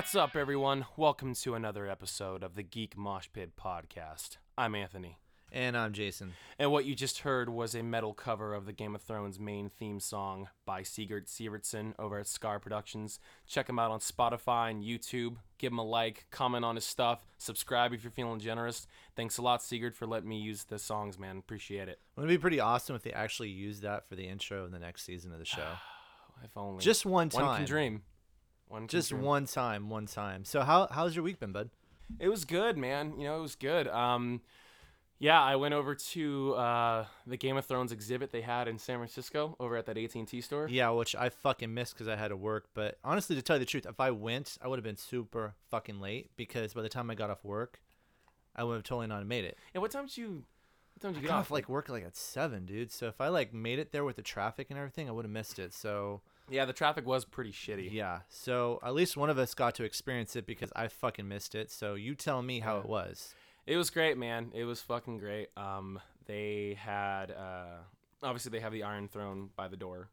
What's up, everyone? Welcome to another episode of the Geek Mosh Pit podcast. I'm Anthony. And I'm Jason. And what you just heard was a metal cover of the Game of Thrones main theme song by Sigurd Sievertson over at Skar Productions. Check him out on Spotify and YouTube. Give him a like, comment on his stuff, subscribe if you're feeling generous. Thanks a lot, Sigurd, for letting me use the songs, man. Appreciate it. It Wouldn't it be pretty awesome if they actually used that for the intro of the next season of the show? If only. Just one time. One can dream. One Just one time, one time. So how how's your week been, bud? It was good, man. You know, it was good. Um, yeah, I went over to uh, the Game of Thrones exhibit they had in San Francisco over at that AT&T store. Yeah, which I fucking missed because I had to work. But honestly, to tell you the truth, if I went, I would have been super fucking late because by the time I got off work, I would have totally not made it. And what time did you? What time did I you got get off like work like at seven, dude. So if I like made it there with the traffic and everything, I would have missed it. So Yeah, the traffic was pretty shitty. yeah, so at least one of us got to experience it because I fucking missed it. So you tell me how Yeah. it was. It was great, man. It was fucking great. Um, they had uh, obviously they have the Iron Throne by the door,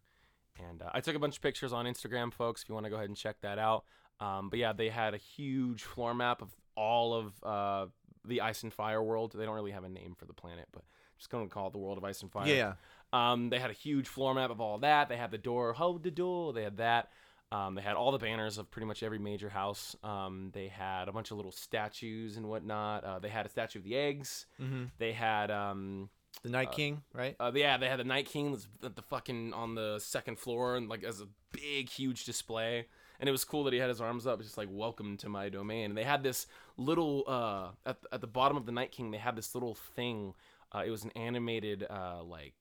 and uh, I took a bunch of pictures on Instagram, folks. If you want to go ahead and check that out. Um, but yeah, they had a huge floor map of all of uh, the Ice and Fire world. They don't really have a name for the planet, but I'm just gonna call it the world of Ice and Fire. Yeah. Um, they had a huge floor map of all that. They had the door, hold the door. They had that. Um, they had all the banners of pretty much every major house. Um, they had a bunch of little statues and whatnot. Uh, they had a statue of the eggs. Mm-hmm. They had, um, The Night Uh, King, right? uh, yeah, they had the Night King that's at the fucking on the second floor and like as a big, huge display. And it was cool that he had his arms up, just like "Welcome to my domain." And they had this little uh, at at the bottom of the Night King. They had this little thing. Uh, it was an animated uh, like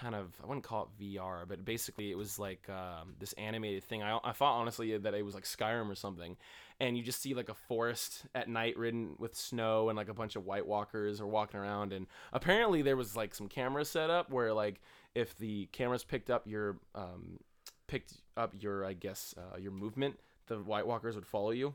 kind of I wouldn't call it VR, but basically it was like um, this animated thing. I, I thought honestly that it was like Skyrim or something, and you just see like a forest at night ridden with snow and like a bunch of White Walkers are walking around. And apparently there was like some cameras set up where like if the cameras picked up your um, picked up your I guess uh, your movement, the White Walkers would follow you.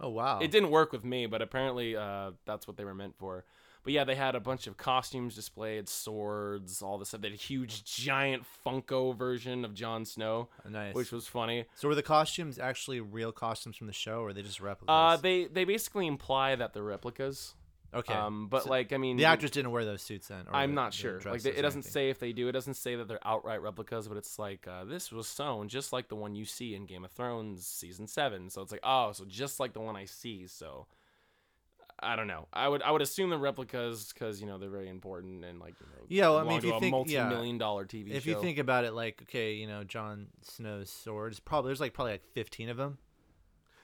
Oh wow. It didn't work with me, but apparently uh, that's what they were meant for. But yeah, they had a bunch of costumes displayed, swords, all this stuff. They had a huge, giant Funko version of Jon Snow, nice. which was funny. so were the costumes actually real costumes from the show, or are they just replicas? Uh, they they basically imply that they're replicas. okay. Um, but So like I mean, the actors didn't wear those suits then. or I'm the- not sure. Like they, it doesn't say if they do. It doesn't say that they're outright replicas, but it's like uh, this was sewn just like the one you see in Game of Thrones season seven. So it's like oh, so just like the one I see. So I don't know. I would I would assume the replicas because you know they're very important and like you know Yeah, well, I mean, if you think- yeah. multi-million dollar TV If show. you think about it, like okay, you know, Jon Snow's swords, probably there's like probably like 15 of them.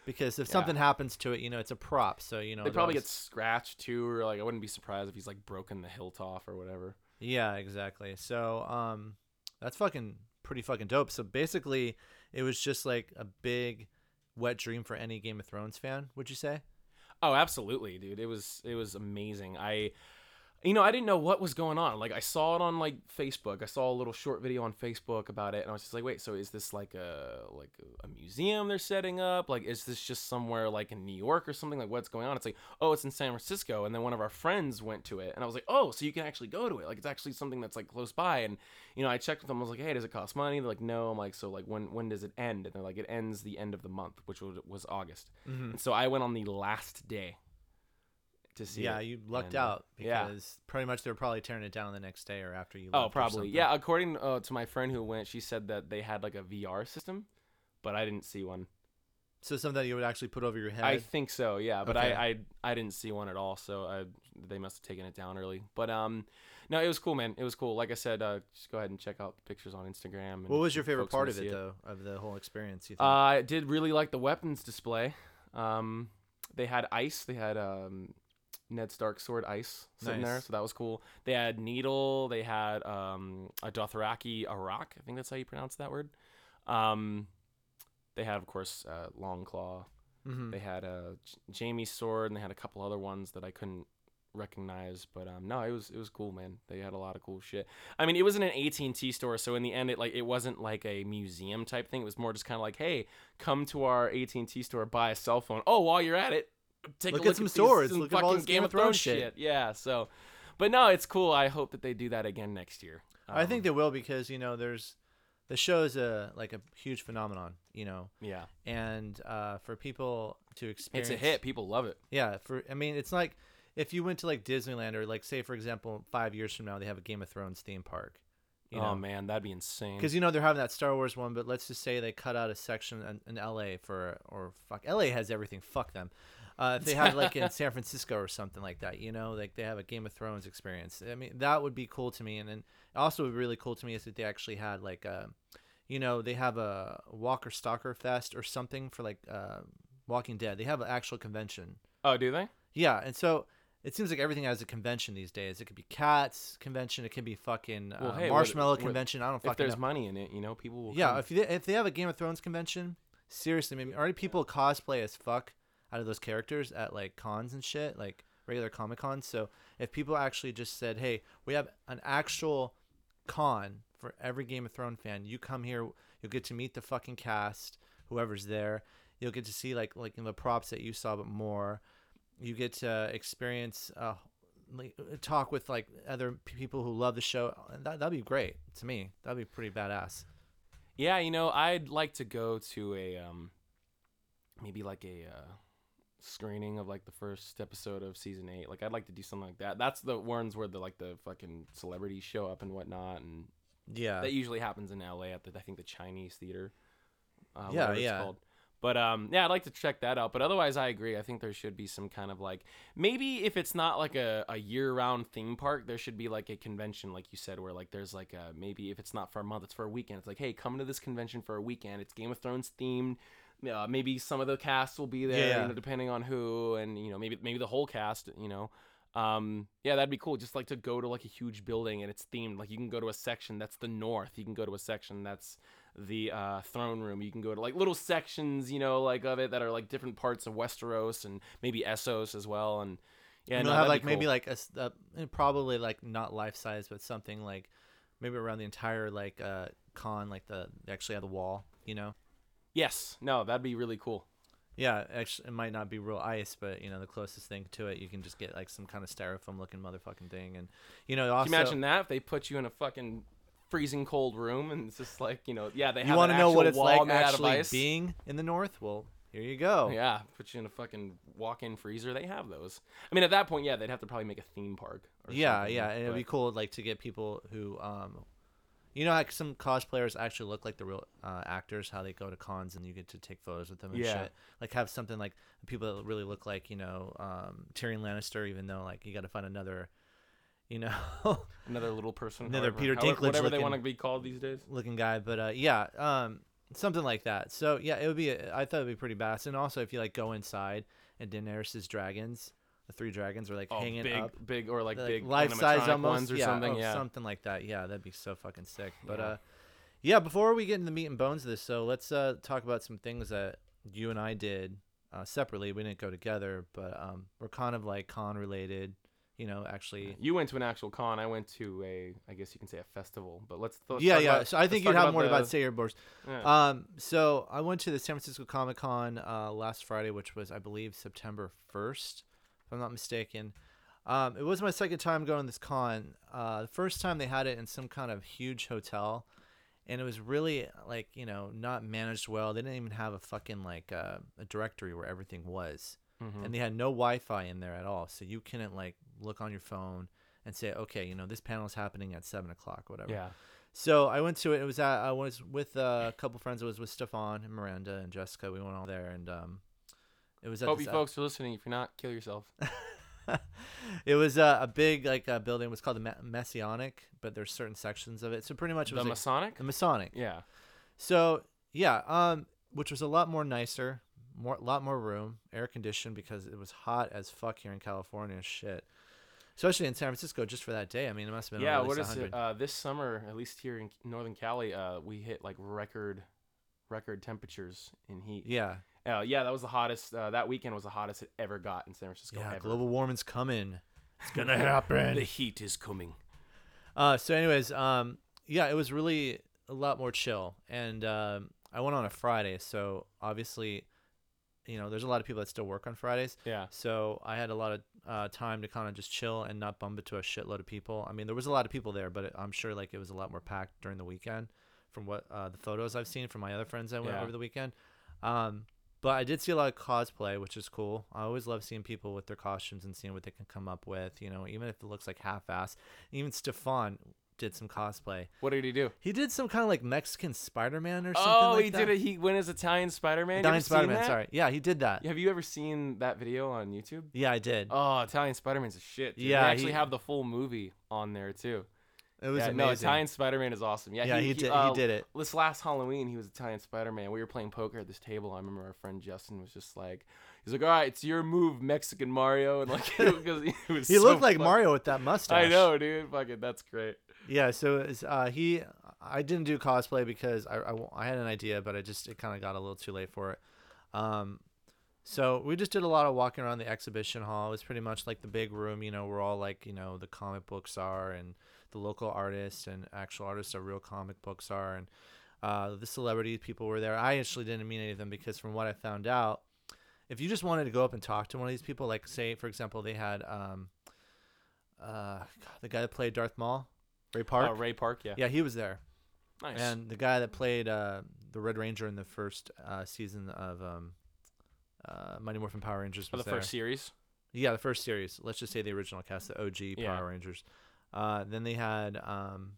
Because if Yeah. something happens to it, you know, it's a prop, so you know. they probably get scratched too, or like I wouldn't be surprised if he's like broken the hilt off or whatever. Yeah, exactly. So, um, that's fucking pretty fucking dope. So basically, it was just like a big wet dream for any Game of Thrones fan. Would you say? Oh, absolutely, dude. It was it was amazing. I you know, I didn't know what was going on. Like I saw it on like Facebook. I saw a little short video on Facebook about it and I was just like, "Wait, so is this like a like a museum they're setting up? Like is this just somewhere like in New York or something? Like what's going on?" It's like, "Oh, it's in San Francisco." And then one of our friends went to it and I was like, "Oh, so you can actually go to it. Like it's actually something that's like close by." And you know, I checked with them. I was like, "Hey, does it cost money?" They're like, "No." I'm like, "So like when when does it end?" And they're like, "It ends the end of the month, which was, August." Mm-hmm. And so I went on the last day to see Yeah, it. you lucked and, uh, out yeah. because pretty much they were probably tearing it down the next day or after you. Oh, probably. Yeah, according uh, to my friend who went, she said that they had like a VR system, but I didn't see one. So something that you would actually put over your head. I think so, yeah, but Okay. I, I I didn't see one at all, so I, they must have taken it down early. But um, no, it was cool, man. It was cool. Like I said, uh, just go ahead and check out the pictures on Instagram. And what was your favorite part of see it, though, of the whole experience? You think? Uh, I did really like the weapons display. Um, they had ice. They had um, Ned Stark sword ice sitting there, so that was cool. They had needle. They had um, a Dothraki arakh. I think that's how you pronounce that word. Um, they had, of course, uh, Long Claw. Mhm. They had a J- Jamie's sword, and they had a couple other ones that I couldn't recognize. But um, no, it was it was cool, man. They had a lot of cool shit. I mean, it was in an AT and T store, so in the end, it like it wasn't like a museum type thing. It was more just kind of like, hey, come to our AT and T store, buy a cell phone. Oh, while you're at it, take Look a look at some these- swords. Look at all this Game of Thrones shit. Yeah, so, but no, it's cool. I hope that they do that again next year. I Um, think they will because you know there's the show is a like a huge phenomenon, you know, Yeah, and uh, for people to experience, it's a hit. People love it. Yeah, for I mean, it's like if you went to like Disneyland or like say for example, five years from now they have a Game of Thrones theme park. You oh man, that'd be insane. Because you know they're having that Star Wars one, but let's just say they cut out a section in, in L.A. for or fuck L.A. has everything. Fuck them. Uh, if they have like in San Francisco or something like that, you know, like they have a Game of Thrones experience. I mean, that would be cool to me. And then also would be really cool to me is that they actually had like a, you know, they have a Walker Stalker Fest or something for like uh, Walking Dead. They have an actual convention. oh, do they? Yeah, and so it seems like everything has a convention these days. It could be cats convention. It could be fucking Well, uh, hey, marshmallow what- convention. I don't fucking. If there's know. money in it, you know, people will. Yeah, come. if you, if they have a Game of Thrones convention, seriously, maybe already people cosplay as fuck out of those characters at like cons and shit, like regular Comic Cons. So if people actually just said, "Hey, we have an actual con for every Game of Thrones fan. You come here, you'll get to meet the fucking cast, whoever's there. You'll get to see like like the props that you saw, but more. You get to experience." Uh, talk with like other people who love the show. That that'd be great to me. That'd be pretty badass. Yeah, you know, I'd like to go to a um maybe like a uh screening of like the first episode of season 8. Like I'd like to do something like that. That's the ones where the like the fucking celebrities show up and whatnot and Yeah. that usually happens in LA at the I think the Chinese theater. Uh, Yeah, it's yeah. called. But um, yeah, I'd like to check that out. But otherwise, I agree. I think there should be some kind of like maybe if it's not like a, a year round theme park, there should be like a convention, like you said, where like there's like a maybe if it's not for a month, it's for a weekend. It's like, hey, come to this convention for a weekend. It's Game of Thrones themed. Uh, maybe some of the cast will be there, Yeah, you know, depending on who, and you know, maybe maybe the whole cast, you know. Um, yeah, that'd be cool. Just like to go to like a huge building and it's themed. Like you can go to a section that's the north. You can go to a section that's the uh, throne room. You can go to like little sections, you know, like of it that are like different parts of Westeros and maybe Essos as well. And yeah, and no, have like be maybe like a, uh, probably like not life size, but something like maybe around the entire like uh con, like the actually have the wall. You know. Yes, no, that'd be really cool. Yeah, actually, it might not be real ice, but you know the closest thing to it, you can just get like some kind of styrofoam looking motherfucking thing, and you know also Can you imagine that if they put you in a fucking freezing cold room and it's just like you know, yeah, they you want want to know what it's like made out of actually being in the north. Well, here you go. Yeah, put you in a fucking walk-in freezer. They have those. I mean, at that point, yeah, they'd have to probably make a theme park. Or yeah, something, yeah, and it'd but- be cool like to get people who um you know like some cosplayers actually look like the real uh, actors how they go to cons and you get to take photos with them and Yeah. shit like have something like people that really look like you know um Tyrion Lannister even though like you got to find another you know another little person. Another however- Peter Dinklage whatever they want to be called these days. looking guy but uh yeah um something like that so yeah it would be I thought it'd be pretty badass and also if you like go inside and Daenerys's dragons the three dragons are like Oh, hanging big, up big, or like, like big life size almost ones or yeah, something. oh, Yeah. something like that. Yeah, that'd be so fucking sick. But Yeah. uh, yeah. Before we get into the meat and bones of this, so let's uh talk about some things that you and I did uh, separately. We didn't go together, but um, we're kind of like con related. You know, actually. You went to an actual con. I went to a, I guess you can say a festival. But let's. let's yeah, yeah. about- so I think you'd have about more the- about say your boards. yeah. Um, so I went to the San Francisco Comic Con uh, last Friday, which was I believe September first, if I'm not mistaken. Um, it was my second time going to this con. Uh, the first time they had it in some kind of huge hotel, and it was really like you know not managed well. They didn't even have a fucking like uh, a directory where everything was, Mhm. and they had no Wi-Fi in there at all, so you couldn't like look on your phone and say, okay, you know this panel is happening at seven o'clock, whatever. yeah. So I went to it. It was at, I was with a couple friends. It was with Stefan and Miranda and Jessica. We went all there, and um, it was at Hope you folks are listening. If you're not, kill yourself. it was uh, a big like uh, building. It was called the Ma- Messianic, but there's certain sections of it. So pretty much it the was like, Masonic. the Masonic. Yeah. So yeah, um, which was a lot more nicer, more lot more room, air conditioned because it was hot as fuck here in California. Shit. Especially in San Francisco, just for that day. I mean, it must have been Yeah. at What is 100. it? Uh, this summer, at least here in Northern Cali, uh, we hit like record, record temperatures in heat. yeah, Uh, yeah, that was the hottest. Uh, that weekend was the hottest it ever got in San Francisco. yeah. ever. Global warming's coming. It's gonna happen. The heat is coming. Uh, so, anyways, um, yeah, it was really a lot more chill, and um, I went on a Friday, so obviously, you know, there's a lot of people that still work on Fridays, Yeah. so I had a lot of uh, time to kind of just chill and not bump into a shitload of people. I mean, there was a lot of people there, but it, I'm sure like it was a lot more packed during the weekend from what uh, the photos I've seen from my other friends I went Yeah. over the weekend. Um, but I did see a lot of cosplay, which is cool. I always love seeing people with their costumes and seeing what they can come up with. You know, even if it looks like half-ass. Even Stefan did some cosplay. What did he do? He did some kind of like Mexican Spider-Man or something. Oh, like he that. did it. He went as Italian Spider-Man. Italian Spider-Man. Sorry, yeah, he did that. Have you ever seen that video on YouTube? Yeah, I did. Oh, Italian Spider-Man's a shit. Dude. Yeah, they actually he- have the full movie on there too. It was yeah, amazing. no, Italian Spider-Man is awesome. Yeah, Yeah, he did- he uh, did it. This last Halloween, he was Italian Spider-Man. We were playing poker at this table. I remember our friend Justin was just like, he's like, "All right, it's your move, Mexican Mario," and like because he was he so looked like Mario with that mustache. I know, dude. Fucking, that's great. Yeah, so it's, uh, he, I didn't do cosplay because I, I had an idea, but I just it kind of got a little too late for it. Um, so we just did a lot of walking around the exhibition hall. It was pretty much like the big room, you know, where all like you know the comic books are and the local artists and actual artists of real comic books are, and uh, the celebrity people were there. I actually didn't meet any of them because from what I found out, if you just wanted to go up and talk to one of these people, like say for example they had um, uh, the guy that played Darth Maul, Ray Park. Uh, Ray Park, yeah. Yeah, he was there. Nice. And the guy that played uh, the Red Ranger in the first uh, season of um, uh, Mighty Morphin Power Rangers For was the there. first series. Yeah, the first series. Let's just say the original cast, the OG Yeah. Power Rangers. Uh, then they had um,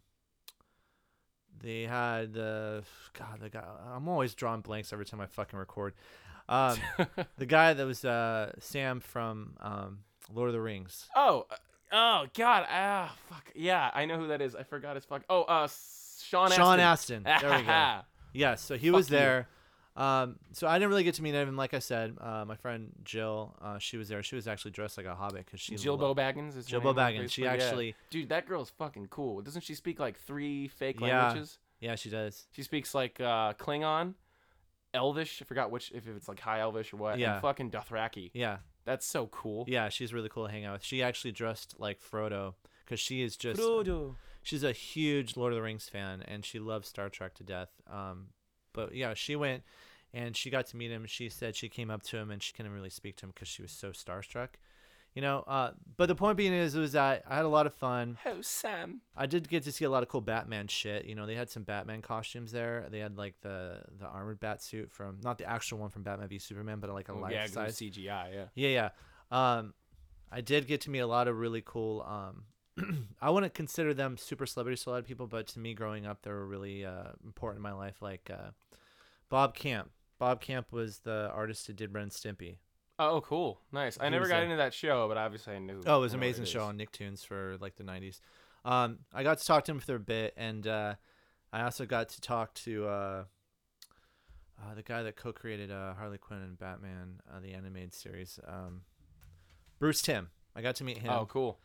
they had the God, the guy. I'm always drawing blanks every time I fucking record. Um, the guy that was uh, Sam from um, Lord of the Rings. oh, uh, oh God, ah, fuck, yeah, I know who that is. I forgot his fuck. Oh, uh, Sean. Sean Astin. Astin. There we go. Yes, so he Fuck was you. Um, so I didn't really get to meet him. Like I said, uh, my friend Jill, uh, she was there. She was actually dressed like a hobbit because she Jill Bo Baggins is Jill Bo Baggins. She Facebook? Yeah. actually, Dude, that girl's fucking cool. Doesn't she speak like three fake Yeah. languages? yeah, she does. She speaks like uh, Klingon, Elvish. I forgot which if it's like High Elvish or what. Yeah. And fucking Dothraki. Yeah, That's so cool. yeah, she's really cool to hang out with. She actually dressed like Frodo because she is just Frodo. she's a huge Lord of the Rings fan and she loves Star Trek to death. Um, but yeah, she went and she got to meet him. She said she came up to him and she couldn't really speak to him because she was so starstruck. You know, uh, but the point being is, it was that I had a lot of fun. Oh, Sam. I did get to see a lot of cool Batman shit. You know, they had some Batman costumes there. They had like the the armored bat suit from not the actual one from Batman v Superman, but like a Oh, life yeah, 'cause it was size. CGI. Yeah. Yeah, yeah. Um, I did get to meet a lot of really cool. Um, I wouldn't consider them super celebrities to a lot of people, but to me, growing up, they were really uh, important in my life. Like uh, Bob Camp. Bob Camp was the artist who did Ren Stimpy. Oh, cool. Nice. I He never got into that show, but obviously I knew. Oh, it was an amazing show on Nicktoons for like the '90s. Um, I got to talk to him for a bit, and uh, I also got to talk to uh, uh, the guy that co-created uh, Harley Quinn and Batman, uh, the animated series, um, Bruce Timm. I got to meet him. Oh, cool.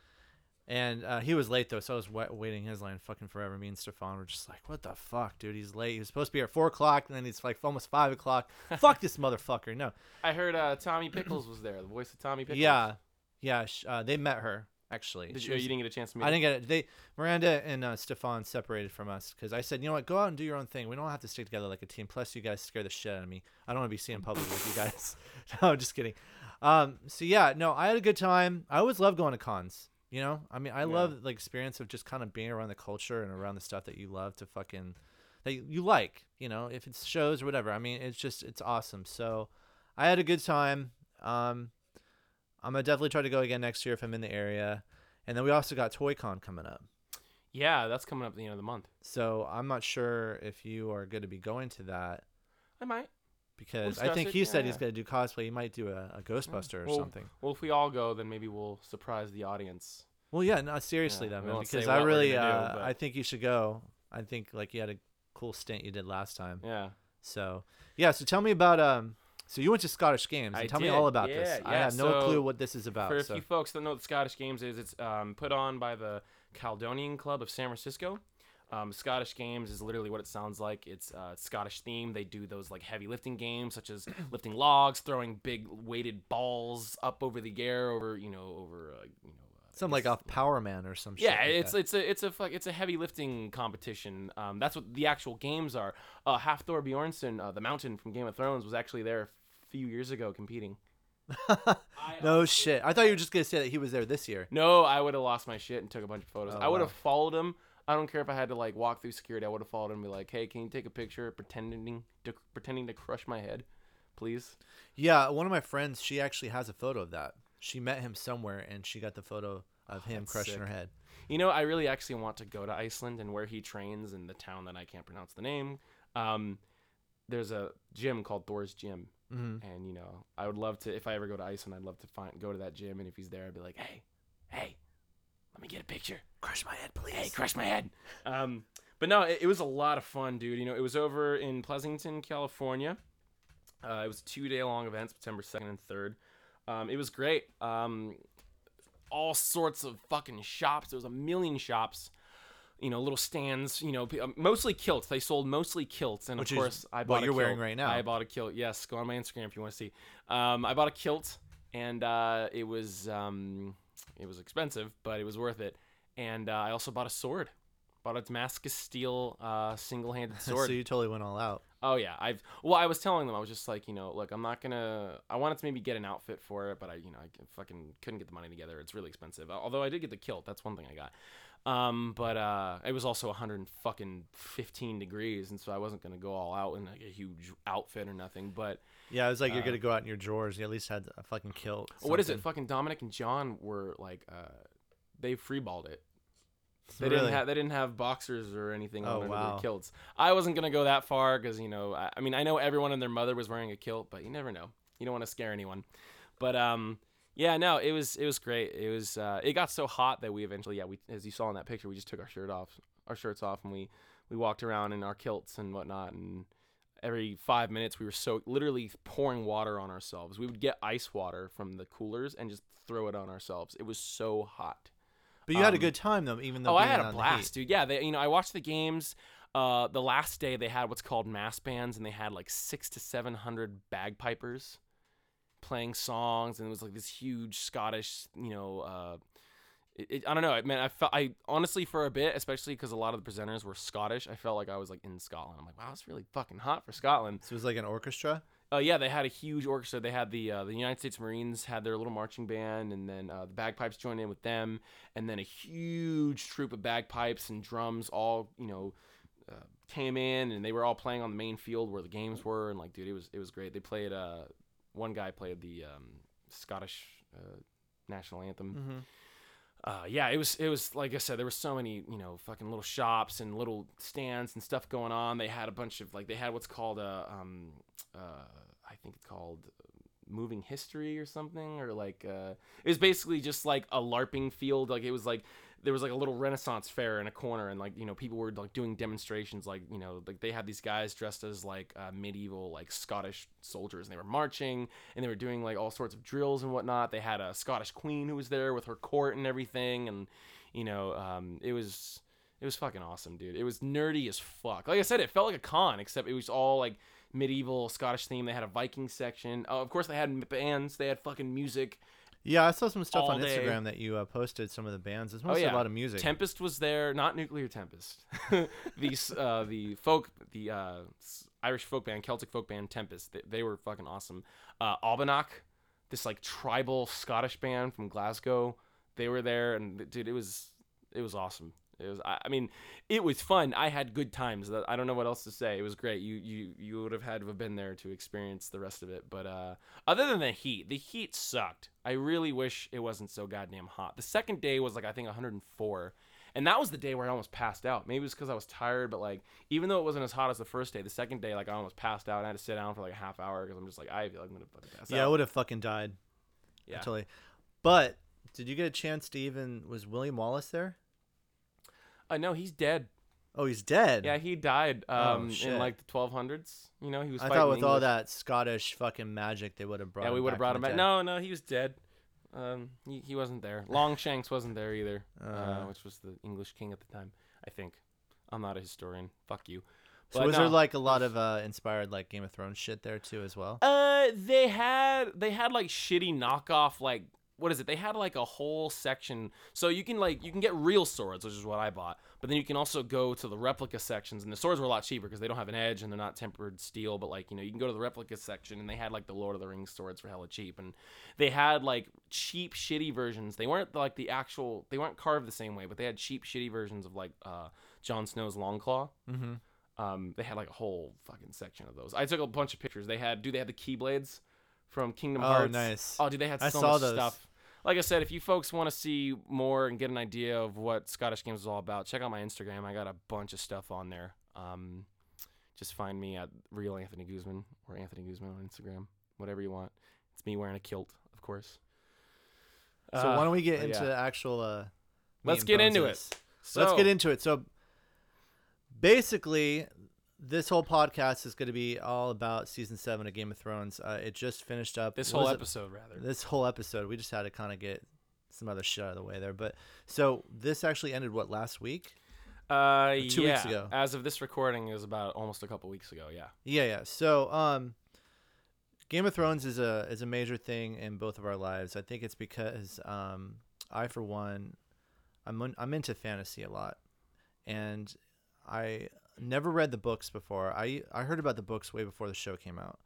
And uh, he was late though, so I was wa- waiting his line fucking forever. Me and Stefan were just like, "What the fuck, dude? He's late. He was supposed to be here at four o'clock, and then he's like almost five o'clock. fuck this motherfucker." No, I heard uh, Tommy Pickles was there, the voice of Tommy Pickles. yeah, yeah. Sh- uh, they met her actually. Did you, was- you didn't get a chance to meet I her? didn't get it. They Miranda and uh, Stefan separated from us because I said, "You know what? Go out and do your own thing. We don't have to stick together like a team. Plus, you guys scare the shit out of me. I don't want to be seen in public with you guys." no, I'm just kidding. Um, so yeah, no, I had a good time. I always love going to cons. You know, I mean, I Yeah. love the experience of just kind of being around the culture and around the stuff that you love to fucking that you, like. You know, if it's shows or whatever. I mean, it's just it's awesome. So I had a good time. Um, I'm gonna definitely try to go again next year if I'm in the area. And then we also got ToyCon coming up. Yeah, that's coming up at the end of the month. So I'm not sure if you are going to be going to that I might. Because I think it, he said yeah. he's going to do cosplay. He might do a, a Ghostbuster or Well, something. Well, if we all go, then maybe we'll surprise the audience. Well, yeah, no, seriously Yeah, though, man, because I really, do, uh, I think you should go. I think like you had a cool stint you did last time. Yeah. So yeah, so tell me about um. So you went to Scottish Games. And I tell me all about this. yeah, I yeah, have no so clue what this is about. For a so. few folks that know what Scottish Games is, it's um, put on by the Caledonian Club of San Francisco. Um, Scottish Games is literally what it sounds like. It's uh, Scottish themed. They do those like heavy lifting games, such as lifting logs, throwing big weighted balls up over the air, over you know, over uh, you know. Uh, Something like off Power Man or some shit. Yeah, like it's that. it's a it's a it's a heavy lifting competition. Um, that's what the actual games are. Uh, Hafthor Bjornsson, uh, the Mountain from Game of Thrones, was actually there a few years ago competing. no shit. I thought you were just gonna say that he was there this year. No, I would have lost my shit and took a bunch of photos. Oh, I would wow. have followed him I don't care if I had to like walk through security. I would have followed him and be like, "Hey, can you take a picture pretending to pretending to crush my head, please?" Yeah, one of my friends, she actually has a photo of that. She met him somewhere, and she got the photo of him Oh, that's crushing sick. her head. You know, I really actually want to go to Iceland and where he trains in the town that I can't pronounce the name. Um, there's a gym called Thor's Gym, Mm-hmm. and you know, I would love to if I ever go to Iceland, I'd love to find go to that gym, and if he's there, I'd be like, "Hey, hey, let me get a picture." Crush my head, please. Hey, crush my head. Um, but no, it, it was a lot of fun, dude. You know, it was over in Pleasanton, California. Uh, it was a two day long event, September 2nd and 3rd. Um, it was great. Um, all sorts of fucking shops. There was a million shops. You know, little stands. You know, um, mostly kilts. They sold mostly kilts, and Which of is course, I what bought. a you're wearing right now. I bought a kilt. Yes, go on my Instagram if you want to see. Um, I bought a kilt, and uh, it was um, it was expensive, but it was worth it. And uh, I also bought a sword. Bought a Damascus steel uh, single-handed sword. so you totally went all out. Oh yeah, I've well, I was telling them I was just like, you know, look, I'm not gonna. I wanted to maybe get an outfit for it, but I, you know, I fucking couldn't get the money together. It's really expensive. Although I did get the kilt, that's one thing I got. Um, but uh, it was also 100 fucking 15 degrees, and so I wasn't gonna go all out in like a huge outfit or nothing. But Yeah, it was like you're Uh, gonna go out in your drawers. You at least had a fucking kilt. what is it? Fucking Dominic and John were like, uh, they freeballed it. They Really? didn't have they didn't have boxers or anything Oh, under wow. their kilts. I wasn't gonna go that far because you know I, I mean I know everyone and their mother was wearing a kilt, but you never know. You don't want to scare anyone. But um yeah no it was it was great. It was uh, it got so hot that we eventually yeah we as you saw in that picture we just took our shirt off our shirts off and we we walked around in our kilts and whatnot and every five minutes we were so literally pouring water on ourselves. We would get ice water from the coolers and just throw it on ourselves. It was so hot. But you had a um, good time though, even though. Oh, I had a blast, dude. Yeah, they, you know, I watched the games. Uh, the last day they had what's called mass bands, and they had like six to seven hundred bagpipers playing songs, and it was like this huge Scottish, you know. Uh, it, it, I don't know, man. I felt I honestly for a bit, especially because a lot of the presenters were Scottish. I felt like I was like in Scotland. I'm like, wow, it's really fucking hot for Scotland. So it was like an orchestra. Uh, yeah, they had a huge orchestra. They had the uh, the United States Marines had their little marching band, and then uh, the bagpipes joined in with them, and then a huge troop of bagpipes and drums all you know uh, came in, and they were all playing on the main field where the games were, and like, dude, it was it was great. They played. Uh, one guy played the um, Scottish uh, national anthem. Mm-hmm. Uh, yeah, it was it was like I said, there were so many you know fucking little shops and little stands and stuff going on. They had a bunch of like they had what's called a um uh I think it's called moving history or something or like uh it was basically just like a larping field like it was like there was like a little renaissance fair in a corner and like you know people were like doing demonstrations like you know like they had these guys dressed as like uh, medieval like scottish soldiers and they were marching and they were doing like all sorts of drills and whatnot. They had a scottish queen who was there with her court and everything and you know um it was it was fucking awesome dude. It was nerdy as fuck. Like i said it felt like a con except it was all like medieval scottish theme. They had a viking section. Oh, of course they had bands. They had fucking music Yeah, I saw some stuff on day. Instagram that you uh, posted. Some of the bands. It's Oh, mostly yeah. a lot of music. Tempest was there, not Nuclear Tempest. the uh, the folk the uh, Irish folk band, Celtic folk band Tempest. They, they were fucking awesome. Uh, Albanach, this like tribal Scottish band from Glasgow. They were there, and dude, it was it was awesome. It was I, I mean, it was fun. I had good times. I don't know what else to say. It was great. You you you would have had to have been there to experience the rest of it. But uh, other than the heat, the heat sucked. I really wish it wasn't so goddamn hot. The second day was like I think 104, and that was the day where I almost passed out. Maybe it was because I was tired, but like even though it wasn't as hot as the first day, the second day like I almost passed out. and I had to sit down for like a half hour because I'm just like I feel like I'm gonna fucking pass out. yeah, I would have fucking died. yeah. Totally. But did you get a chance to even? Was William Wallace there? Uh, no, he's dead. Oh, he's dead. Yeah, he died Oh, um, in like the 1200s. You know, he was. I thought with all that Scottish fucking magic, they would have brought. yeah, we would have brought him back. No, no, he was dead. Um, he, he wasn't there. Longshanks wasn't there either, uh, Uh. which was the English king at the time. I think. I'm not a historian. Fuck you. So But was there like a lot of uh, inspired like Game of Thrones shit there too as well? Uh, they had they had like shitty knockoff like what is it? They had like a whole section, so you can like you can get real swords, which is what I bought. But then you can also go to the replica sections, and the swords were a lot cheaper because they don't have an edge and they're not tempered steel. But like you know, you can go to the replica section, and they had like the Lord of the Rings swords for hella cheap, and they had like cheap, shitty versions. They weren't like the actual, they weren't carved the same way, but they had cheap, shitty versions of like uh, Jon Snow's long claw. Mm-hmm. Um, they had like a whole fucking section of those. I took a bunch of pictures. They had, do they have the Keyblades from Kingdom Hearts. Oh, nice. Oh, dude, they had I so saw much those. stuff. Like I said, if you folks want to see more and get an idea of what Scottish Games is all about, check out my Instagram. I got a bunch of stuff on there. Um, just find me at real Anthony Guzman or Anthony Guzman on Instagram, whatever you want. It's me wearing a kilt, of course. So Uh, why don't we get into yeah. actual? Uh, Let's get into it. this? Let's get into it. So basically, this whole podcast is going to be all about season seven of Game of Thrones. Uh, it just finished up. this whole is it? episode, rather. This whole episode, we just had to kind of get some other shit out of the way there. But so this actually ended what last week? Uh, two yeah. weeks ago. As of this recording, is about almost a couple weeks ago. Yeah. Yeah, yeah. So, um, Game of Thrones is a is a major thing in both of our lives. I think it's because um, I, for one, I'm un- I'm into fantasy a lot, and I never read the books before. I I heard about the books way before the show came out,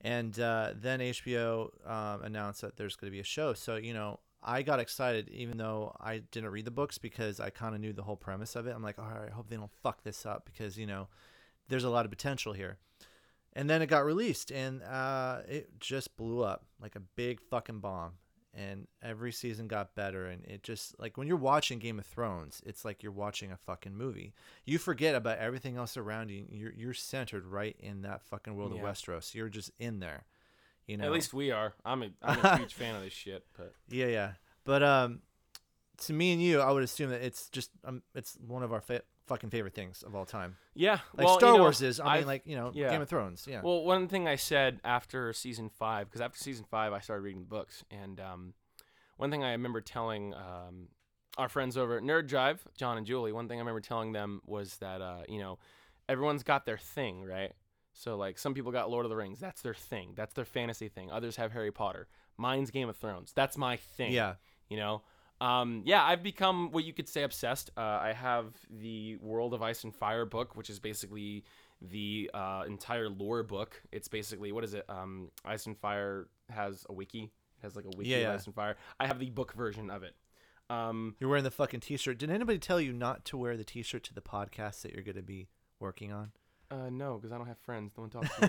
and uh, then HBO um, announced that there's going to be a show. So you know. I got excited even though I didn't read the books because I kind of knew the whole premise of it. I'm like, all right, I hope they don't fuck this up because, you know, there's a lot of potential here. And then it got released and uh, it just blew up like a big fucking bomb. And every season got better. And it just, like, when you're watching Game of Thrones, it's like you're watching a fucking movie. You forget about everything else around you. You're, you're centered right in that fucking world Yeah. of Westeros. You're just in there. You know? At least we are. I'm a, I'm a huge fan of this shit. But Yeah, yeah. But um, to me and you, I would assume that it's just um, it's one of our fa- fucking favorite things of all time. yeah, Like well, Star you know, Wars is. I mean, I've- like you know, yeah. Game of Thrones. Yeah. Well, one thing I said after season five, because after season five, I started reading the books, and um, one thing I remember telling um, our friends over at Nerd Drive, John and Julie, one thing I remember telling them was that uh, you know, everyone's got their thing, right? So like some people got Lord of the Rings, that's their thing, that's their fantasy thing. Others have Harry Potter. Mine's Game of Thrones. That's my thing. yeah. you know um, yeah i've become what you could say obsessed uh, i have the world of ice and fire book which is basically the uh, entire lore book it's basically what is it um, ice and fire has a wiki it has like a wiki Yeah, of yeah. ice and fire i have the book version of it um, You're wearing the fucking T-shirt. Did anybody tell you not to wear the T-shirt to the podcast that you're going to be working on? uh, no because i don't have friends no one talks to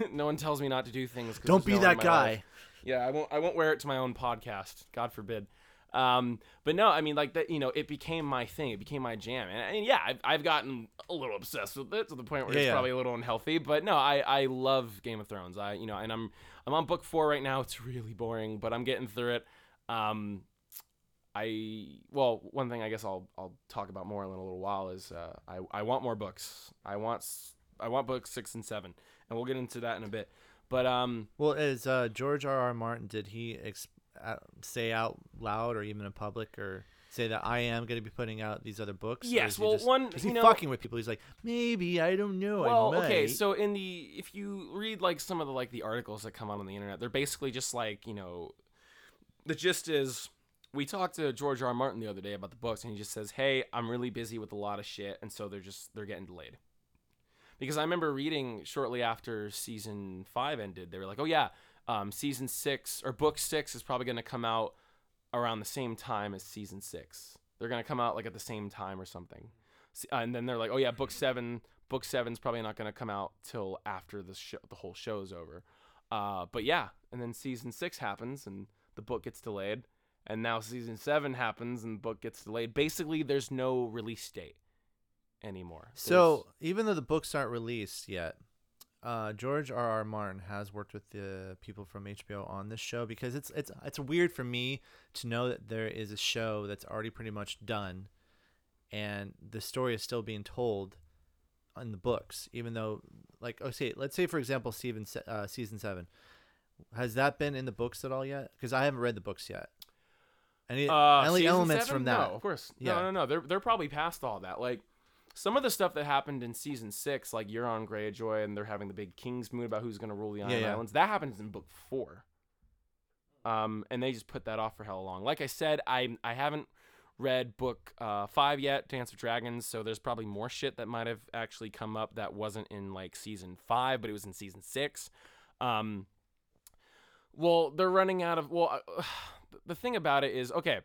me no one tells me not to do things. Don't be no that my life. guy. Yeah, I won't. I won't wear it to my own podcast. God forbid. Um, but no, I mean, like that. You know, it became my thing. It became my jam. And, and yeah, I've, I've gotten a little obsessed with it to the point where Yeah, it's yeah. probably a little unhealthy. But no, I, I love Game of Thrones. I, you know, and I'm I'm on book four right now. It's really boring, but I'm getting through it. Um, I well, one thing I guess I'll I'll talk about more in a little while is uh, I I want more books. I want s- I want books six and seven, and we'll get into that in a bit. But um, Well, as uh, George R. R. Martin, did he ex- uh, Uh, say out loud or even in public or say that I am going to be putting out these other books? Yes, well, just- one, is you he know- fucking with people? He's like, maybe I don't know. well, okay, so in the if you read like some of the like the articles that come out on the internet, they're basically just like you know, the gist is we talked to George R. R. Martin the other day about the books, and he just says, "Hey, I'm really busy with a lot of shit, and so they're just they're getting delayed." Because I remember reading shortly after season five ended, they were like, "Oh yeah, um, season six or book six is probably going to come out around the same time as season six. They're going to come out like at the same time or something." Uh, and then they're like, "Oh yeah, book seven, book seven's probably not going to come out till after the show, the whole show's over." Uh, but yeah, and then season six happens, and the book gets delayed, and now season seven happens, and the book gets delayed. Basically, there's no release date anymore. So even though the books aren't released yet, uh, George R. R. Martin has worked with the people from HBO on this show because it's it's it's weird for me to know that there is a show that's already pretty much done, and the story is still being told in the books, even though like okay, let's say for example, Steven, uh, season seven, has that been in the books at all yet? Because I haven't read the books yet. Any Uh, any elements seven? from that? No, of course. Yeah. No, no, no. They're they're probably past all that. Like some of the stuff that happened in season six, like Euron Greyjoy, and they're having the big Kingsmoot about who's going to rule the Iron Yeah, yeah. Islands. That happens in book four. Um, and they just put that off for hell long. Like I said, I I haven't read book uh, five yet, Dance of Dragons. So there's probably more shit that might have actually come up that wasn't in like season five, but it was in season six. Um, well, they're running out of. Well, uh, the thing about it is, okay,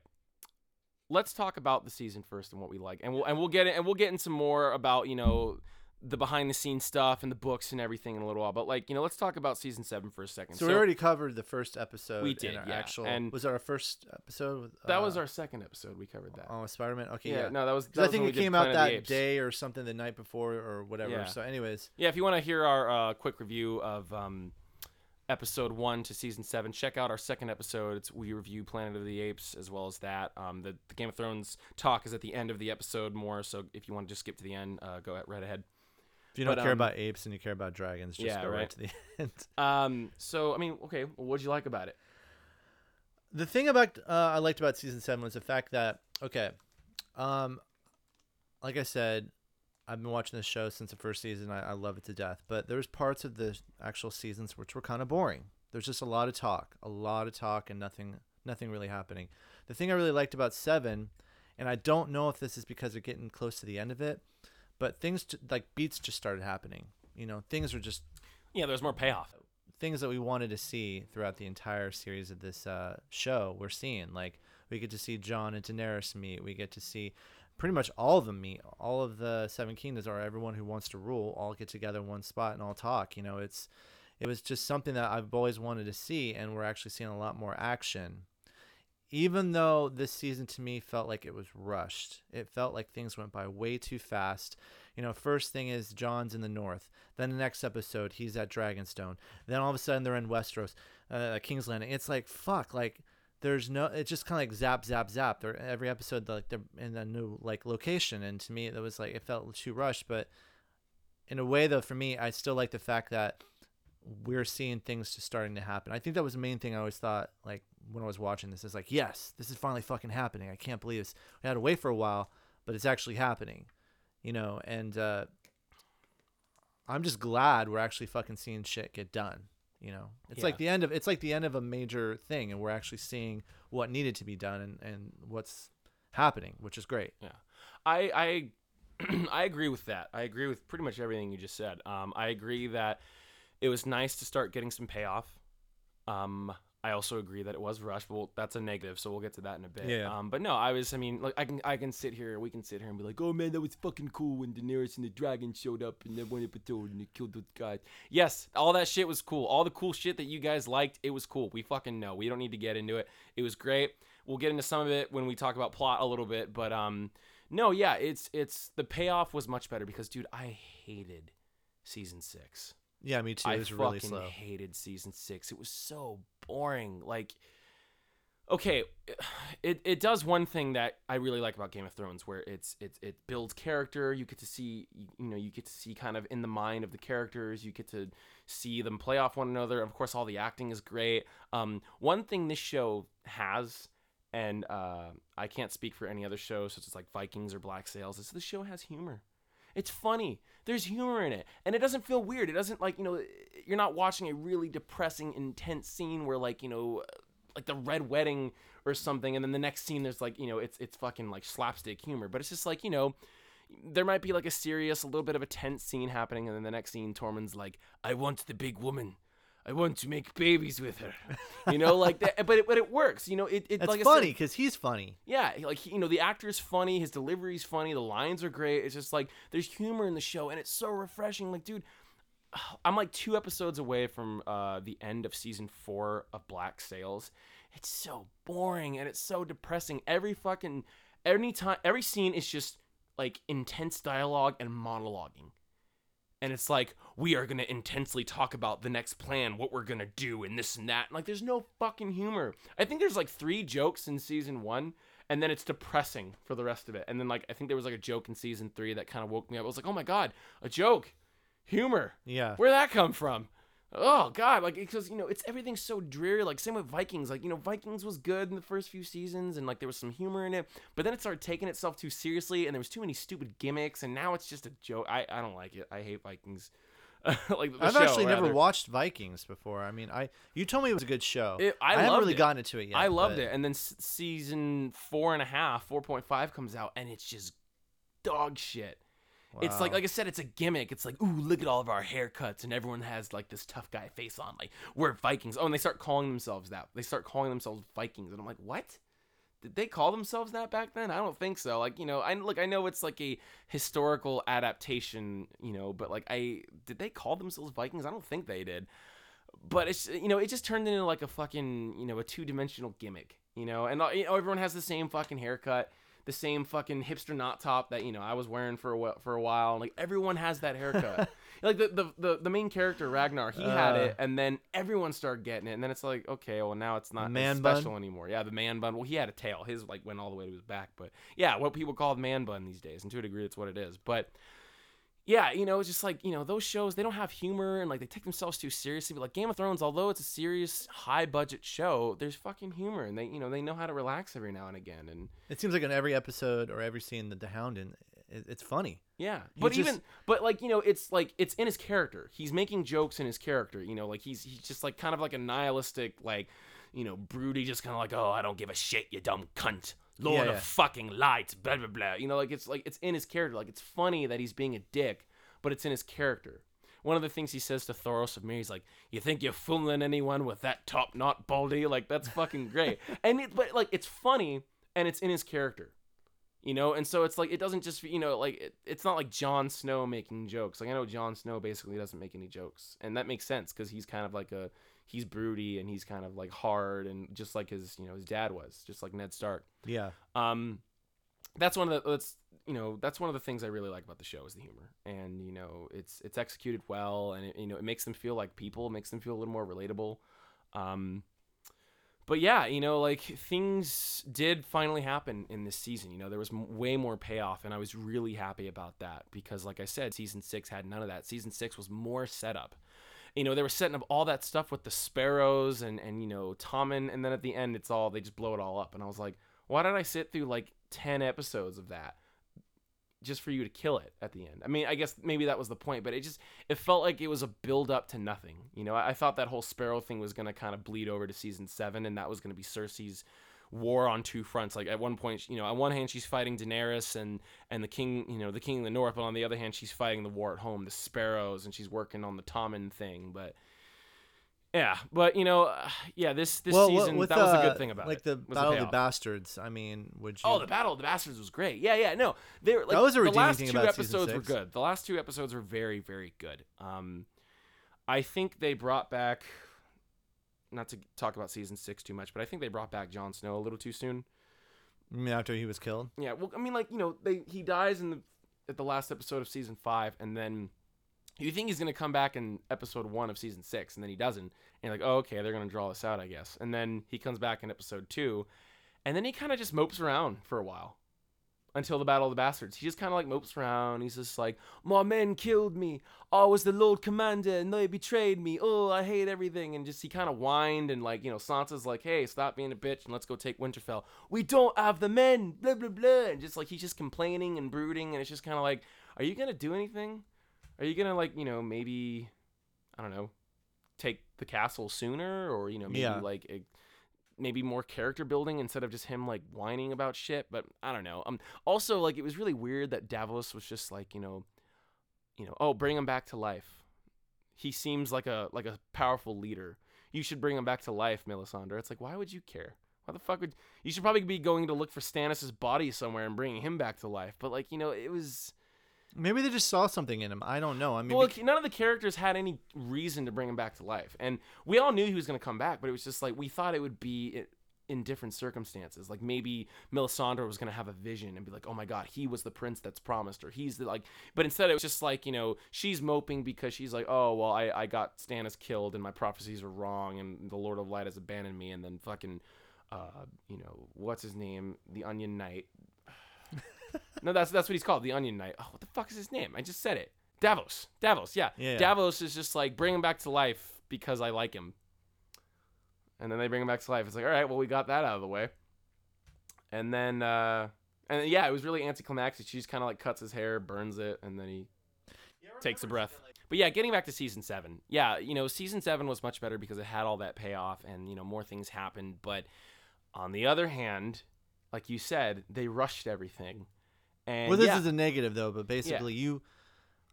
let's talk about the season first and what we like, and we'll and we'll get it, and we'll get into more about you know the behind the scenes stuff and the books and everything in a little while. But like you know, let's talk about season seven for a second. So, we already covered the first episode. We in did, our yeah, Actual, and- was our first episode? With, that was uh, our second episode. We covered that. Oh, Spider Man. Okay, yeah, yeah. no, that was. That I think it came out Planet of the that day or something the night before or whatever. Yeah. So, anyways, Yeah, if you want to hear our uh, quick review of um, episode one to season seven, check out our second episode. It's we review Planet of the Apes as well as that. Um, the, the Game of Thrones talk is at the end of the episode more. So if you want to just skip to the end, uh, go right ahead. if you don't But, care um, about apes and you care about dragons, just yeah, go right. right. to the end. Um, so I mean, okay, well, what'd you like about it? the thing about uh, I liked about season seven was the fact that okay, um, like I said, I've been watching this show since the first season. I, I love it to death. But there's parts of the actual seasons which were kind of boring. There's just a lot of talk, a lot of talk, and nothing, nothing really happening. The thing I really liked about seven, and I don't know if this is because they're getting close to the end of it, but things like beats just started happening. You know, things were just Yeah, there's more payoff. things that we wanted to see throughout the entire series of this uh, show we're seeing like we get to see john and daenerys meet we get to see pretty much all of them meet all of the seven kingdoms or everyone who wants to rule all get together in one spot and all talk you know it's it was just something that i've always wanted to see and we're actually seeing a lot more action even though this season to me felt like it was rushed it felt like things went by way too fast you know, first thing is Jon's in the north. Then the next episode, he's at Dragonstone. Then all of a sudden they're in Westeros, uh, King's Landing. It's like fuck, like there's no. It's just kind of like zap, zap, zap. They're every episode like they're in a new like location, and to me it was like it felt too rushed. But in a way, though, for me, I still like the fact that we're seeing things just starting to happen. I think that was the main thing I always thought like when I was watching this is like, yes, this is finally fucking happening. I can't believe this. We had to wait for a while, but it's actually happening you know and uh i'm just glad we're actually fucking seeing shit get done you know it's like the end of it's like the end of a major thing and we're actually seeing what needed to be done and, and what's happening which is great Yeah, I I I agree with that. I agree with pretty much everything you just said. Um, I agree that it was nice to start getting some payoff. Um, I also agree that it was rushed. Well, that's a negative, so we'll get to that in a bit. Yeah. Um, but no, I was. I mean, like I can I can sit here. We can sit here and be like, oh man, that was fucking cool when Daenerys and the dragon showed up in that one episode and they killed those guys. Yes, all that shit was cool. All the cool shit that you guys liked, it was cool. We fucking know. We don't need to get into it. It was great. We'll get into some of it when we talk about plot a little bit, but um, no, yeah, it's it's the payoff was much better because, dude, I hated season six. yeah me too I it was fucking really slow hated season six. It was so boring. Like, okay, it, it does one thing that I really like about Game of Thrones, where it's it it builds character. You get to see you, know you get to see kind of in the mind of the characters. You get to see them play off one another. Of course, all the acting is great. Um, one thing this show has. And uh, I can't speak for any other show, such as like Vikings or Black Sails. Is the show has humor. It's funny. There's humor in it. And it doesn't feel weird. It doesn't like, you know, you're not watching a really depressing, intense scene where like, you know, like the red wedding or something and then the next scene there's like, you know, it's it's fucking like slapstick humor. But it's just like, you know, there might be like a serious, a little bit of a tense scene happening and then the next scene Tormund's like, "I want the big woman. I want to make babies with her." You know, like that but it but it works. You know, it, it it's like funny because he's funny yeah, like he- you know, the actor's funny, his delivery's funny, the lines are great. It's just like there's humor in the show, and it's so refreshing. Like, dude, I'm like two episodes away from uh, the end of season four of Black Sails. It's so boring and it's so depressing. Every fucking any time, every scene is just like intense dialogue and monologuing. And it's like, we are gonna intensely talk about the next plan, what we're gonna do, and this and that. Like, there's no fucking humor. I think there's like three jokes in season one, and then it's depressing for the rest of it. And then, like, I think there was like a joke in season three that kind of woke me up. I was like, oh my god, a joke, humor. yeah Where'd that come from? Oh god, like because you know it's everything's so dreary. Like same with Vikings. Like you know Vikings was good in the first few seasons, and like there was some humor in it. But then it started taking itself too seriously, and there was too many stupid gimmicks, and now it's just a joke. I I don't like it. I hate Vikings. like the I've show, actually never watched Vikings before. I mean, I you told me it was a good show. It- I haven't really it. gotten into it yet. I loved but- it, and then s- season four and a half, four point five comes out, and it's just dog shit. It's like, like I said, it's a gimmick. It's like, ooh, look at all of our haircuts, and everyone has like this tough guy face on. Like we're Vikings. Oh, and they start calling themselves that. They start calling themselves Vikings, and I'm like, what? Did they call themselves that back then? I don't think so. Like you know, I look, I know it's like a historical adaptation, you know, but like I did they call themselves Vikings? I don't think they did. But it's you know, it just turned into like a fucking you know a two dimensional gimmick, you know, and uh, you know everyone has the same fucking haircut the same fucking hipster knot top that you know I was wearing for a while, for a while. Like everyone has that haircut. like the, the the the main character Ragnar, he had Uh. it, and then everyone started getting it, and then it's like, okay, well now it's not man as bun? special anymore. Yeah, the man bun. Well, he had a tail. His like went all the way to his back, but yeah, what people call the man bun these days, and to a degree, it's what it is. But yeah, you know, it's just like, you know, those shows, they don't have humor and like they take themselves too seriously. But like Game of Thrones, although it's a serious, high budget show, there's fucking humor and they, you know, they know how to relax every now and again. And It seems like in every episode or every scene that the Hound in, it's funny. yeah, He but just- even, but like, you know, it's like, it's in his character. He's making jokes in his character, you know, like he's, he's just like kind of like a nihilistic, like, you know, broody, just kind of like, oh, I don't give a shit, you dumb cunt. Lord Yeah, of fucking light, blah, blah, blah. You know, like it's like, it's in his character. Like it's funny that he's being a dick, but it's in his character. One of the things he says to Thoros of Myr, he's like, "You think you're fooling anyone with that top knot, Baldy? Like that's fucking great." and it, but like it's funny and it's in his character, you know. And so it's like it doesn't just you know like it, it's not like Jon Snow making jokes. Like I know Jon Snow basically doesn't make any jokes, and that makes sense because he's kind of like a he's broody and he's kind of like hard and just like his you know his dad was, just like Ned Stark. Yeah. Um, that's one of the that's you know that's one of the things I really like about the show is the humor, and you know it's it's executed well, and it, you know it makes them feel like people, makes them feel a little more relatable. Um, but yeah, you know, like things did finally happen in this season. You know, there was m- way more payoff, and I was really happy about that because, like I said, season six had none of that. Season six was more setup. You know, they were setting up all that stuff with the sparrows and and you know Tommen, and then at the end, it's all they just blow it all up, and I was like, why did I sit through like ten episodes of that? just for you to kill it at the end. I mean, I guess maybe that was the point, but it just it felt like it was a build up to nothing. You know, I, I thought that whole Sparrow thing was gonna kind of bleed over to season seven, and that was gonna be Cersei's war on two fronts. Like at one point, you know, on one hand she's fighting Daenerys and and the king, you know, the king of the North, but on the other hand she's fighting the war at home, the Sparrows, and she's working on the Tommen thing. But yeah, but you know, uh, yeah, this this well, season that was a uh, good thing about like it. Like the Battle of the. Bastards. I mean, would you? Oh, the Battle of the Bastards was great. Yeah, yeah, no, they were like that was a the last two episodes were good. The last two episodes were very, very good. Um, I think they brought back, not to talk about season six too much, but I think they brought back Jon Snow a little too soon. After he was killed. Yeah, well, I mean, like you know, they he dies in the at the last episode of season five, and then you think he's gonna come back in episode one of season six, and then he doesn't, and you're like, oh, okay, they're gonna draw this out, I guess, and then he comes back in episode two, and then he kind of just mopes around for a while until the Battle of the Bastards. He just kind of like mopes around. He's just like, my men killed me. I was the Lord Commander, and they betrayed me. Oh, I hate everything. And just he kind of whined, and like you know, Sansa's like, hey, stop being a bitch, and let's go take Winterfell. We don't have the men. Blah blah blah. And just like he's just complaining and brooding, and it's just kind of like, are you gonna do anything? Are you gonna like you know maybe, I don't know, take the castle sooner, or you know maybe Yeah. like. Maybe more character building instead of just him like whining about shit but i don't know. Um also like it was really weird that davos was just like you know you know oh bring him back to life. He seems like a like a powerful leader. You should bring him back to life melisandre. It's like why would you care? Why the fuck would you should probably be going to look for stannis's body somewhere and bringing him back to life. But like you know it was Maybe they just saw something in him. I don't know. I mean, well, none of the characters had any reason to bring him back to life, and we all knew he was going to come back. But it was just like we thought it would be in different circumstances. Like maybe Melisandre was going to have a vision and be like, "Oh my God, he was the prince that's promised," or he's the like. But instead, it was just like you know she's moping because she's like, "Oh well, I I got Stannis killed and my prophecies are wrong and the Lord of Light has abandoned me," and then fucking. Uh, you know what's his name? The Onion Knight. No, that's that's what he's called, the Onion Knight. Oh, what the fuck is his name? I just said it. Davos. Davos. Yeah. Yeah. Davos is just like bring him back to life because I like him. And then they bring him back to life. It's like, all right, well, we got that out of the way. And then, uh, and then, yeah, it was really anticlimactic. She just kind of like cuts his hair, burns it, and then he takes a breath. but yeah, getting back to season seven, yeah, you know, season seven was much better because it had all that payoff and you know more things happened. But on the other hand, like you said, they rushed everything. And well, this yeah, is a negative though, but basically you,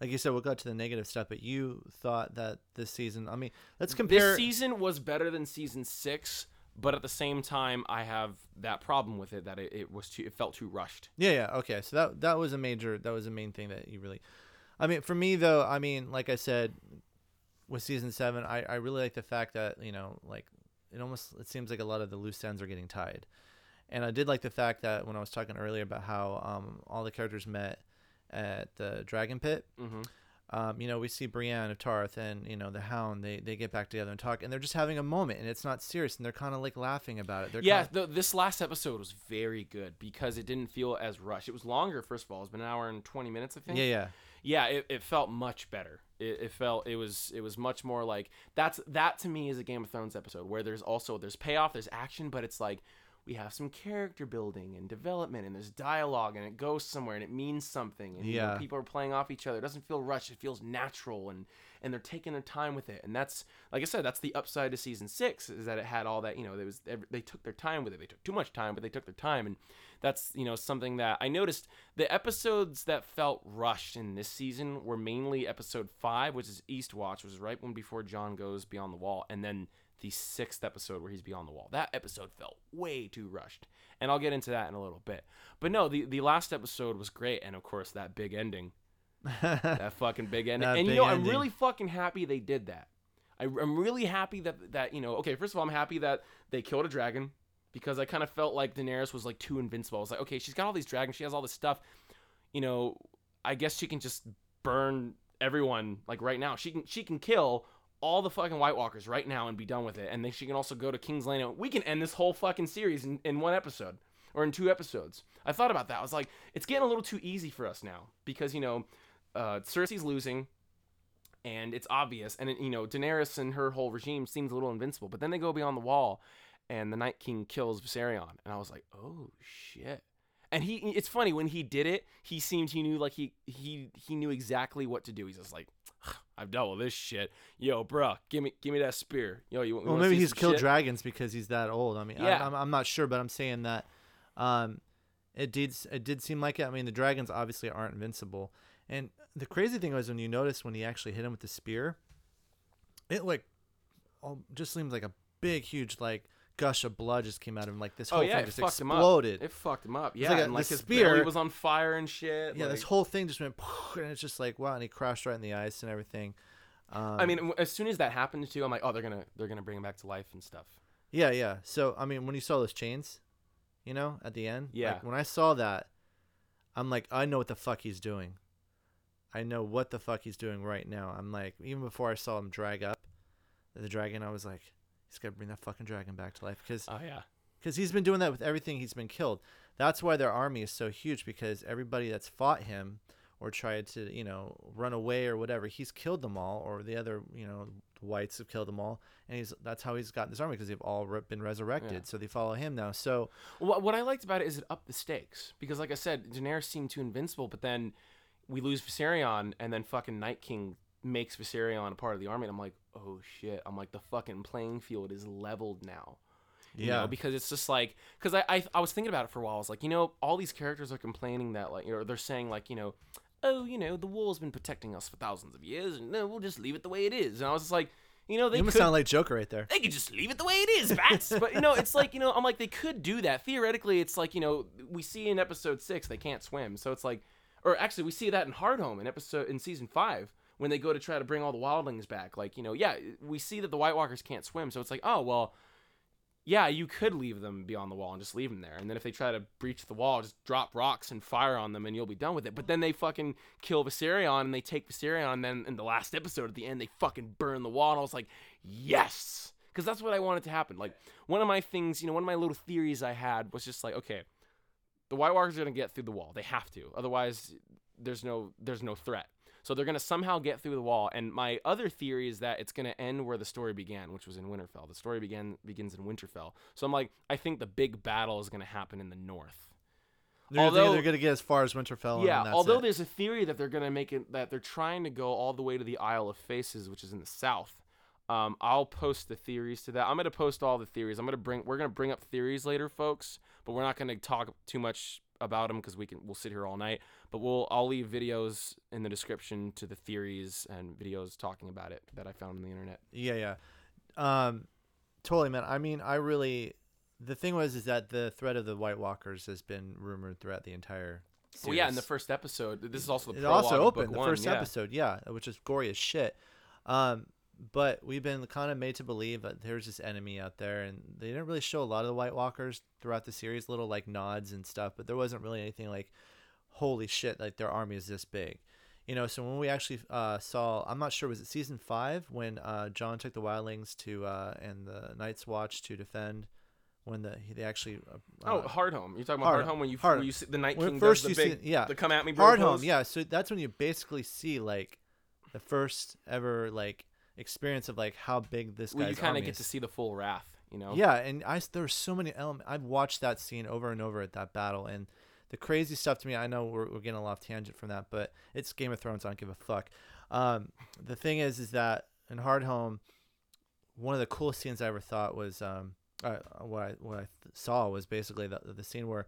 like you said, we'll go to the negative stuff. But you thought that this season. I mean, let's compare. this season was better than season six, but at the same time, I have that problem with it that it, it was too, it felt too rushed. Yeah, yeah, okay. So that that was a major, that was a main thing that you really. I mean, for me though, I mean, like I said, with season seven, I I really like the fact that you know, like, it almost it seems like a lot of the loose ends are getting tied, and I did like the fact that when I was talking earlier about how um all the characters met at the Dragon Pit. Mm-hmm. Um, you know, we see Brienne of Tarth and you know the Hound. They they get back together and talk, and they're just having a moment, and it's not serious, and they're kind of like laughing about it. They're Yeah, kinda- this last episode was very good because it didn't feel as rushed. It was longer, first of all. It's been an hour and twenty minutes, I think. yeah, yeah. yeah it, it felt much better it, it felt it was it was much more like that's that to me is a game of thrones episode where there's also there's payoff there's action but it's like we have some character building and development and there's dialogue and it goes somewhere and it means something and you know, Yeah. people are playing off each other. It doesn't feel rushed. It feels natural and and they're taking their time with it. And that's like i said that's the upside to season six is that it had all that you know there was they took their time with it. They took too much time but they took their time. And that's you know something that i noticed the episodes that felt rushed in this season were mainly episode five which is east watch which is right when before jon goes beyond the wall and then the sixth episode where he's beyond the wall that episode felt way too rushed and i'll get into that in a little bit but no the, the last episode was great and of course that big ending that fucking big ending. And you big know, I'm really fucking happy they did that. I, I'm really happy that that you know. Okay, first of all, I'm happy that they killed a dragon because I kind of felt like Daenerys was like too invincible. I was like, okay, she's got all these dragons, she has all this stuff. You know, I guess she can just burn everyone like right now. She can she can kill all the fucking White Walkers right now and be done with it. And then she can also go to King's Landing. We can end this whole fucking series in, in one episode or in two episodes. I thought about that. I was like, it's getting a little too easy for us now because you know, uh, Cersei's losing, and it's obvious. And you know, Daenerys and her whole regime seems a little invincible. But then they go beyond the wall, and the Night King kills Viserion, and I was like, oh shit. And he, it's funny when he did it. He seemed he knew like he he he knew exactly what to do. He's just like, I've dealt with this shit. Yo, bruh, give me give me that spear. Yo, you, you well, maybe he's killed shit? dragons because he's that old. I mean, I, Yeah. I'm, I'm not sure, but I'm saying that um, it did it did seem like it. I mean, the dragons obviously aren't invincible, and the crazy thing was when you notice when he actually hit him with the spear, it like all, just seems like a big, huge like gush of blood just came out of him. Like this Oh whole yeah, thing just fucked him exploded. up. It fucked him up. Yeah, like a- and like his spear- belly was on fire and shit. yeah, like- this whole thing just went, and it's just like wow, and he crashed right in the ice and everything. Um, I mean, as soon as that happened too, I'm like, oh, they're gonna they're gonna bring him back to life and stuff. Yeah, yeah. So I mean, when you saw those chains, you know, at the end, Yeah. Like, when I saw that, I'm like, I know what the fuck he's doing. I know what the fuck he's doing right now. I'm like, even before I saw him drag up the dragon, I was like, he's gotta bring that fucking dragon back to life because Oh yeah, because he's been doing that with everything he's been killed. That's why their army is so huge because everybody that's fought him or tried to, you know, run away or whatever, he's killed them all, or the other, you know, whites have killed them all, and he's that's how he's gotten this army because they've all re- been resurrected, Yeah. so they follow him now. So What, what I liked about it is it upped the stakes because, like I said, Daenerys seemed too invincible, but then we lose Viserion, and then fucking Night King makes Viserion a part of the army, and I'm like, oh shit! I'm like, the fucking playing field is leveled now. You yeah, know, because it's just like, because I, I I was thinking about it for a while. I was like, you know, all these characters are complaining that like, or they're saying like, you know, oh, you know, the wall's been protecting us for thousands of years, and no, we'll just leave it the way it is. And I was just like, you know, they you could sound like Joker right there. they could just leave it the way it is, bats. but you know, it's like you know, I'm like they could do that theoretically. It's like you know, we see in episode six they can't swim, so it's like, or actually we see that in Hardhome in episode in season five when they go to try to bring all the wildlings back. Like you know, yeah, we see that the White Walkers can't swim, so it's like, oh well. Yeah, you could leave them beyond the wall and just leave them there. And then if they try to breach the wall, just drop rocks and fire on them and you'll be done with it. But then they fucking kill Viserion and they take Viserion and then in the last episode at the end they fucking burn the wall and I was like, yes because that's what i wanted to happen like one of my things you know one of my little theories i had was just like okay the white walkers are going to get through the wall they have to otherwise there's no there's no threat so they're going to somehow get through the wall and my other theory is that it's going to end where the story began which was in winterfell the story began begins in winterfell so i'm like i think the big battle is going to happen in the north They're, Although- they're gonna get as far as Winterfell. yeah, although it. there's a theory that they're gonna make it that they're trying to go all the way to the Isle of Faces, which is in the south. Um, I'll post the theories to that. I'm gonna post all the theories. I'm gonna bring we're gonna bring up theories later, folks, but we're not gonna talk too much about them because we can we'll sit here all night. But we'll I'll leave videos in the description to the theories and videos talking about it that I found on the internet. Yeah, yeah. Um, totally, man. I mean, I really. The thing was, is that the threat of the White Walkers has been rumored throughout the entire. Series. Well, yeah, in the first episode, this is also the it also opened the one, first yeah. episode, yeah, which is gory as shit. Um, but we've been kind of made to believe that there's this enemy out there, and they didn't really show a lot of the White Walkers throughout the series. Little like nods and stuff, but there wasn't really anything like, holy shit, like their army is this big. You know, so when we actually uh, saw, I'm not sure, was it season five when uh, Jon took the Wildlings to uh, and the Night's Watch to defend when the they actually uh, Oh, uh, Hardhome. You're talking about Hard- Hardhome when you Hard- when you see the Night King first does the big see- yeah. the come at me bro Hardhome yeah so that's when you basically see like the first ever like experience of like how big this Well, guy's you kind of get to see the full wrath, you know. yeah and I there's so many elements i've watched that scene over and over at that battle and the crazy stuff to me i know we're, we're getting a lot of tangent from that but it's game of thrones i don't give a fuck um, the thing is is that in Hardhome one of the coolest scenes i ever thought was um, uh, what i what i th- saw was basically the, the scene where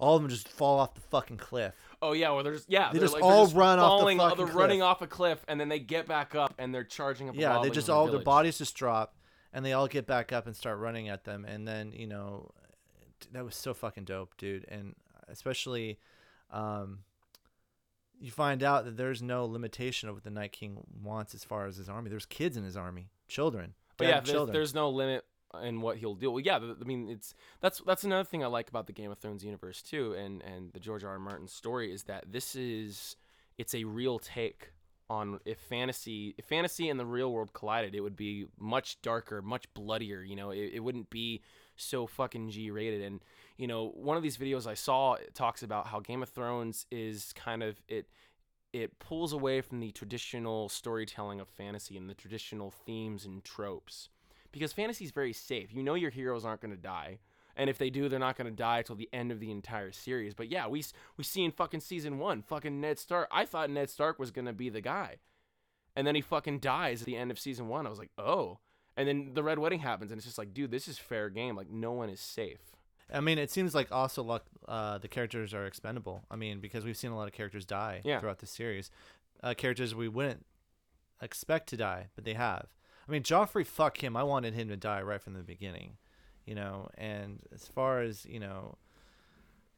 all of them just fall off the fucking cliff Oh yeah, well there's yeah, They they're just like, all they're just run off the falling, fucking They're running off a cliff, and then they get back up and they're charging up. the yeah they wildlings just the all their village. bodies just drop and they all get back up and start running at them and then you know that was so fucking dope dude and especially um you find out that there's no limitation of what the night king wants as far as his army there's kids in his army children But dead yeah, there's, children there's no limit in what he'll do. Well, yeah, I mean it's that's that's another thing I like about the Game of Thrones universe too, and and the George R. R. Martin story is that this is it's a real take on if fantasy if fantasy and the real world collided, it would be much darker, much bloodier. You know, it, it wouldn't be so fucking G rated. And you know, one of these videos I saw talks about how Game of Thrones is kind of it it pulls away from the traditional storytelling of fantasy and the traditional themes and tropes because fantasy is very safe. You know your heroes aren't going to die, and if they do, they're not going to die till the end of the entire series. But yeah, we we see in fucking season one, fucking Ned Stark. I thought Ned Stark was going to be the guy, and then he fucking dies at the end of season one. I was like, oh. And then the Red Wedding happens, and it's just like, dude, this is fair game. Like, no one is safe. i mean it seems like also luck uh the characters are expendable i mean because we've seen a lot of characters die Yeah. throughout the series uh characters we wouldn't expect to die but they have i mean joffrey fuck him i wanted him to die right from the beginning you know and as far as you know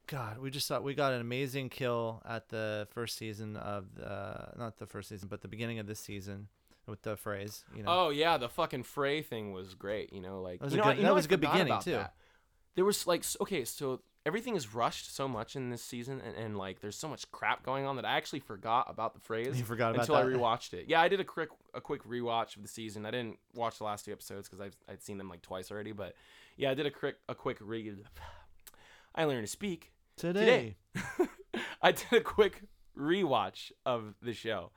god we just thought we got an amazing kill at the first season of the not the first season but the beginning of this season with the Freys you know Oh yeah, the fucking Frey thing was great. You know, like That was you a know, good- you that know, was a good beginning, too. that. There was like okay, so everything is rushed so much in this season, and, and like there's so much crap going on that I actually forgot about the Freys You forgot until I rewatched it. Yeah, I did a quick a quick rewatch of the season. I didn't watch the last two episodes because I've I'd seen them like twice already, but yeah, I did a quick a quick read. I learned to speak today, today. I did a quick rewatch of the show.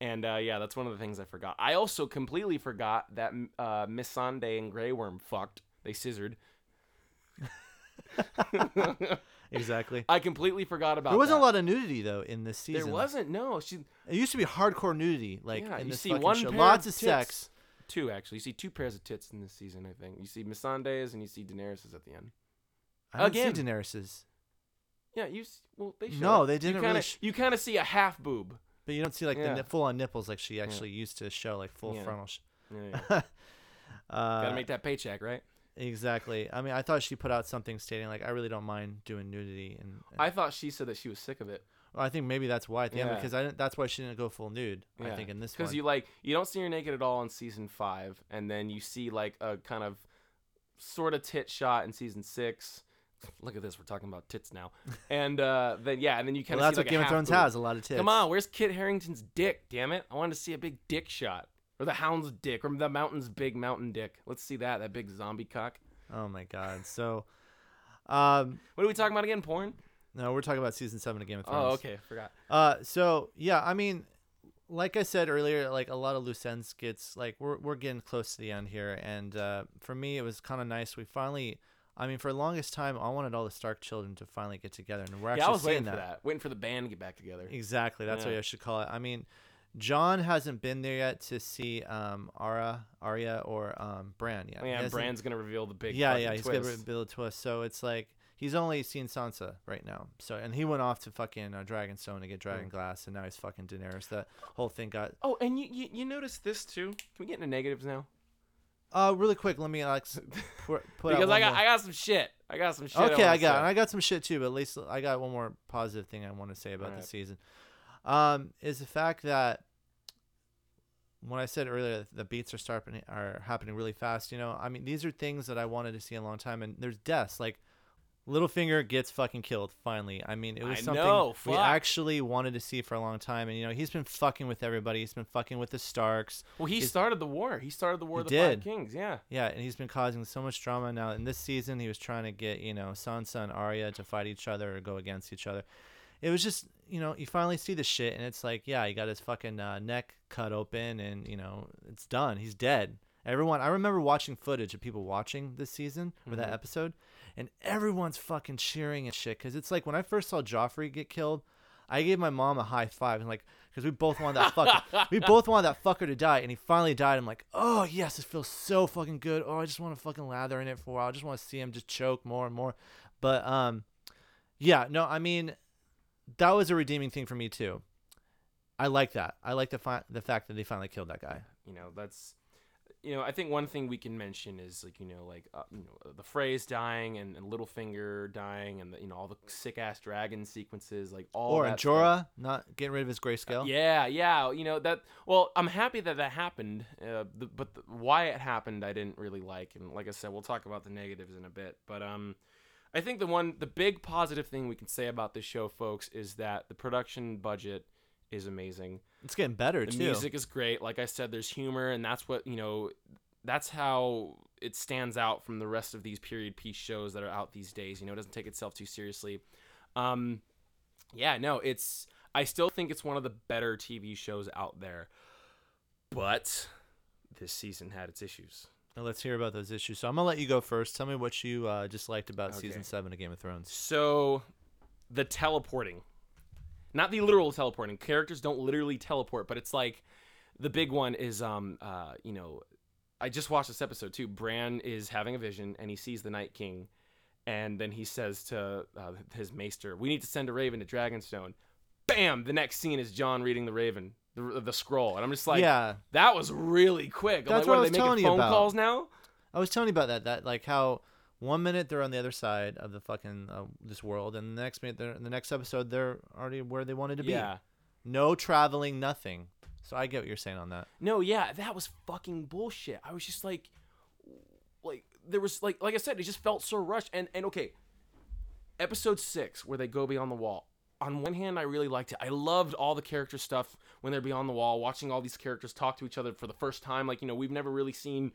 And uh, yeah, that's one of the things I forgot. I also completely forgot that uh, Missandei and Grey Worm fucked. They scissored. exactly I completely forgot about. there wasn't that. a lot of nudity though in this season There wasn't. No, she It used to be hardcore nudity, like Yeah, in you this see one show. Lots of of sex. two actually. You see two pairs of tits in this season. I think you see Missandei's and you see Daenerys's at the end. I don't Again. see Daenerys's, Yeah, you. Well, they show No, they didn't kinda, really sh- you kind of see a half boob. but you don't see like Yeah. the full on nipples like she actually used to show, like full Yeah. frontal. Sh- Yeah, yeah. uh, Gotta make that paycheck, right? Exactly. I mean, I thought she put out something stating like, I really don't mind doing nudity, and, and I thought she said that she was sick of it. well, I think maybe that's why at the end Yeah. because I didn't. That's why she didn't go full nude. I think in this one. because you like you don't see her naked at all in season five, and then you see like a kind of sort of tit shot in season six. Look at this, we're talking about tits now, and uh, then yeah, and then you kind well, of that's see what like Game a of Thrones boob. has a lot of tits. Come on, where's Kit Harington's dick? Damn it, I wanted to see a big dick shot, or the Hound's dick, or the Mountain's big mountain dick. Let's see that, that big zombie cock. Oh my god. So, um, What are we talking about again? Porn? no, we're talking about season seven of Game of Thrones. Oh, okay, forgot. Uh, so yeah, I mean, like I said earlier, like a lot of loose ends gets like we're we're getting close to the end here, and uh, for me, it was kind of nice. We finally, I mean, for the longest time, I wanted all the Stark children to finally get together, and we're Yeah, actually I was waiting that. for that. Waiting for the band to get back together. Exactly. That's Yeah. what I should call it. I mean, Jon hasn't been there yet to see um Ara, Arya, or um Bran yet. Yeah, hasn't- gonna reveal the big yeah, yeah. He's twist. gonna build a twist. So it's like he's only seen Sansa right now. So and he went off to fucking uh, Dragonstone to get Dragon Glass, and now he's fucking Daenerys. That whole thing got. Oh, and you, you you notice this too? Can we get into negatives now? Uh, really quick, let me like put, because I got more- I got some shit. I got some shit. okay, I, I, got say. and I got some shit too, but at least I got one more positive thing I want to say about Alright. the season. Um, is the fact that when I said earlier that the beats are starting are happening really fast. You know, I mean these are things that I wanted to see in a long time, and there's deaths like. Littlefinger gets fucking killed finally. I mean, it was I something know, we actually wanted to see for a long time. And you know, he's been fucking with everybody. He's been fucking with the Starks. Well, he He's- started the war. He started the war He of the Five did. Kings. Yeah. Yeah, and he's been causing so much drama now. In this season, he was trying to get you know Sansa and Arya to fight each other or go against each other. It was just you know you finally see the shit, and it's like yeah, he got his fucking uh, neck cut open, and you know it's done. He's dead. Everyone, I remember watching footage of people watching this season or that Mhm. episode, and everyone's fucking cheering and shit. Cause it's like when I first saw Joffrey get killed, I gave my mom a high five and like, cause we both wanted that fucker, we both wanted that fucker to die, and he finally died. I'm like, oh yes, it feels so fucking good. Oh, I just want to fucking lather in it for a while. I just want to see him just choke more and more. But um, yeah, no, I mean, that was a redeeming thing for me too. I like that. I like the fi- the fact that they finally killed that guy. You know, that's. You know, I think one thing we can mention is like you know, like uh, you know, the Freys dying and, and Littlefinger dying and the, you know all the sick ass dragon sequences, like all or that. Jorah not getting rid of his grayscale. Yeah, yeah. You know that. Well, I'm happy that that happened, uh, the, but the, why it happened, I didn't really like. And like I said, we'll talk about the negatives in a bit. But um, I think the one, the big positive thing we can say about this show, folks, is that the production budget is amazing. It's getting better The too. music is great. Like I said, there's humor, and that's what you know. That's how it stands out from the rest of these period piece shows that are out these days. You know, it doesn't take itself too seriously. Um, yeah, no, it's. I still think it's one of the better TV shows out there, but this season had its issues. Now let's hear about those issues. So I'm gonna let you go first. Tell me what you uh, disliked about season seven of Game of Thrones. So, the teleporting, not the literal teleporting. Characters don't literally teleport, but it's like the big one is um uh you know, I just watched this episode too. Bran is having a vision and he sees the Night King, and then he says to uh, his maester, "We need to send a raven to Dragonstone." Bam! The next scene is Jon reading the raven, the, the scroll, and I'm just like, yeah, that was really quick. I'm That's like, what I what, are was they telling making you phone about. calls now? I was telling you about that. That like how one minute they're on the other side of the fucking uh, this world, and the next minute they're in the next episode they're already where they wanted to be. Yeah. No traveling, nothing. So I get what you're saying on that. No, yeah, that was fucking bullshit. I was just like, like there was like like I said, it just felt so rushed. And and okay, episode six where they go beyond the wall. On one hand, I really liked it. I loved all the character stuff when they're beyond the wall, watching all these characters talk to each other for the first time. Like you know, we've never really seen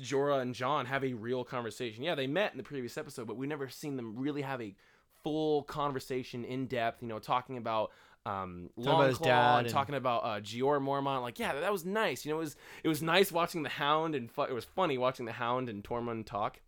Jorah and Jon have a real conversation. Yeah, they met in the previous episode, but we've never seen them really have a full conversation in depth. You know, talking about um, about Longclaw dad and and- talking about uh, Jeor Mormont. Like, yeah, that was nice. You know, it was it was nice watching the Hound and fu- it was funny watching the Hound and Tormund talk.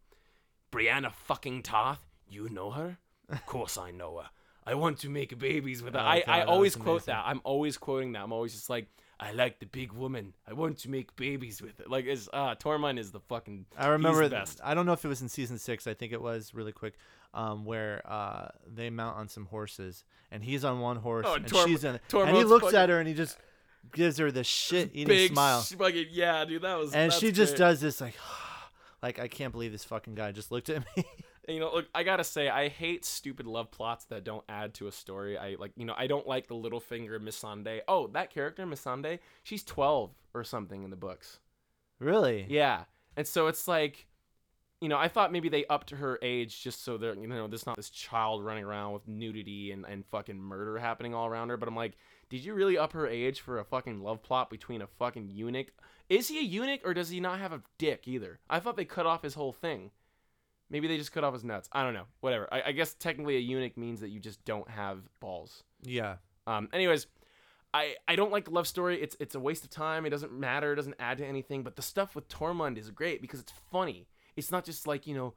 Brienne fucking Tarth, you know her? Of course I know her. I want to make babies with her. Oh, I, God, I always was quote amazing. that. I'm always quoting that. I'm always just like, I like the big woman. I want to make babies with it. Like, it's uh, Tormund is the fucking. I remember. he's the best. I don't know if it was in season six. I think it was really quick, um, where uh, they mount on some horses, and he's on one horse, Oh, and Torm- she's on, and he looks fucking- at her, and he just gives her the shit eating Big smile, sh- fucking yeah, dude. That was. and she just great. does this like, like I can't believe this fucking guy just looked at me. You know, look, I gotta say, I hate stupid love plots that don't add to a story. I like, you know, I don't like the Littlefinger Missandei. Oh, that character Missandei, she's twelve or something in the books. really? Yeah, and so it's like, you know, I thought maybe they upped her age just so there, you know, there's not this child running around with nudity and and fucking murder happening all around her. But I'm like, did you really up her age for a fucking love plot between a fucking eunuch? Is he a eunuch or does he not have a dick either? I thought they cut off his whole thing. Maybe they just cut off his nuts. I don't know. Whatever. I, I guess technically a eunuch means that you just don't have balls. Yeah. Um, anyways, I, I don't like the love story. It's it's a waste of time. It doesn't matter. It doesn't add to anything. But the stuff with Tormund is great because it's funny. It's not just like you know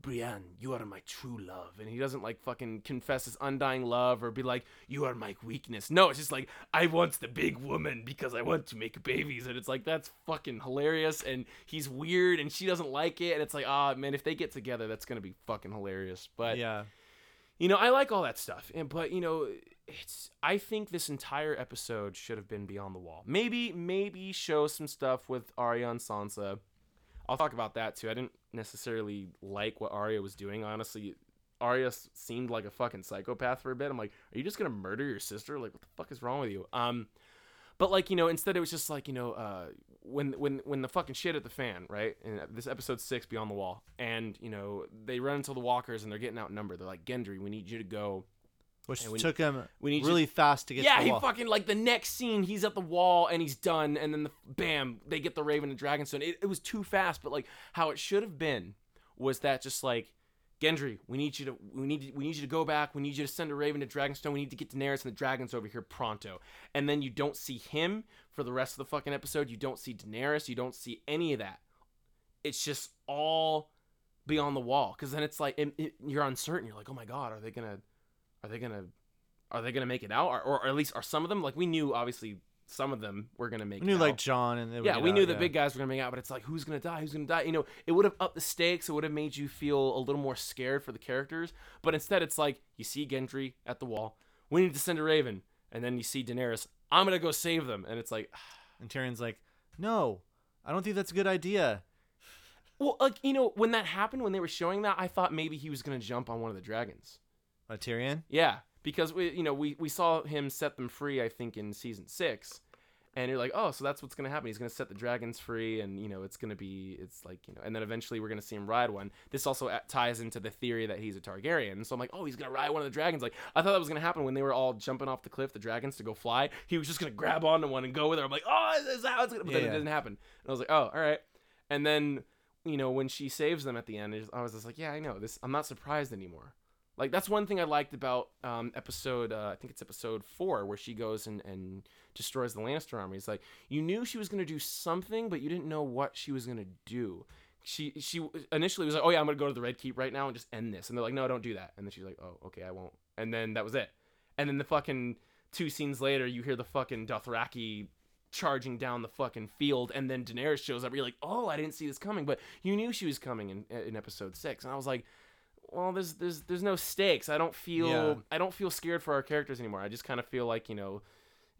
Brienne, you are my true love. And he doesn't like fucking confess his undying love or be like, you are my weakness. No, it's just like, I want the big woman because I want to make babies. And it's like, that's fucking hilarious. And he's weird and she doesn't like it. And it's like, ah, man, if they get together, that's going to be fucking hilarious. But, yeah. you know, I like all that stuff. And, but, you know, it's, I think this entire episode should have been Beyond the Wall. Maybe, maybe show some stuff with Arya and Sansa. I'll talk about that too. I didn't necessarily like what Arya was doing. Honestly, Arya seemed like a fucking psychopath for a bit. I'm like, are you just gonna murder your sister? Like, what the fuck is wrong with you? Um, but like you know, instead it was just like you know, uh, when when when the fucking shit at the fan, right? And this episode six, Beyond the Wall, and you know they run into the Walkers and they're getting outnumbered. They're like, Gendry, we need you to go. Which we- took him we need you- really fast to get yeah, to the he wall. fucking like the next scene, he's at the wall and he's done, and then the bam, they get the Raven and Dragonstone. It, it was too fast, but like how it should have been was that just like Gendry, we need you to we need we need you to go back. We need you to send a Raven to Dragonstone. We need to get Daenerys and the dragons over here pronto. And then you don't see him for the rest of the fucking episode. You don't see Daenerys. You don't see any of that. It's just all beyond the wall. Because then it's like it, it- you're uncertain. You're like, oh my god, are they gonna are they gonna are they gonna make it out? Or, or at least are some of them like we knew obviously some of them were gonna make We knew it like out. Jon and yeah we knew the big guys were gonna make out but it's like who's gonna die? Who's gonna die? You know it would have upped the stakes. It would have made you feel a little more scared for the characters. But instead it's like you see Gendry at the wall. We need to send a Raven. And then you see Daenerys. I'm gonna go save them. And it's like And Tyrion's like, no, I don't think that's a good idea. well like you know when that happened when they were showing that I thought maybe he was gonna jump on one of the dragons Uh, Tyrion? Yeah, because we, you know, we we saw him set them free. I think in season six, and you're like, oh, so that's what's gonna happen. He's gonna set the dragons free, and you know, it's gonna be, it's like, you know, and then eventually we're gonna see him ride one. This also a- ties into the theory that he's a Targaryen. So I'm like, oh, he's gonna ride one of the dragons. Like I thought that was gonna happen when they were all jumping off the cliff, the dragons to go fly. He was just gonna grab onto one and go with her. I'm like, oh, is that how it's gonna? But Yeah, then yeah. it didn't happen. And I was like, oh, all right. And then, you know, when she saves them at the end, I was just like, yeah, I know this. I'm not surprised anymore. Like that's one thing I liked about um, episode uh, I think it's episode four where she goes and, and destroys the Lannister army. It's like you knew she was gonna do something, but you didn't know what she was gonna do. She she initially was like, oh yeah, I'm gonna go to the Red Keep right now and just end this, and they're like, no, don't do that. And then she's like, oh okay, I won't. And then that was it. And then the fucking two scenes later, you hear the fucking Dothraki charging down the fucking field, and then Daenerys shows up. You're like, oh, I didn't see this coming, but you knew she was coming in in episode six, and I was like well there's there's there's no stakes. I don't feel Yeah. i don't feel scared for our characters anymore. I just kind of feel like you know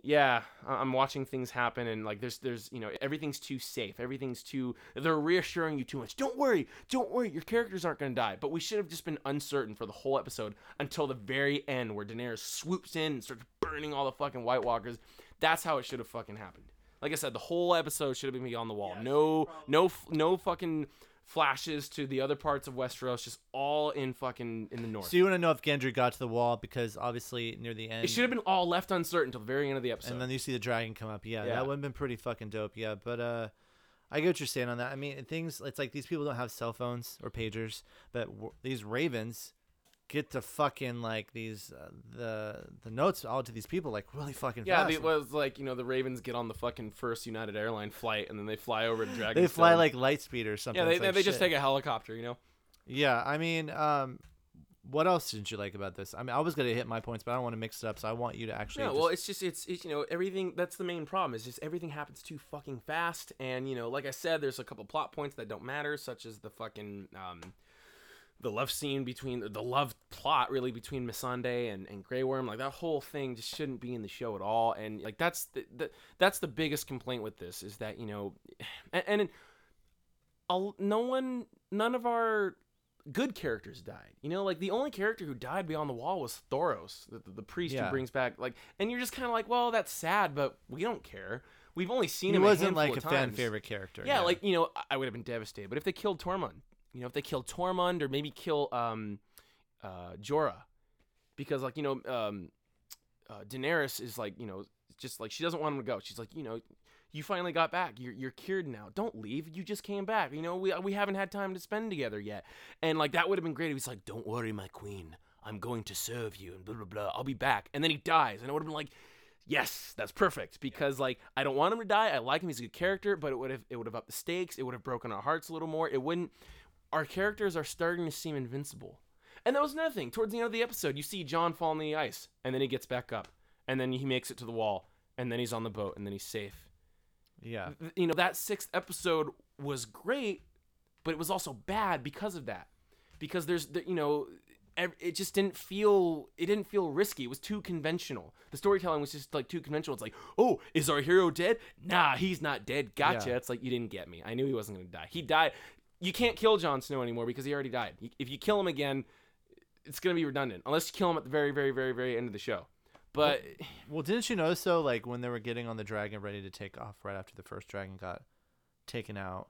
yeah I- i'm watching things happen and like there's there's you know everything's too safe. Everything's too they're reassuring you too much. Don't worry don't worry. Your characters aren't going to die. But we should have just been uncertain for the whole episode until the very end where daenerys swoops in and starts burning all the fucking white walkers. That's how it should have fucking happened. Like i said the whole episode should have been beyond the wall. No no no fucking flashes to the other parts of Westeros, just all in fucking in the north. So you want to know if Gendry got to the wall because obviously near the end, it should have been all left uncertain until the very end of the episode. and then you see the dragon come up. Yeah, Yeah. that would have been pretty fucking dope. Yeah, but uh, I get what you're saying on that. I mean, things it's like these people don't have cell phones or pagers, but w- these ravens get to fucking like these uh, the the notes all to these people like really fucking fast. yeah, fast. it was like you know the Ravens get on the fucking first United Airline flight and then they fly over to Dragonstone. they fly like light speed or something. yeah, they, It's like they just take a helicopter, you know. Yeah, I mean, um, what else didn't you like about this? I mean, I was gonna hit my points, but I don't want to mix it up, so I want you to actually. Yeah, just- well, it's just it's, it's you know everything. That's the main problem. Is just everything happens too fucking fast, and you know, like I said, there's a couple plot points that don't matter, such as the fucking um, the love scene between the love plot really between Missandei and and Grey Worm. Like that whole thing just shouldn't be in the show at all. And like that's the, the that's the biggest complaint with this is that you know, and, and I'll, no one, none of our good characters died. You know, like the only character who died beyond the wall was Thoros, the, the, the priest Yeah. who brings back like, and you're just kind of like, well, that's sad, but we don't care. We've only seen he him. wasn't like a of fan favorite character. Yeah, like you know, I- I would have been devastated. But if they killed Tormund, you know, if they kill Tormund or maybe kill um, uh, Jorah, because like you know, um, uh, Daenerys is like you know, just like she doesn't want him to go. She's like, you know, you finally got back. You're you're cured now. Don't leave. You just came back. You know, we we haven't had time to spend together yet. And like that would have been great. if He's like, don't worry, my queen. I'm going to serve you and blah blah blah. I'll be back. And then he dies, and it would have been like. Yes, that's perfect because like I don't want him to die. I like him; he's a good character, but it would have it would have upped the stakes. It would have broken our hearts a little more. It wouldn't. Our characters are starting to seem invincible. And that was another thing. Towards the end of the episode, you see Jon fall on the ice, and then he gets back up, and then he makes it to the wall, and then he's on the boat, and then he's safe. Yeah. You know, that sixth episode was great, but it was also bad because of that. Because there's, the, you know, it just didn't feel, it didn't feel risky. It was too conventional. The storytelling was just like too conventional. It's like, oh, is our hero dead? Nah, he's not dead. Gotcha. Yeah. It's like you didn't get me. I knew he wasn't gonna die. He died. You can't kill Jon Snow anymore because he already died. If you kill him again, it's gonna be redundant unless you kill him at the very, very, very, very end of the show. But Well, didn't you notice though, like when they were getting on the dragon, ready to take off, right after the first dragon got taken out,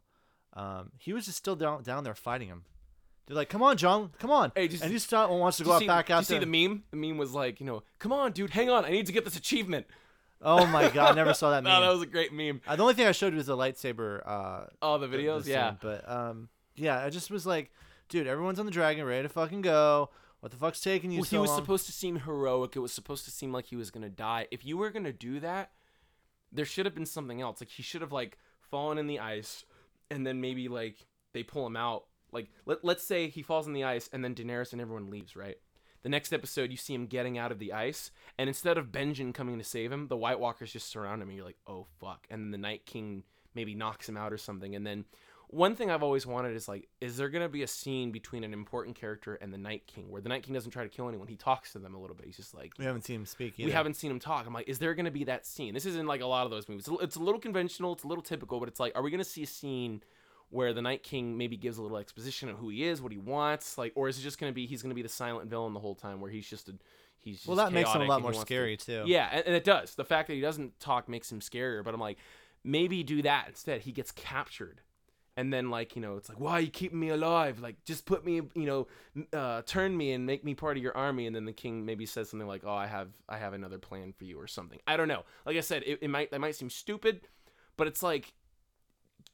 um, he was just still down down there fighting him. They're like, "Come on, Jon, come on!" Hey, just- and he still wants to go out see, back did you out see the meme? The meme was like, you know, come on, dude, hang on, I need to get this achievement. Oh my god, I never saw that meme. No, that was a great meme. Uh, the only thing I showed you was the lightsaber. Uh, Oh, the videos, the yeah. But um, yeah, I just was like, dude, everyone's on the dragon, ready to fucking go. What the fuck's taking you Well, so he was long? supposed to seem heroic. It was supposed to seem like he was gonna die. If you were gonna do that, there should have been something else. Like he should have like fallen in the ice, and then maybe like they pull him out. Like let let's say he falls in the ice, and then Daenerys and everyone leaves. Right. The next episode, you see him getting out of the ice, and instead of Benjen coming to save him, the White Walkers just surround him, and you're like, oh fuck. And then the Night King maybe knocks him out or something, and then one thing I've always wanted is like, is there gonna be a scene between an important character and the Night King where the Night King doesn't try to kill anyone? He talks to them a little bit. He's just like, we haven't seen him speak. Either. we haven't seen him talk. I'm like, is there gonna be that scene? This isn't like a lot of those movies. It's a- It's a little conventional. It's a little typical, but it's like, are we gonna see a scene where the Night King maybe gives a little exposition of who he is, what he wants, like, or is it just gonna be he's gonna be the silent villain the whole time where he's just a he's just Well, that makes him a lot more wants to- scary too. yeah, and, and it does. The fact that he doesn't talk makes him scarier. But I'm like, maybe do that instead. He gets captured, and then like you know, it's like, why are you keeping me alive? Like, just put me, you know, uh, turn me and make me part of your army. And then the king maybe says something like, oh, I have, I have another plan for you or something. I don't know. Like I said, it, it might, that might seem stupid, but it's like,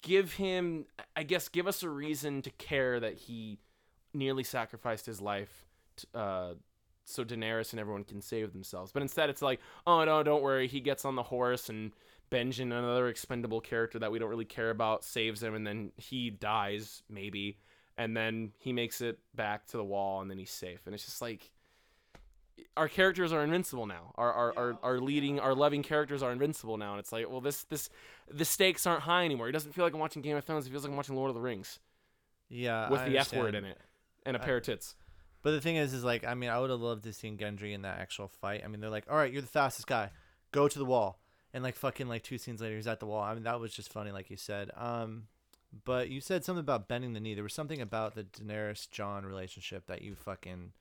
give him, I guess, give us a reason to care that he nearly sacrificed his life. uh, so Daenerys and everyone can save themselves. But instead, it's like, oh no, don't worry. He gets on the horse, and Benjen, another expendable character that we don't really care about, saves him, and then he dies maybe, and then he makes it back to the wall, and then he's safe. And it's just like, our characters are invincible now. Our our, our, our leading, our loving characters are invincible now, and it's like, well, this this the stakes aren't high anymore. It doesn't feel like I'm watching Game of Thrones. It feels like I'm watching Lord of the Rings yeah, with I the F word in it and a I- pair of tits. But the thing is, is like, I mean, I would have loved to seen Gendry in that actual fight. I mean, they're like, all right, you're the fastest guy, go to the wall, and like fucking like two scenes later, he's at the wall. I mean, that was just funny, like you said. Um, but you said something about bending the knee. There was something about the Daenerys Jon relationship that you fucking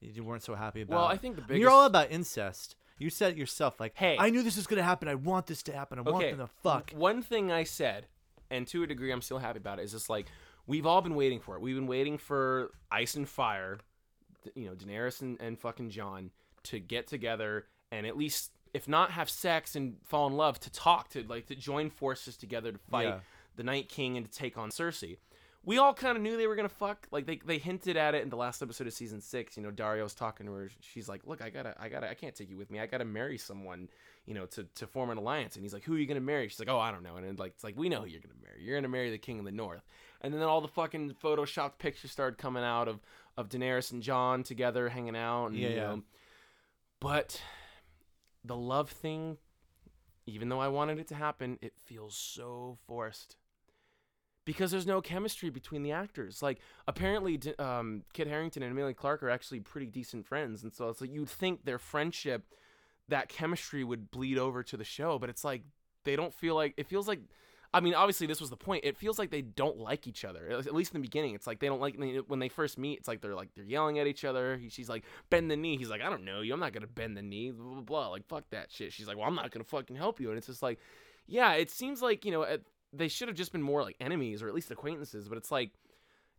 you weren't so happy about. Well, I think the biggest. you're all about incest. You said it yourself, like, Hey. I knew this was gonna happen. I want this to happen. I want okay. them to fuck. One thing I said, and to a degree, I'm still happy about it. Is just like we've all been waiting for it. We've been waiting for Ice and Fire, you know, Daenerys and, and fucking Jon to get together and at least, if not have sex and fall in love, to talk to like to join forces together to fight Yeah. the Night King and to take on Cersei. We all kind of knew they were gonna fuck. Like they, they hinted at it in the last episode of season six. You know, Daario's talking to her. She's like, "Look, I gotta, I gotta, I can't take you with me. I gotta marry someone, you know, to, to form an alliance." And he's like, "Who are you gonna marry?" She's like, "Oh, I don't know." And like, it's like we know who you're gonna marry. You're gonna marry the King of the North. And then all the fucking photoshopped pictures started coming out of of Daenerys and Jon together hanging out. And, Yeah, you know, but the love thing, even though I wanted it to happen, it feels so forced because there's no chemistry between the actors. Like apparently, um, Kit Harington and Emilia Clarke are actually pretty decent friends, and so it's like you'd think their friendship, that chemistry would bleed over to the show, but it's like they don't feel like it feels like. I mean, obviously, this was the point. It feels like they don't like each other. At at least in the beginning, it's like they don't like when they first meet. It's like they're like they're yelling at each other. He, she's like, "Bend the knee." He's like, "I don't know you. I'm not gonna bend the knee." Blah blah blah. Like fuck that shit. She's like, "Well, I'm not gonna fucking help you." And it's just like, yeah, it seems like you know at, they should have just been more like enemies or at least acquaintances. But it's like,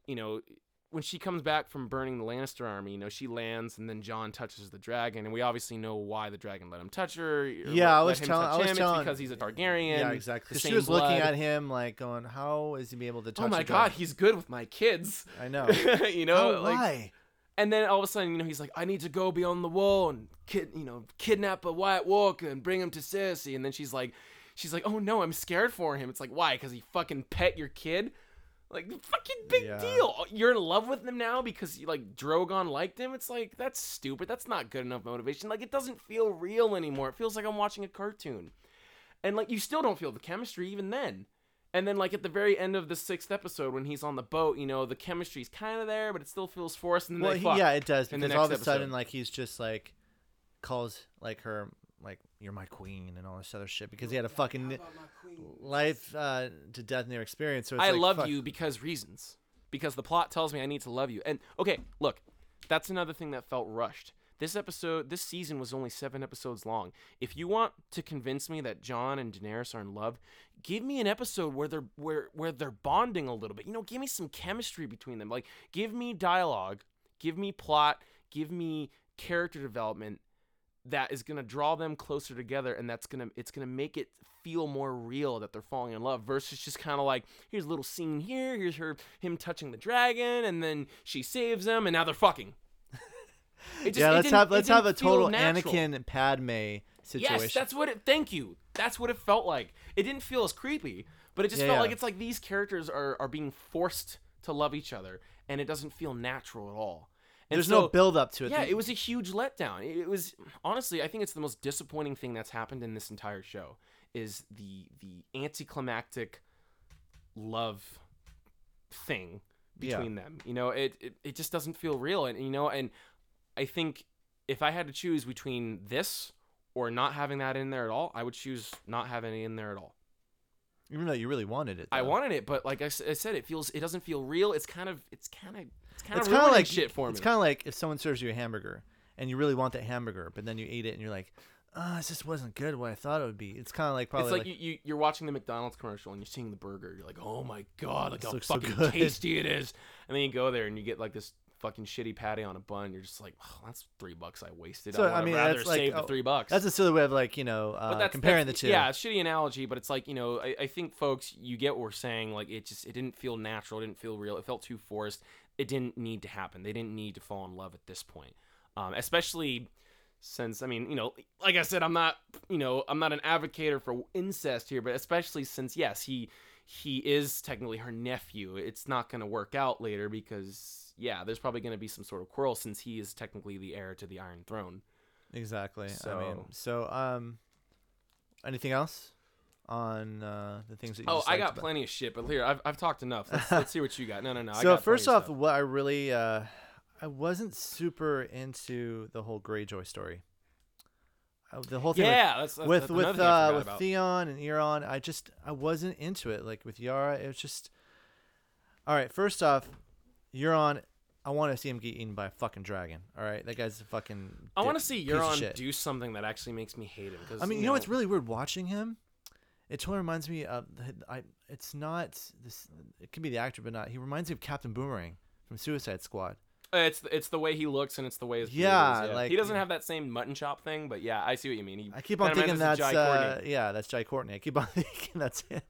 you know, when she comes back from burning the Lannister army, you know, she lands and then Jon touches the dragon, and we obviously know why the dragon let him touch her. Yeah, I was telling- I was him. telling- it's because he's a Targaryen. Yeah, exactly. She was looking at him like going, "How is he be able to oh touch?" Oh my god, dragon?" he's good with my kids. I know. you know, How, like, why? and then all of a sudden, you know, he's like, I need to go beyond the wall and kid, you know, kidnap a White Walker and bring him to Cersei. And then she's like, she's like, oh no, I'm scared for him. It's like, why? Because he fucking pet your kid. Like fucking big Yeah. deal. You're in love with him now because like Drogon liked him. It's like that's stupid. That's not good enough motivation. Like it doesn't feel real anymore. It feels like I'm watching a cartoon. And like you still don't feel the chemistry even then. And then like at the very end of the sixth episode when he's on the boat, you know, the chemistry's kind of there, but it still feels forced. And then Well, he, fuck. yeah, it does in the because all of a next sudden, episode. like he's just like calls like her like you're my queen and all this other shit because he had a fucking life uh, to death near experience. So it's I like, love fuck. you because reasons. Because the plot tells me I need to love you. And okay, look, that's another thing that felt rushed. This episode, this season was only seven episodes long. If you want to convince me that Jon and Daenerys are in love, give me an episode where they're where where they're bonding a little bit. You know, give me some chemistry between them. Like, give me dialogue, give me plot, give me character development that is gonna draw them closer together, and that's gonna it's gonna make it feel more real that they're falling in love versus just kind of like here's a little scene here, here's her him touching the dragon, and then she saves him, and now they're fucking. It just- yeah, let's have let's have a total natural. Anakin and Padme situation. Yes, that's what it. Thank you. That's what it felt like. It didn't feel as creepy, but it just Yeah, felt yeah. like it's like these characters are are being forced to love each other, and it doesn't feel natural at all. And There's so- no build up to it. Yeah, it was a huge letdown. It was honestly, I think it's the most disappointing thing that's happened in this entire show is the the anticlimactic love thing Yeah. between them. You know, it, it it just doesn't feel real, and you know, and I think if I had to choose between this or not having that in there at all, I would choose not having it in there at all. even though you really wanted it. I wanted it, but like I said, it feels it doesn't feel real. It's kind of it's kind of kind It's of kind of ruining like shit for me. It's kind of like if someone serves you a hamburger and you really want that hamburger, but then you eat it and you're like, ah, this just wasn't good. What I thought it would be. It's kind of like probably it's like, like, you, you you're watching the McDonald's commercial and you're seeing the burger. You're like, oh my god, like how looks so fucking good." tasty it is. And then you go there and you get like this fucking shitty patty on a bun. You're just like, oh, that's three bucks I wasted. So, I, I would mean, rather that's like- save the oh, three bucks. that's a silly way of like you know uh, but that's comparing that's- the two. Yeah, it's a shitty analogy, but it's like you know, I, I think folks, you get what we're saying. Like it just it didn't feel natural. It didn't feel real. It felt too forced. It didn't need to happen. They didn't need to fall in love at this point, um, especially since I mean, you know, like I said, I'm not, you know, I'm not an advocate for incest here, but especially since yes, he he is technically her nephew. It's not going to work out later because yeah, there's probably going to be some sort of quarrel since he is technically the heir to the Iron Throne. exactly. I mean, So- so um, anything else on uh, the things that you? Oh, I got about- plenty of shit, but here I've, I've talked enough. Let's, let's see what you got. No, no, no. I So first plenty of off, what I really uh, I wasn't super into the whole Greyjoy story. Uh, the whole thing with- yeah, that's, that's with that's with I uh, with. Theon and Euron, I just I wasn't into it. Like with Yara, it was just. All right, first off, Euron, I want to see him get eaten by a fucking dragon. All right, that guy's a fucking. I want to see Euron do something that actually makes me hate him. Cause, I mean, you know what's really weird watching him? It totally reminds me of I. It's not this. It could be the actor, but not. He reminds me of Captain Boomerang from Suicide Squad. It's it's the way he looks and it's the way his Yeah, like- he doesn't have that same mutton chop thing, but yeah, I see what you mean. He I keep on thinking that's uh, yeah, that's Jai Courtney. I keep on thinking that's it.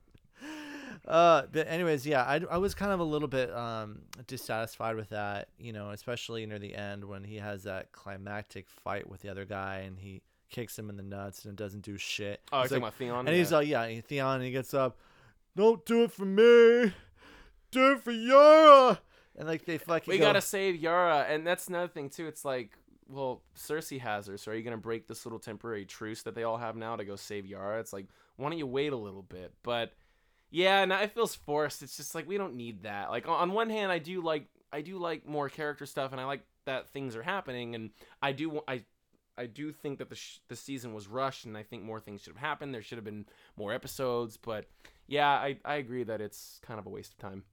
Uh, but anyways, yeah, I, I was kind of a little bit um dissatisfied with that, you know, especially near the end when he has that climactic fight with the other guy and he kicks him in the nuts and it doesn't do shit. Oh, He's like- about Theon. and he's like, yeah, he- Theon, and he gets up, don't do it for me, do it for Yara, and like they fucking we go, gotta save Yara, and that's another thing too. It's like, well, Cersei has her, so are you gonna break this little temporary truce that they all have now to go save Yara? It's like, why don't you wait a little bit? But yeah, and it feels forced. It's just like we don't need that. Like on- on one hand, I do like I do like more character stuff, and I like that things are happening, and I do I. I do think that the sh- the season was rushed, and I think more things should have happened. There should have been more episodes, but yeah, I, I agree that it's kind of a waste of time.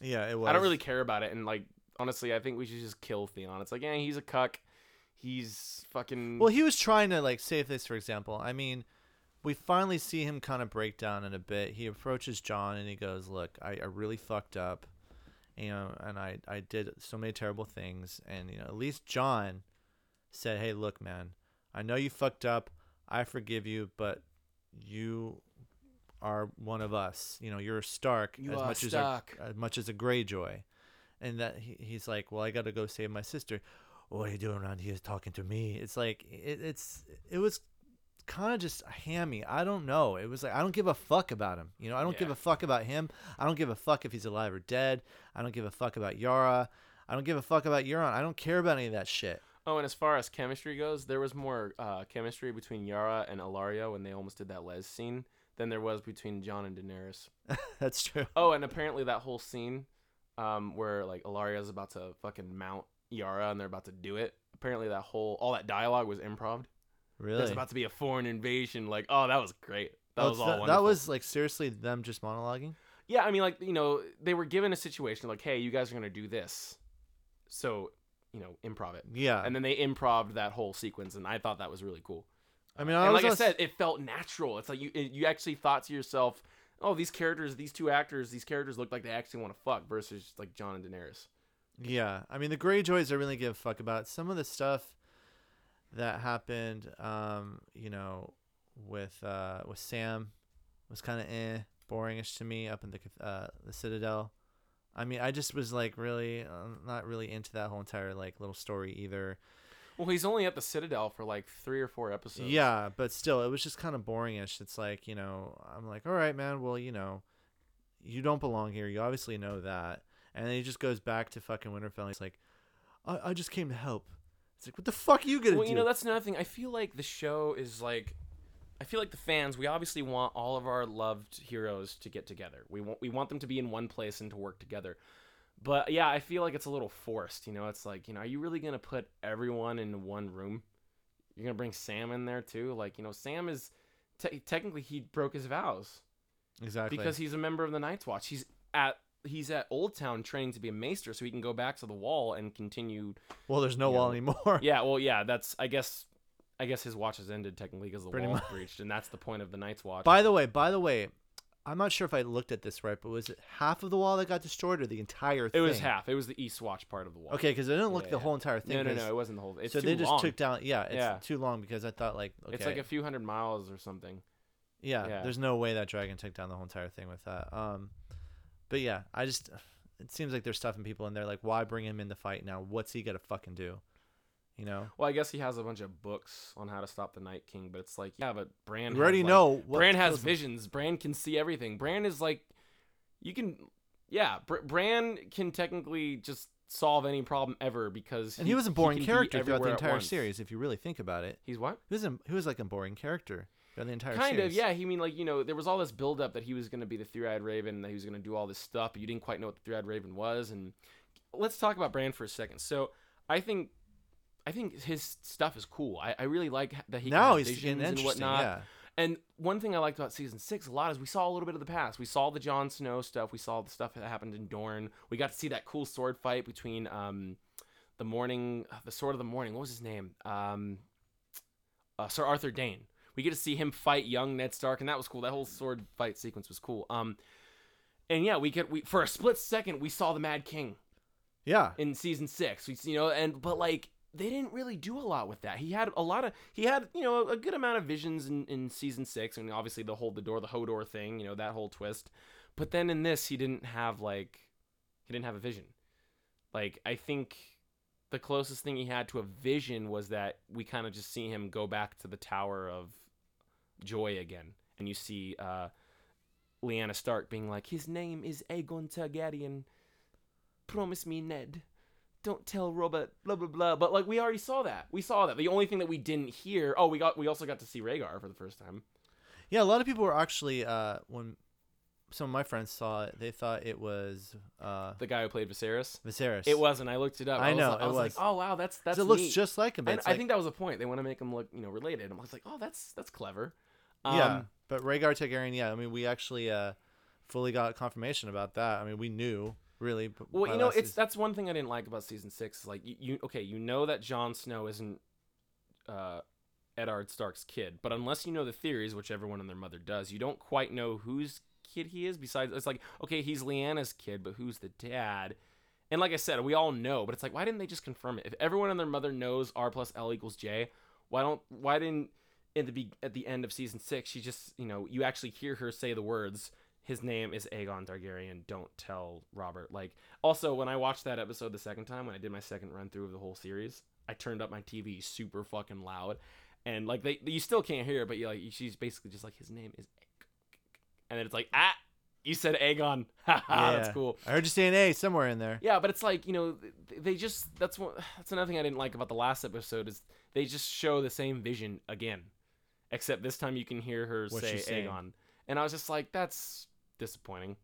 yeah, it was. I don't really care about it, and like honestly, I think we should just kill Theon. It's like, yeah, he's a cuck. He's fucking. Well, he was trying to like save this, for example. I mean, we finally see him kind of break down in a bit. He approaches Jon and he goes, "Look, I, I really fucked up, you know, and I I did so many terrible things, and you know, at least Jon said, "Hey, look, man, I know you fucked up. I forgive you, but you are one of us. You know, you're a Stark You as much Stark. as a, as much as a Greyjoy." And that he, he's like, "Well, I got to go save my sister." what are you doing around here talking to me? It's like it, it's it was kind of just hammy. I don't know. It was like I don't give a fuck about him. You know, I don't give a fuck about him. I don't give a fuck if he's alive or dead. I don't give a fuck about Yara. I don't give a fuck about Euron. I don't care about any of that shit. Oh, and as far as chemistry goes, there was more uh, chemistry between Yara and Ellaria when they almost did that Les scene than there was between Jon and Daenerys. That's true. Oh, and apparently that whole scene um, where like Ellaria's about to fucking mount Yara and they're about to do it. Apparently that whole all that dialogue was improv. Really? There's about to be a foreign invasion. Like, oh, that was great. That Oh, was all that, wonderful. that was like seriously them just monologuing. Yeah, I mean, like you know, they were given a situation like, hey, you guys are gonna do this, so you know, improv it, Yeah. and then they improved that whole sequence, and I thought that was really cool. I mean, I and like I said, it felt natural. It's like you it, you actually thought to yourself, oh, these characters, these two actors, these characters look like they actually want to fuck versus like Jon and Daenerys. Yeah, I mean the Greyjoys I really give a fuck about. Some of the stuff that happened, um, you know, with uh, with Sam was kind of eh, boringish to me up in the uh, the Citadel. I mean, I just was like really uh, not really into that whole entire like little story either. Well, he's only at the Citadel for like three or four episodes. Yeah, but still, it was just kind of boringish. It's like you know, I'm like, all right, man. Well, you know, you don't belong here. You obviously know that. And then he just goes back to fucking Winterfell. And he's like, I, I just came to help. It's like, what the fuck are you gonna Well, do? you know, that's another thing. I feel like the show is like, I feel like the fans. We obviously want all of our loved heroes to get together. We want we want them to be in one place and to work together. But yeah, I feel like it's a little forced. You know, it's like you know, are you really gonna put everyone in one room? You're gonna bring Sam in there too. Like you know, Sam is te- technically he broke his vows exactly because he's a member of the Night's Watch. He's at he's at Old Town training to be a maester, so he can go back to the Wall and continue well, there's no wall know, anymore. yeah, well, yeah, that's I guess I guess his watch has ended technically because the Pretty much. breached, and that's the point of the Night's Watch. By the way, by the way, I'm not sure if I looked at this right, but was it half of the wall that got destroyed or the entire it was half. It was the East Watch part of the wall. Okay, because I didn't look Yeah, the yeah. whole entire thing. No, no, 'cause- no, it wasn't the whole. It's so too they just long. took down. Yeah, it's Yeah. too long because I thought like okay, It's like a few hundred miles or something. yeah, yeah. There's no way that dragon took down the whole entire thing with that. Um, but yeah, I just it seems like there's stuffing people in there. Like, why bring him in the fight now? What's he gonna fucking do? You know, Well, I guess he has a bunch of books on how to stop the Night King, but it's like yeah, but Bran. you already has, like- know. Bran has visions. Bran can see everything. Bran is like, you can, yeah. Br- Bran can technically just solve any problem ever because and he was a boring character throughout the entire series. If you really think about it, He's what? he was a, he was like a boring character throughout the entire kind series. of yeah he mean like you know there was all this build up that he was going to be the three-eyed raven that he was going to do all this stuff but you didn't quite know what the three-eyed raven was and let's talk about Bran for a second so i think i think his stuff is cool i, I really like that he Now he's visions and whatnot Yeah. and one thing i liked about season six a lot is we saw a little bit of the past we saw the Jon snow stuff we saw the stuff that happened in dorne we got to see that cool sword fight between um the morning the sword of the morning what was his name um uh, sir arthur Dayne we get to see him fight young Ned Stark, and that was cool. That whole sword fight sequence was cool. Um, and yeah, we get we for a split second we saw the Mad King Yeah. in season six. We you know, and but like they didn't really do a lot with that. He had a lot of he had you know a good amount of visions in in season six, and obviously the hold the door, the Hodor thing, you know that whole twist. But then in this, he didn't have like he didn't have a vision. Like I think the closest thing he had to a vision was that we kind of just see him go back to the Tower of Joy again, and you see uh, Lyanna Stark being like, "His name is Aegon Targaryen. Promise me, Ned. Don't tell Robert Blah blah blah. But like we already saw that. We saw that. The only thing that we didn't hear. Oh, we got. We also got to see Rhaegar for the first time. Yeah, a lot of people were actually uh, when some of my friends saw it, they thought it was uh, The guy who played Viserys. Viserys. It wasn't. I looked it up. I was know, like- I it was, was. like, oh wow, that's that's. it looks just like him. And it's I think that was the point. They want to make him look, you know, related. I was like, oh, that's that's clever. yeah, Um, but Rhaegar Targaryen. Yeah, I mean, we actually uh, fully got confirmation about that. I mean, we knew really. b- Well, you know, it's season. that's one thing I didn't like about season six. Is like you, you okay, you know that Jon Snow isn't uh, Eddard Stark's kid, but unless you know the theories, which everyone and their mother does, you don't quite know whose kid he is. Besides, it's like okay, he's Lyanna's kid, but who's the dad? And like I said, we all know, but it's like why didn't they just confirm it? If everyone and their mother knows R plus L equals J, why don't why didn't in the be- at the end of season six she just you know you actually hear her say the words his name is Aegon Targaryen. Don't tell Robert. Like, also when I watched that episode the second time, when I did my second run through of the whole series, I turned up my TV super fucking loud, and like they you still can't hear, it, but you like she's basically just like his name is, and then it's like ah, you said Aegon, haha, that's cool. I heard you say an A somewhere in there. Yeah, but it's like you know they just that's one that's another thing I didn't like about the last episode is they just show the same vision again, except this time you can hear her What's say? Aegon, and I was just like that's disappointing.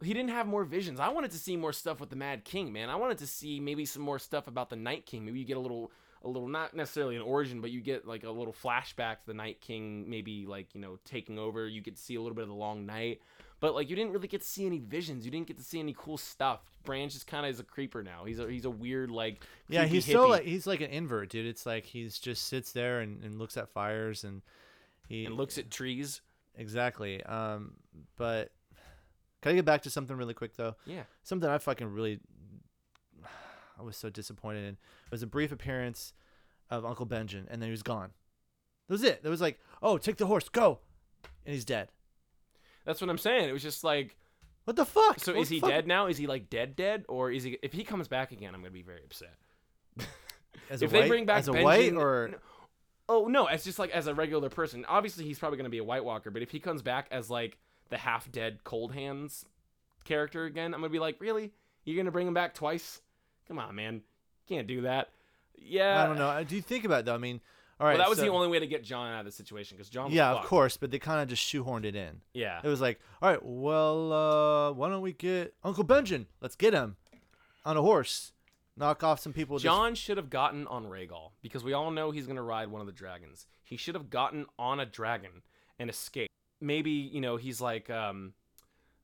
He didn't have more visions. I wanted to see more stuff with the Mad King, man. I wanted to see maybe some more stuff about the Night King. Maybe you get a little a little not necessarily an origin, but you get like a little flashback to the Night King, maybe like you know taking over. You get to see a little bit of the Long Night, but like you didn't really get to see any visions. You didn't get to see any cool stuff. Branch just kind of is a creeper now. He's a he's a weird like Yeah, he's hippie like he's like an invert, dude. It's like he's just sits there and, and looks at fires and he and looks at trees. exactly. Um, but can I get back to something really quick though? Yeah. Something I fucking really I was so disappointed in. It was a brief appearance of Uncle Benjen, and then he was gone. That was it. That was like, oh, take the horse, go, and he's dead. That's what I'm saying. It was just like What the fuck? so What is he fuck? dead now? Is he like dead dead or is he if he comes back again, I'm going to be very upset. As if a they white, bring back as a Benjen- white or No. Oh no, it's just like as a regular person. Obviously, he's probably gonna be a White Walker, but if he comes back as like the half dead Cold Hands character again, I'm gonna be like, really? You're gonna bring him back twice? Come on, man, can't do that. Yeah, I don't know. Do you think about it, though? I mean, all right. Well, that was so- the only way to get Jon out of the situation because Jon. Was Yeah, of course, but they kind of just shoehorned it in. Yeah, It was like, all right, well, uh, why don't we get Uncle Benjen? Let's get him on a horse, knock off some people. just- Jon should have gotten on Rhaegal because we all know he's gonna ride one of the dragons. He should have gotten on a dragon and escaped. Maybe you know he's like, um,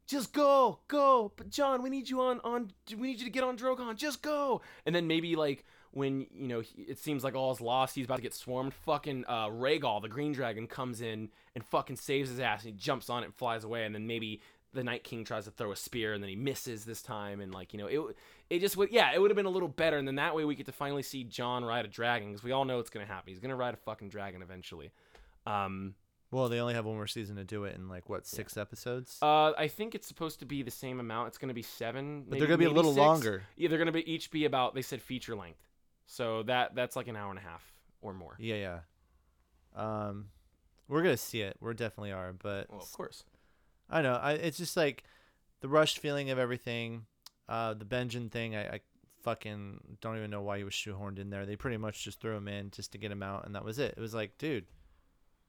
just go, go. But Jon, we need you on on. We need you to get on Drogon. Just go. And then maybe like when you know he, it seems like all's lost, he's about to get swarmed. Fucking uh, Rhaegal, the Green Dragon, comes in and fucking saves his ass and he jumps on it and flies away. And then maybe the Night King tries to throw a spear and then he misses this time. And like you know it it just would yeah it would have been a little better. And then that way we get to finally see Jon ride a dragon because we all know it's gonna happen. He's gonna ride a fucking dragon eventually. Um, well, they only have one more season to do it in like what six episodes? uh, I think it's supposed to be the same amount. It's gonna be seven, but maybe- they're gonna be a little six. longer. Yeah, they're gonna be each be about they said feature length, so that that's like an hour and a half or more. Yeah, yeah. Um, we're gonna see it. We definitely are, but Well, of course. I know. I it's just like the rushed feeling of everything. Uh, the Benjen thing. I, I fucking don't even know why he was shoehorned in there. They pretty much just threw him in just to get him out, and that was it. It was like, dude,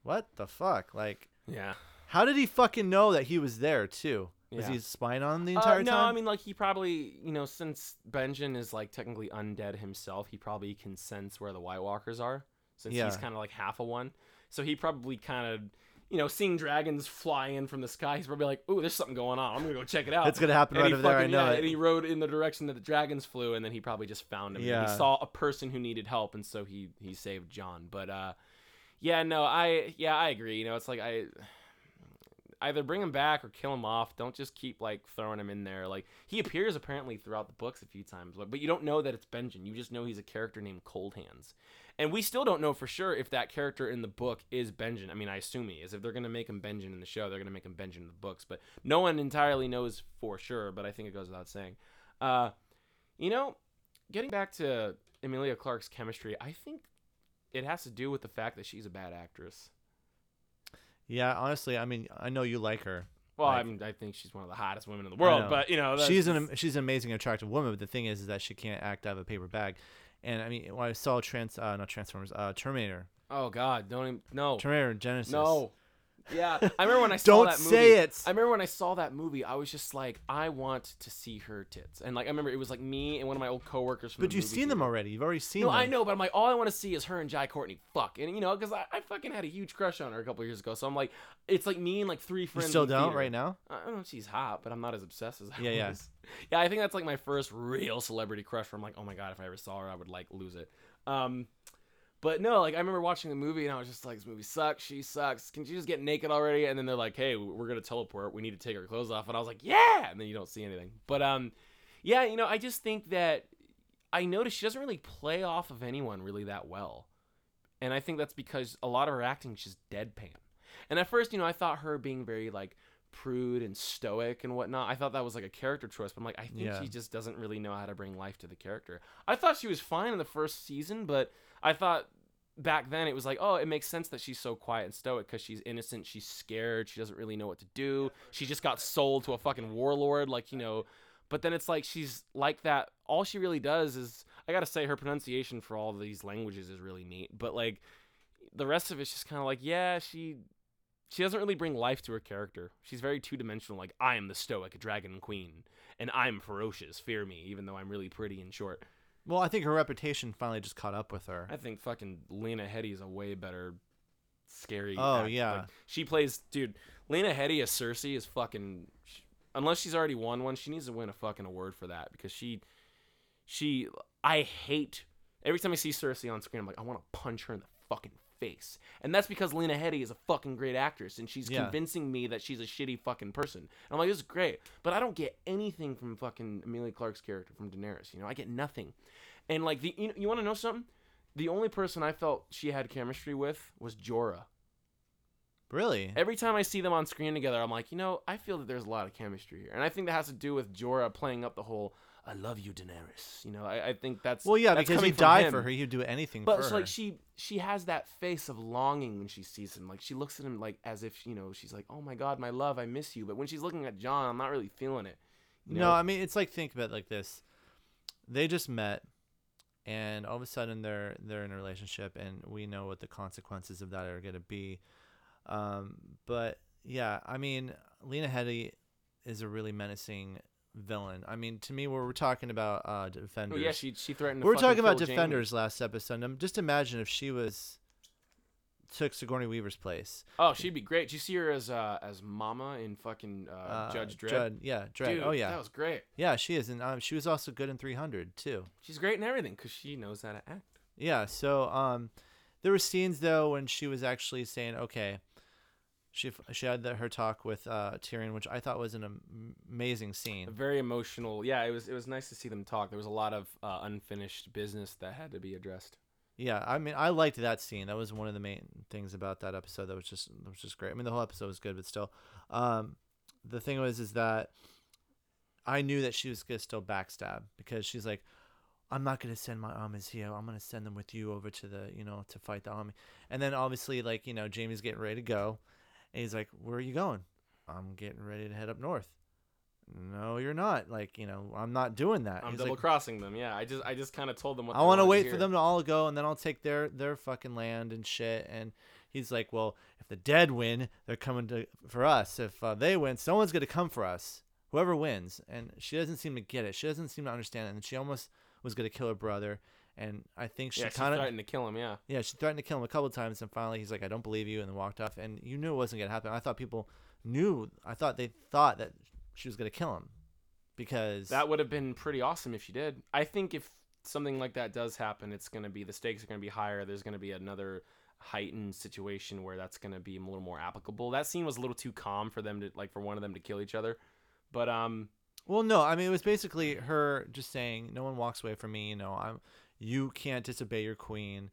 what the fuck? Like, Yeah. how did he fucking know that he was there too? Was Yeah. he spying on the Uh, entire no, time? No, I mean like he probably you know since Benjen is like technically undead himself, he probably can sense where the White Walkers are since he's kind of like half a one. So he probably kind of you know seeing dragons fly in from the sky, he's probably like, "Ooh, there's something going on. I'm gonna go check it out." It's gonna happen And right over there. I know yeah, it. And he rode in the direction that the dragons flew, and then he probably just found him. Yeah. he saw a person who needed help, and so he he saved Jon. But uh, yeah, no, I yeah I agree. You know, it's like I either bring him back or kill him off. Don't just keep like throwing him in there. Like he appears apparently throughout the books a few times, but you don't know that it's Benjen. You just know he's a character named Cold Hands, and we still don't know for sure if that character in the book is Benjen. I mean, I assume he is. If they're gonna make him Benjen in the show, they're gonna make him Benjen in the books, but no one entirely knows for sure. But I think it goes without saying. Uh, you know, getting back to Emilia Clarke's chemistry, I think it has to do with the fact that she's a bad actress. yeah, honestly, I mean, I know you like her. Well, Like- I mean, I think she's one of the hottest women in the world, but you know, she's an she's an amazing, attractive woman. But the thing is, is that she can't act out of a paper bag. And I mean, when I saw trans, uh, not Transformers, uh, Terminator, Oh God, don't even no, Terminator Genisys. no. Yeah, I remember when I saw Don't that movie. say it. I remember when I saw that movie, I was just like, I want to see her tits, and like I remember it was like me and one of my old coworkers. From But the you've seen them already. You've already seen No, them. I know, but I'm like, all I want to see is her and Jai Courtney fuck, and you know, because I, I fucking had a huge crush on her a couple years ago. So I'm like, it's like me and like three You friends. still don't theater. right now? I don't know if she's hot, but I'm not as obsessed as I Yeah, yeah. was. Yeah, I think that's like my first real celebrity crush. Where I'm like, oh my god, if I ever saw her, I would like lose it. Um, but no, like I remember watching the movie and I was just like, this movie sucks. She sucks. Can she just get naked already? And then they're like, hey, we're gonna teleport. We need to take our clothes off. And I was like, yeah. And then you don't see anything. But um, yeah, you know, I just think that I noticed she doesn't really play off of anyone really that well. And I think that's because a lot of her acting is just deadpan. And at first, you know, I thought her being very like prude and stoic and whatnot. I thought that was like a character choice, but I'm like, I think Yeah. she just doesn't really know how to bring life to the character. I thought she was fine in the first season, but I thought back then it was like, oh, it makes sense that she's so quiet and stoic because she's innocent, she's scared, she doesn't really know what to do. She just got sold to a fucking warlord, like you know. But then it's like she's like that. All she really does is, I gotta say, her pronunciation for all these languages is really neat. But like, the rest of it's just kind of like, yeah, she she doesn't really bring life to her character. She's very two dimensional. Like I am the stoic dragon queen, and I'm ferocious. Fear me, even though I'm really pretty and short. Well, I think her reputation finally just caught up with her. I think fucking Lena Headey is a way better scary. Oh, act- yeah. like, she plays, dude. Lena Headey as Cersei is fucking. Unless she's already won one, she needs to win a fucking award for that because she, she. I hate every time I see Cersei on screen. I'm like, I want to punch her in the fucking face, and that's because Lena Headey is a fucking great actress, and she's Yeah. convincing me that she's a shitty fucking person. And I'm like, this is great, but I don't get anything from fucking Emilia Clarke's character from Daenerys. You know, I get nothing. And like the, you, you want to know something? The only person I felt she had chemistry with was Jorah. Really? Every time I see them on screen together, I'm like, you know, I feel that there's a lot of chemistry here, and I think that has to do with Jorah playing up the whole "I love you, Daenerys." You know, I, I think that's Well, yeah, that's because he died him. for her. He'd do anything But for it's her. like she she has that face of longing when she sees him. Like she looks at him like as if you know she's like, "Oh my God, my love, I miss you." But when she's looking at Jon, I'm not really feeling it. You No. I mean it's like think about it like this. They just met and all of a sudden they're they're in a relationship and we know what the consequences of that are going to be. Um, but yeah, I mean Lena Headey is a really menacing villain. I mean to me we're, we're talking about uh Oh, defenders. yeah, she she threatened. To we we're talking about defenders last episode. Just imagine if she was took Sigourney Weaver's place. Oh, she'd be great. Did you see her as uh as Mama in fucking uh, Uh, Judge Dredd? yeah, Dredd. Dude, oh yeah, that was great. yeah, she is, and um, she was also good in 300 too. She's great in everything because she knows how to act. Yeah. So um, there were scenes though when she was actually saying, okay, she she had the, her talk with uh, Tyrion, which I thought was an amazing scene. A very emotional. Yeah, it was it was nice to see them talk. There was a lot of uh, unfinished business that had to be addressed. Yeah, I mean, I liked that scene. That was one of the main things about that episode. That was just that was just great. I mean, the whole episode was good, but still, um, the thing was is that I knew that she was gonna still backstab because she's like, I'm not gonna send my armies here. I'm gonna send them with you over to the you know to fight the army. And then obviously like you know Jamie's getting ready to go, and he's like, Where are you going? I'm getting ready to head up north. No, you're not. Like you know, I'm not doing that. I'm He's double like, crossing them. Yeah, I just I just kind of told them what I want to wait for them to all go, and then I'll take their their fucking land and shit. And he's like, "Well, if the dead win, they're coming to for us. If uh, they win, someone's gonna come for us. Whoever wins." And she doesn't seem to get it. She doesn't seem to understand it. And she almost was gonna kill her brother. And I think she Yeah, kind of threatened to kill him. Yeah. yeah, she threatened to kill him a couple times, and finally he's like, "I don't believe you," and then walked off. And you knew it wasn't gonna happen. I thought people knew. I thought they thought that she was gonna kill him because That would have been pretty awesome if she did. I think if something like that does happen, it's going to be the stakes are going to be higher. There's going to be another heightened situation where that's going to be a little more applicable. That scene was a little too calm for them to like for one of them to kill each other. But um Well, no, I mean it was basically her just saying, "No one walks away from me." You know, I'm. You can't disobey your queen.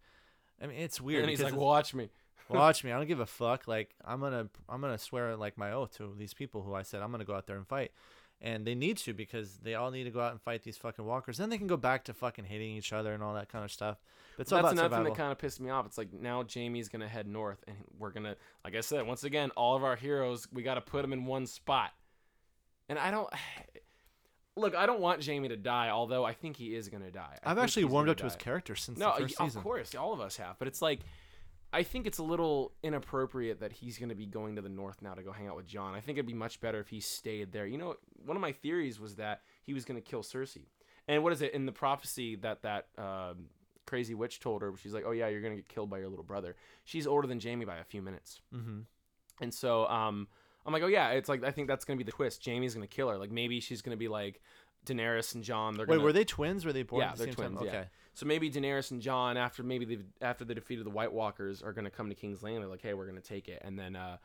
I mean, it's weird. and he's like, "Watch me." watch me. I don't give a fuck. Like I'm gonna, I'm gonna swear like my oath to these people who I said I'm gonna go out there and fight, and they need to because they all need to go out and fight these fucking walkers. Then they can go back to fucking hating each other and all that kind of stuff. But all That's another survival. thing that kind of pissed me off. It's like now Jamie's gonna head north, and we're gonna, like I said, once again, all of our heroes, we got to put them in one spot. And I don't look. I don't want Jamie to die, although I think he is gonna die. I I've actually warmed up to his character since No, the first season. of course, all of us have. But it's like, I think it's a little inappropriate that he's going to be going to the north now to go hang out with Jon. I think it'd be much better if he stayed there. You know, one of my theories was that he was going to kill Cersei. And what is it in the prophecy that that um, crazy witch told her? She's like, "Oh yeah, you're going to get killed by your little brother." She's older than Jamie by a few minutes. Mm-hmm. And so um, I'm like, oh yeah, it's like I think that's gonna be the twist. Jamie's gonna kill her. Like maybe she's gonna be like Daenerys and Jon. They're Wait, gonna, were they twins? Were they born Yeah, the they're twins, yeah. Okay. So maybe Daenerys and Jon, after maybe the after the defeat of the White Walkers, are gonna come to King's Landing. They're Like, hey, we're gonna take it, and then uh,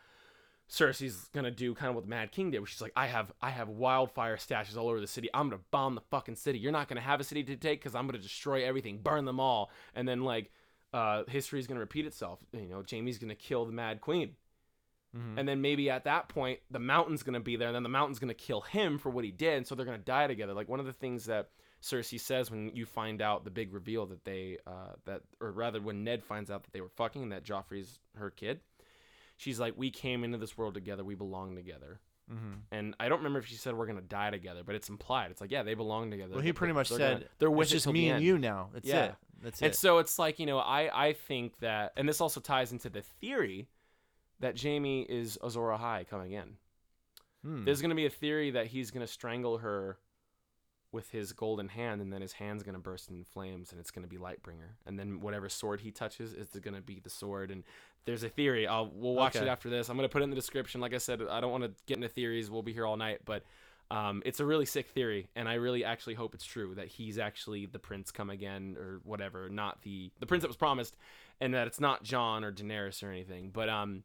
Cersei's gonna do kind of what the Mad King did, where she's like, I have I have wildfire stashes all over the city. I'm gonna bomb the fucking city. You're not gonna have a city to take because I'm gonna destroy everything, burn them all, and then like uh, history is gonna repeat itself. You know, Jamie's gonna kill the Mad Queen. Mhm. And then maybe at that point, the mountain's going to be there, and then the mountain's going to kill him for what he did, and so they're going to die together. Like one of the things that Cersei says when you find out the big reveal that they uh, that or rather when Ned finds out that they were fucking and that Joffrey's her kid, she's like, "We came into this world together. We belong together." Mm-hmm. And I don't remember if she said we're gonna die together, but it's implied. It's like, yeah, they belong together. Well, he pretty much they're said gonna- they're with it's it just me and end." you now. That's Yeah. it. That's it. And so it's like, you know, I I think that, and this also ties into the theory that Jamie is Azor Ahai coming in. Hmm. There's gonna be a theory that he's gonna strangle her with his golden hand, and then his hand's gonna burst in flames, and it's gonna be Lightbringer, and then whatever sword he touches is gonna be the sword. And there's a theory. I'll we'll watch it after this. I'm gonna put it in the description. Like I said, I don't want to get into theories. We'll be here all night, but. Um, it's a really sick theory, and I really actually hope it's true that he's actually the prince come again or whatever, not the the prince that was promised, and that it's not Jon or Daenerys or anything. But um,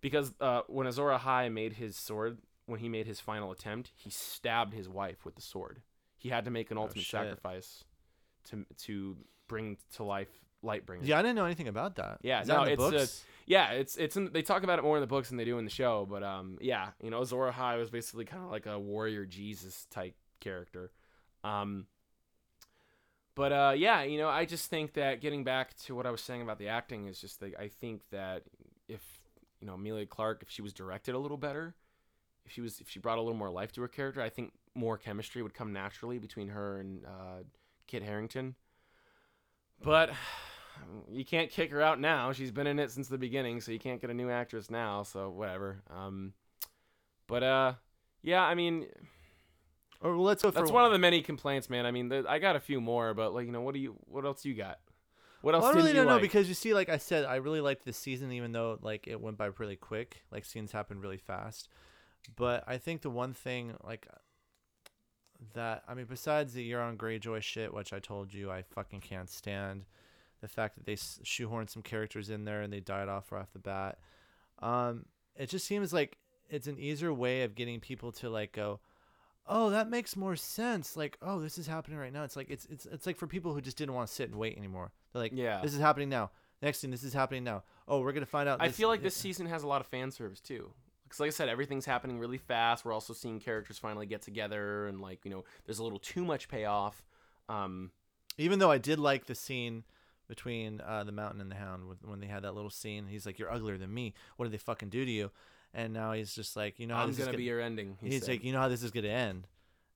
because uh, when Azor Ahai made his sword, when he made his final attempt, he stabbed his wife with the sword. He had to make an ultimate shit. sacrifice to to bring to life Lightbringer. yeah, I didn't know anything about that. Yeah, Is that no, in the it's a- Yeah, it's it's in, they talk about it more in the books than they do in the show, but um yeah, you know, Azor Ahai was basically kind of like a warrior Jesus type character. Um but uh yeah, you know, I just think that getting back to what I was saying about the acting is just that I think that if you know, Emilia Clarke if she was directed a little better, if she was if she brought a little more life to her character, I think more chemistry would come naturally between her and uh Kit Harington. But you can't kick her out now. She's been in it since the beginning, so you can't get a new actress now. So whatever. Um, but uh, yeah, I mean, Or let's go for that's one of the many complaints, man. I mean, the, I got a few more, but like, you know, what do you? What else you got? What else Well, I really don't know like? because you see, like I said, I really liked this season, even though like it went by really quick. Like scenes happened really fast. But I think the one thing, like that, I mean, besides the Euron Greyjoy shit, which I told you I fucking can't stand, the fact that they shoehorned some characters in there and they died off right off the bat, um, it just seems like it's an easier way of getting people to like go, oh, that makes more sense. Like, oh, this is happening right now. It's like it's it's it's like for people who just didn't want to sit and wait anymore. They're like, Yeah. this is happening now. Next thing, this is happening now. Oh, we're gonna find out. I this- feel like this season has a lot of fan service too. Because, like I said, everything's happening really fast. We're also seeing characters finally get together, and like you know, there's a little too much payoff. Um, Even though I did like the scene between uh, the mountain and the hound when they had that little scene. He's like, "You're uglier than me. What did they fucking do to you?" And now he's just like, "You know how I'm this is gonna be your ending. he He's said. like, "You know how this is gonna end."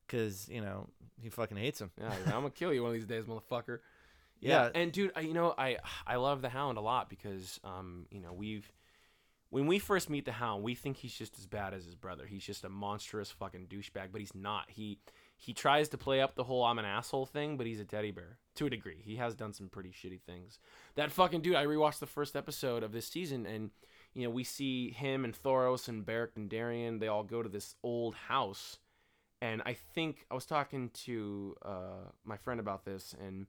Because you know he fucking hates him. Yeah, I'm gonna kill you one of these days, motherfucker. Yeah. and dude, I, you know, I I love the Hound a lot because, um, you know, we've when we first meet the Hound, we think he's just as bad as his brother. He's just a monstrous fucking douchebag, but he's not. He he tries to play up the whole "I'm an asshole" thing, but he's a teddy bear to a degree. He has done some pretty shitty things. That fucking dude. I rewatched the first episode of this season, and you know, we see him and Thoros and Beric and Darian. They all go to this old house and I think I was talking to uh, my friend about this, and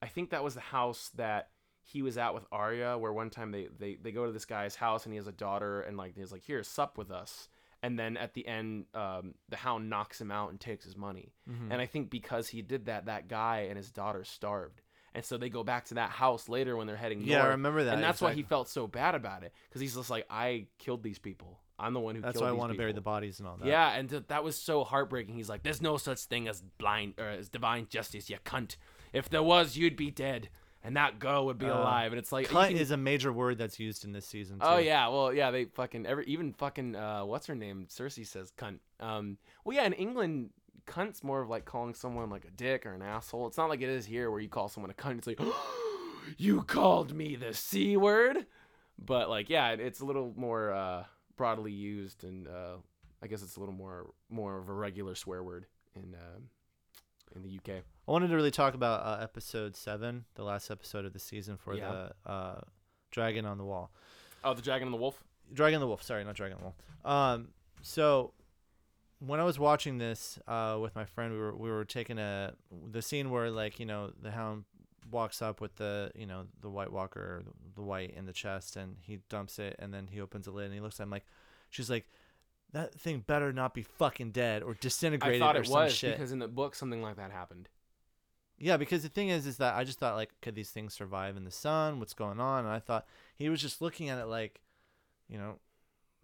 I think that was the house that he was at with Arya, where one time they, they, they go to this guy's house and he has a daughter, and like he's like, "Here, sup with us," and then at the end, um, the Hound knocks him out and takes his money, Mhm. and I think because he did that, that guy and his daughter starved, and so they go back to that house later when they're heading Yeah, I remember that. and that's why he felt so bad about it, because he's just like, "I killed these people. I'm the one who That's killed why I want to bury the bodies and all that. Yeah, and th- that was so heartbreaking. He's like, "There's no such thing as blind or as divine justice, you cunt. If there was, you'd be dead, and that girl would be Uh, alive." And it's like, Cunt can- is a major word that's used in this season. Too. oh yeah, well yeah, they fucking every even fucking uh, what's her name? Cersei says cunt. Um, well yeah, in England, cunt's more of like calling someone like a dick or an asshole. It's not like it is here where you call someone a cunt. It's like, you called me the c word. But like, yeah, it- it's a little more uh, broadly used, and uh, I guess it's a little more more of a regular swear word in uh, in the UK. I wanted to really talk about uh, episode seven, the last episode of the season for Yeah. the uh, Dragon on the Wall. Oh, the Dragon and the Wolf. Dragon the Wolf. Sorry, not Dragon the Wolf. Um, so when I was watching this uh, with my friend, we were we were taking a the scene where like you know the Hound walks up with the you know the White Walker, the, white in the chest, and he dumps it, and then he opens the lid and he looks at him like, she's like, that thing better not be fucking dead or disintegrated. I thought it was shit. because in the book something like that happened. Yeah, because the thing is, is that I just thought like, could these things survive in the sun? What's going on? And I thought he was just looking at it like, you know,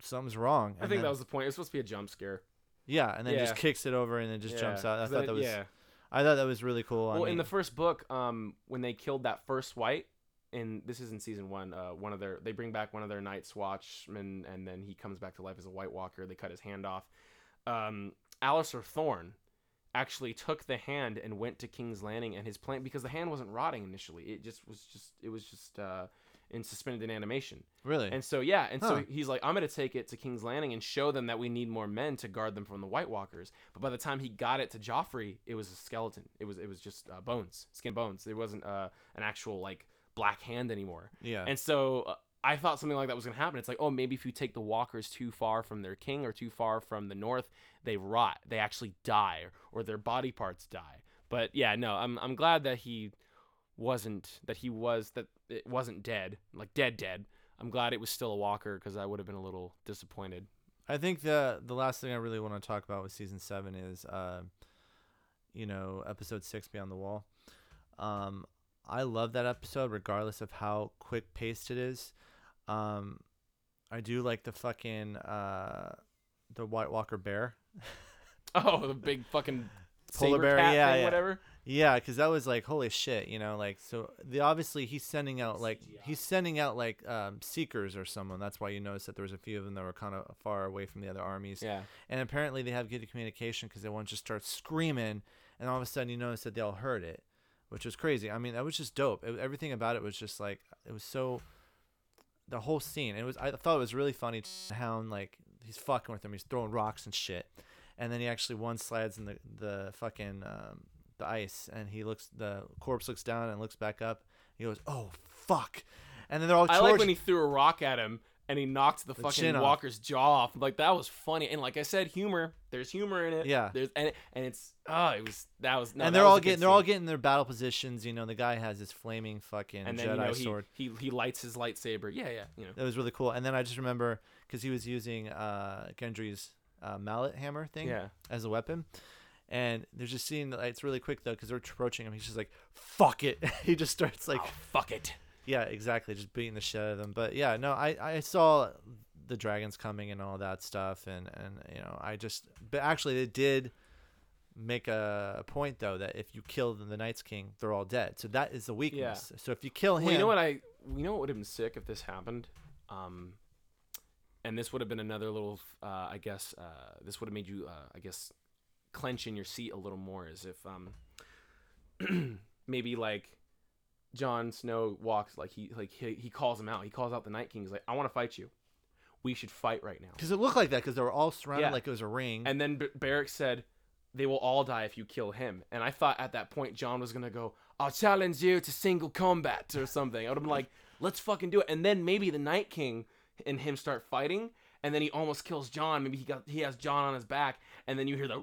something's wrong. I And think then- that was the point. It was supposed to be a jump scare. Yeah, and then Yeah. just kicks it over and then just jumps out. I 'cause thought that was, yeah. I thought that was really cool. I well, in mean- the first book, um, when they killed that first white, and this is in season one, uh, one of their they bring back one of their Night's Watchmen, and then he comes back to life as a White Walker. They cut his hand off. Um, Alliser Thorne actually took the hand and went to King's Landing, and his plan because the hand wasn't rotting initially. It just was just it was just uh, in suspended in animation. really, And so yeah, and Huh. so he's like, I'm gonna take it to King's Landing and show them that we need more men to guard them from the White Walkers. But by the time he got it to Joffrey, it was a skeleton. It was it was just uh, bones, skin bones. There wasn't uh, an actual like black hand anymore. yeah. And so uh, I thought something like that was gonna happen. It's like, oh, maybe if you take the Walkers too far from their king or too far from the North, they rot. They actually die, or their body parts die. But yeah, no, I'm I'm glad that he wasn't that he was that it wasn't dead, like dead dead. I'm glad it was still a Walker because I would have been a little disappointed. I think the the last thing I really want to talk about with season seven is, uh, you know, episode six, Beyond the Wall. Um, I love that episode, regardless of how quick paced it is. Um, I do like the fucking uh, the White Walker bear. Oh, the big fucking Polar bear, yeah, yeah. whatever. Yeah, because that was like holy shit, you know, like so the obviously he's sending out like CGI. he's sending out like um, seekers or someone. That's why you notice that there was a few of them that were kind of far away from the other armies. Yeah, And apparently they have good communication because everyone just start screaming, and all of a sudden you notice that they all heard it, which was crazy. I mean, that was just dope. It, everything about it was just like it was so. The whole scene, it was. I thought it was really funny. Hound like he's fucking with him. He's throwing rocks and shit, and then he actually one slides in the the fucking um, the ice, and he looks. The corpse looks down and looks back up. He goes, "Oh fuck!" And then they're all. I like when he threw a rock at him and he knocked the, The fucking. Walker's jaw off. Like that was funny. And like I said, humor. There's humor in it. Yeah. There's and it, and it's oh, it was that was no, and they're all getting they're all getting their battle positions. You know, the guy has his flaming fucking and then Jedi you know he, sword. he he lights his lightsaber. Yeah, yeah, you know. That was really cool. And then I just remember because he was using uh, Gendry's uh, mallet hammer thing Yeah. as a weapon. And there's just seeing that it's really quick though because they're approaching him. He's just like, "Fuck it!" he just starts like, oh, fuck it. yeah, exactly, just beating the shit out of them. But yeah, no, I I saw the dragons coming and all that stuff, and and you know I just, but actually they did make a point though that if you kill the Night's King, they're all dead. So that is the weakness. So if you kill him, Well, you know what I you know what would have been sick if this happened? Um and this would have been another little uh I guess uh this would have made you uh I guess clench in your seat a little more as if um maybe like Jon Snow walks like he like he, he calls him out. He calls out the Night King. He's like, "I want to fight you. We should fight right now." Because it looked like that because they were all surrounded Yeah. like it was a ring. And then B- Beric said, "They will all die if you kill him." And I thought at that point Jon was gonna go, "I'll challenge you to single combat" or something. I would have been like, "Let's fucking do it." And then maybe the Night King and him start fighting, and then he almost kills Jon. Maybe he got he has Jon on his back, and then you hear the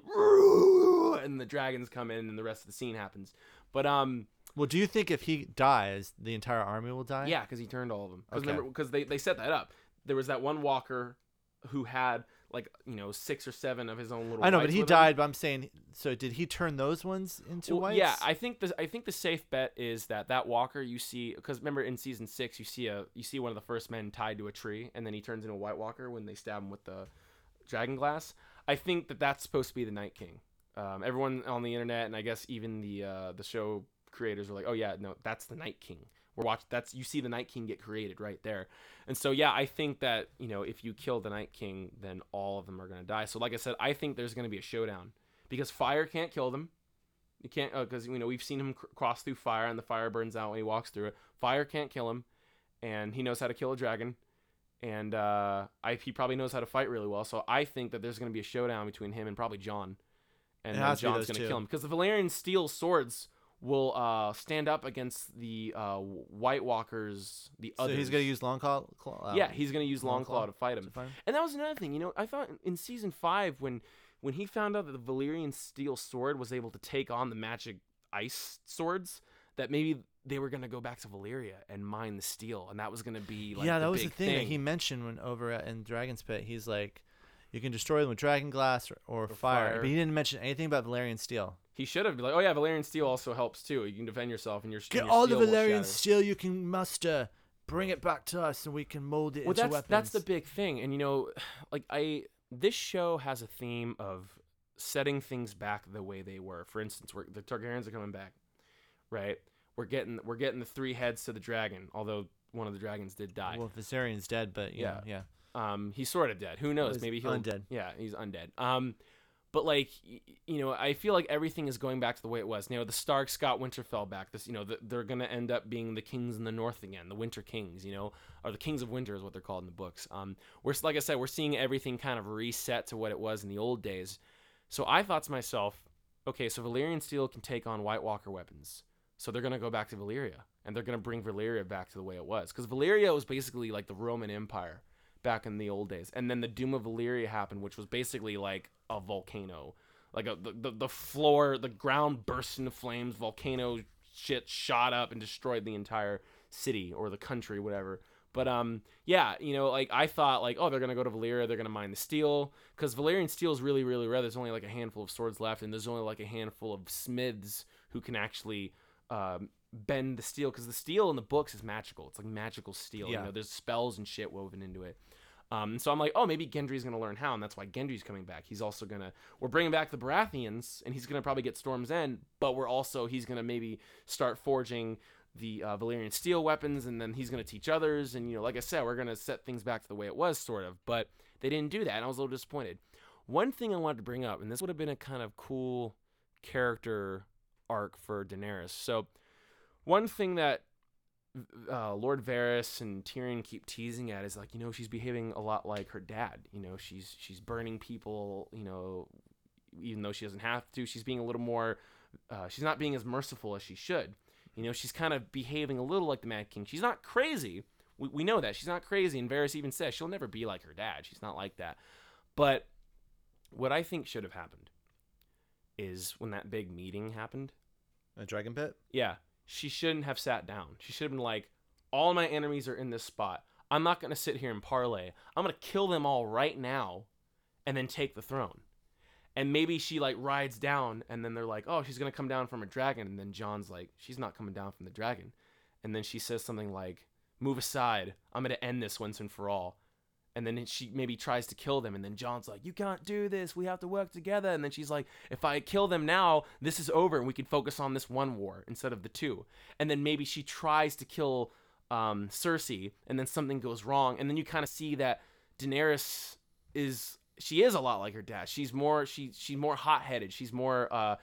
and the dragons come in, and the rest of the scene happens. But um, well, do you think if he dies, the entire army will die? yeah, because he turned all of them. Because Okay. because they they set that up. There was that one Walker who had like you know six or seven of his own little. I know, but he with him. died. But I'm saying, so did he turn those ones into Well, whites? Yeah, I think the I think the safe bet is that that Walker you see because remember in season six you see a you see one of the first men tied to a tree and then he turns into a White Walker when they stab him with the dragon glass. I think that that's supposed to be the Night King. Um, everyone on the internet and I guess even the uh, the show creators are like, oh yeah, no, that's the Night King. We're watching. That's you see the Night King get created right there, and so yeah, I think that you know if you kill the Night King, then all of them are gonna die. So like I said, I think there's gonna be a showdown because fire can't kill them. You can't because you know we've seen him cr- cross through fire and the fire burns out when he walks through it. Fire can't kill him, and he knows how to kill a dragon, and uh, I he probably knows how to fight really well. So I think that there's going to be a showdown between him and probably Jon, and It then has Jon's going to kill him because the Valyrian steel swords will uh, stand up against the uh, White Walkers. The So others. he's gonna use long claw. claw yeah, he's going to use Longclaw Longclaw to fight him. to fight him? And that was another thing, you know. I thought in season five when when he found out that the Valyrian steel sword was able to take on the magic ice swords, that maybe they were gonna go back to Valyria and mine the steel, and that was gonna be like yeah, the that was the big thing, that he mentioned when over at, in Dragon's Pit. He's like, you can destroy them with dragon glass or, or, fire. fire. but he didn't mention anything about Valyrian steel. He should have been like, oh yeah, Valyrian steel also helps too. You can defend yourself, and your Get your all the Valyrian steel you can muster. Bring it back to us, and we can mold it well into that's weapons. that's the big thing and you know like i this show has a theme of setting things back the way they were. For instance, we're, the Targaryens are coming back, right? We're getting we're getting the three heads to the dragon, although one of the dragons did die. Well, Viserion's dead, but yeah, Yeah. yeah. Um, he's sort of dead. Who knows? he's Maybe he'll undead. Yeah, he's undead. Um, but like you know, I feel like everything is going back to the way it was. You know, the Starks got Winterfell back. This, you know, the, they're gonna end up being the kings in the North again, the Winter Kings. You know, or the Kings of Winter is what they're called in the books. Um, we're like I said, we're seeing everything kind of reset to what it was in the old days. So I thought to myself, okay, so Valyrian steel can take on White Walker weapons. So they're gonna go back to Valyria, and they're gonna bring Valyria back to the way it was, because Valyria was basically like the Roman Empire back in the old days, and then the Doom of Valyria happened, which was basically like a volcano, like a the, the, the floor, the ground burst into flames, volcano shit shot up and destroyed the entire city or the country, whatever. But um, yeah, you know, like I thought, like oh, they're gonna go to Valyria, they're gonna mine the steel, because Valyrian steel is really, really rare. There's only like a handful of swords left, and there's only like a handful of smiths who can actually um, bend the steel, because the steel in the books is magical. It's like magical steel. Yeah. You know, there's spells and shit woven into it. Um, so I'm like, oh, maybe Gendry's gonna learn how, and that's why Gendry's coming back. He's also gonna we're bringing back the Baratheons, and he's gonna probably get Storm's End, but we're also he's gonna maybe start forging the uh, Valyrian steel weapons, and then he's gonna teach others, and you know, like I said, we're gonna set things back to the way it was, sort of. But they didn't do that, and I was a little disappointed. One thing I wanted to bring up, and this would have been a kind of cool character arc for Daenerys. So, one thing that uh, Lord Varys and Tyrion keep teasing at is like, you know, she's behaving a lot like her dad. You know, she's she's burning people. You know, even though she doesn't have to, she's being a little more. Uh, she's not being as merciful as she should. You know, she's kind of behaving a little like the Mad King. She's not crazy. We, we know that she's not crazy, and Varys even says she'll never be like her dad. She's not like that. But what I think should have happened is when that big meeting happened. A dragon pit. Yeah, she shouldn't have sat down. She should have been like, all my enemies are in this spot. I'm not going to sit here and parlay. I'm going to kill them all right now and then take the throne. And maybe she like rides down and then they're like, oh, she's going to come down from a dragon. And then Jon's like, she's not coming down from the dragon. And then she says something like, move aside. I'm going to end this once and for all. And then she maybe tries to kill them. And then Jon's like, you can't do this. We have to work together. And then she's like, if I kill them now, this is over and we can focus on this one war instead of the two. And then maybe she tries to kill um, Cersei and then something goes wrong. And then you kind of see that Daenerys is she is a lot like her dad. She's more she she's more hot headed. She's more uh,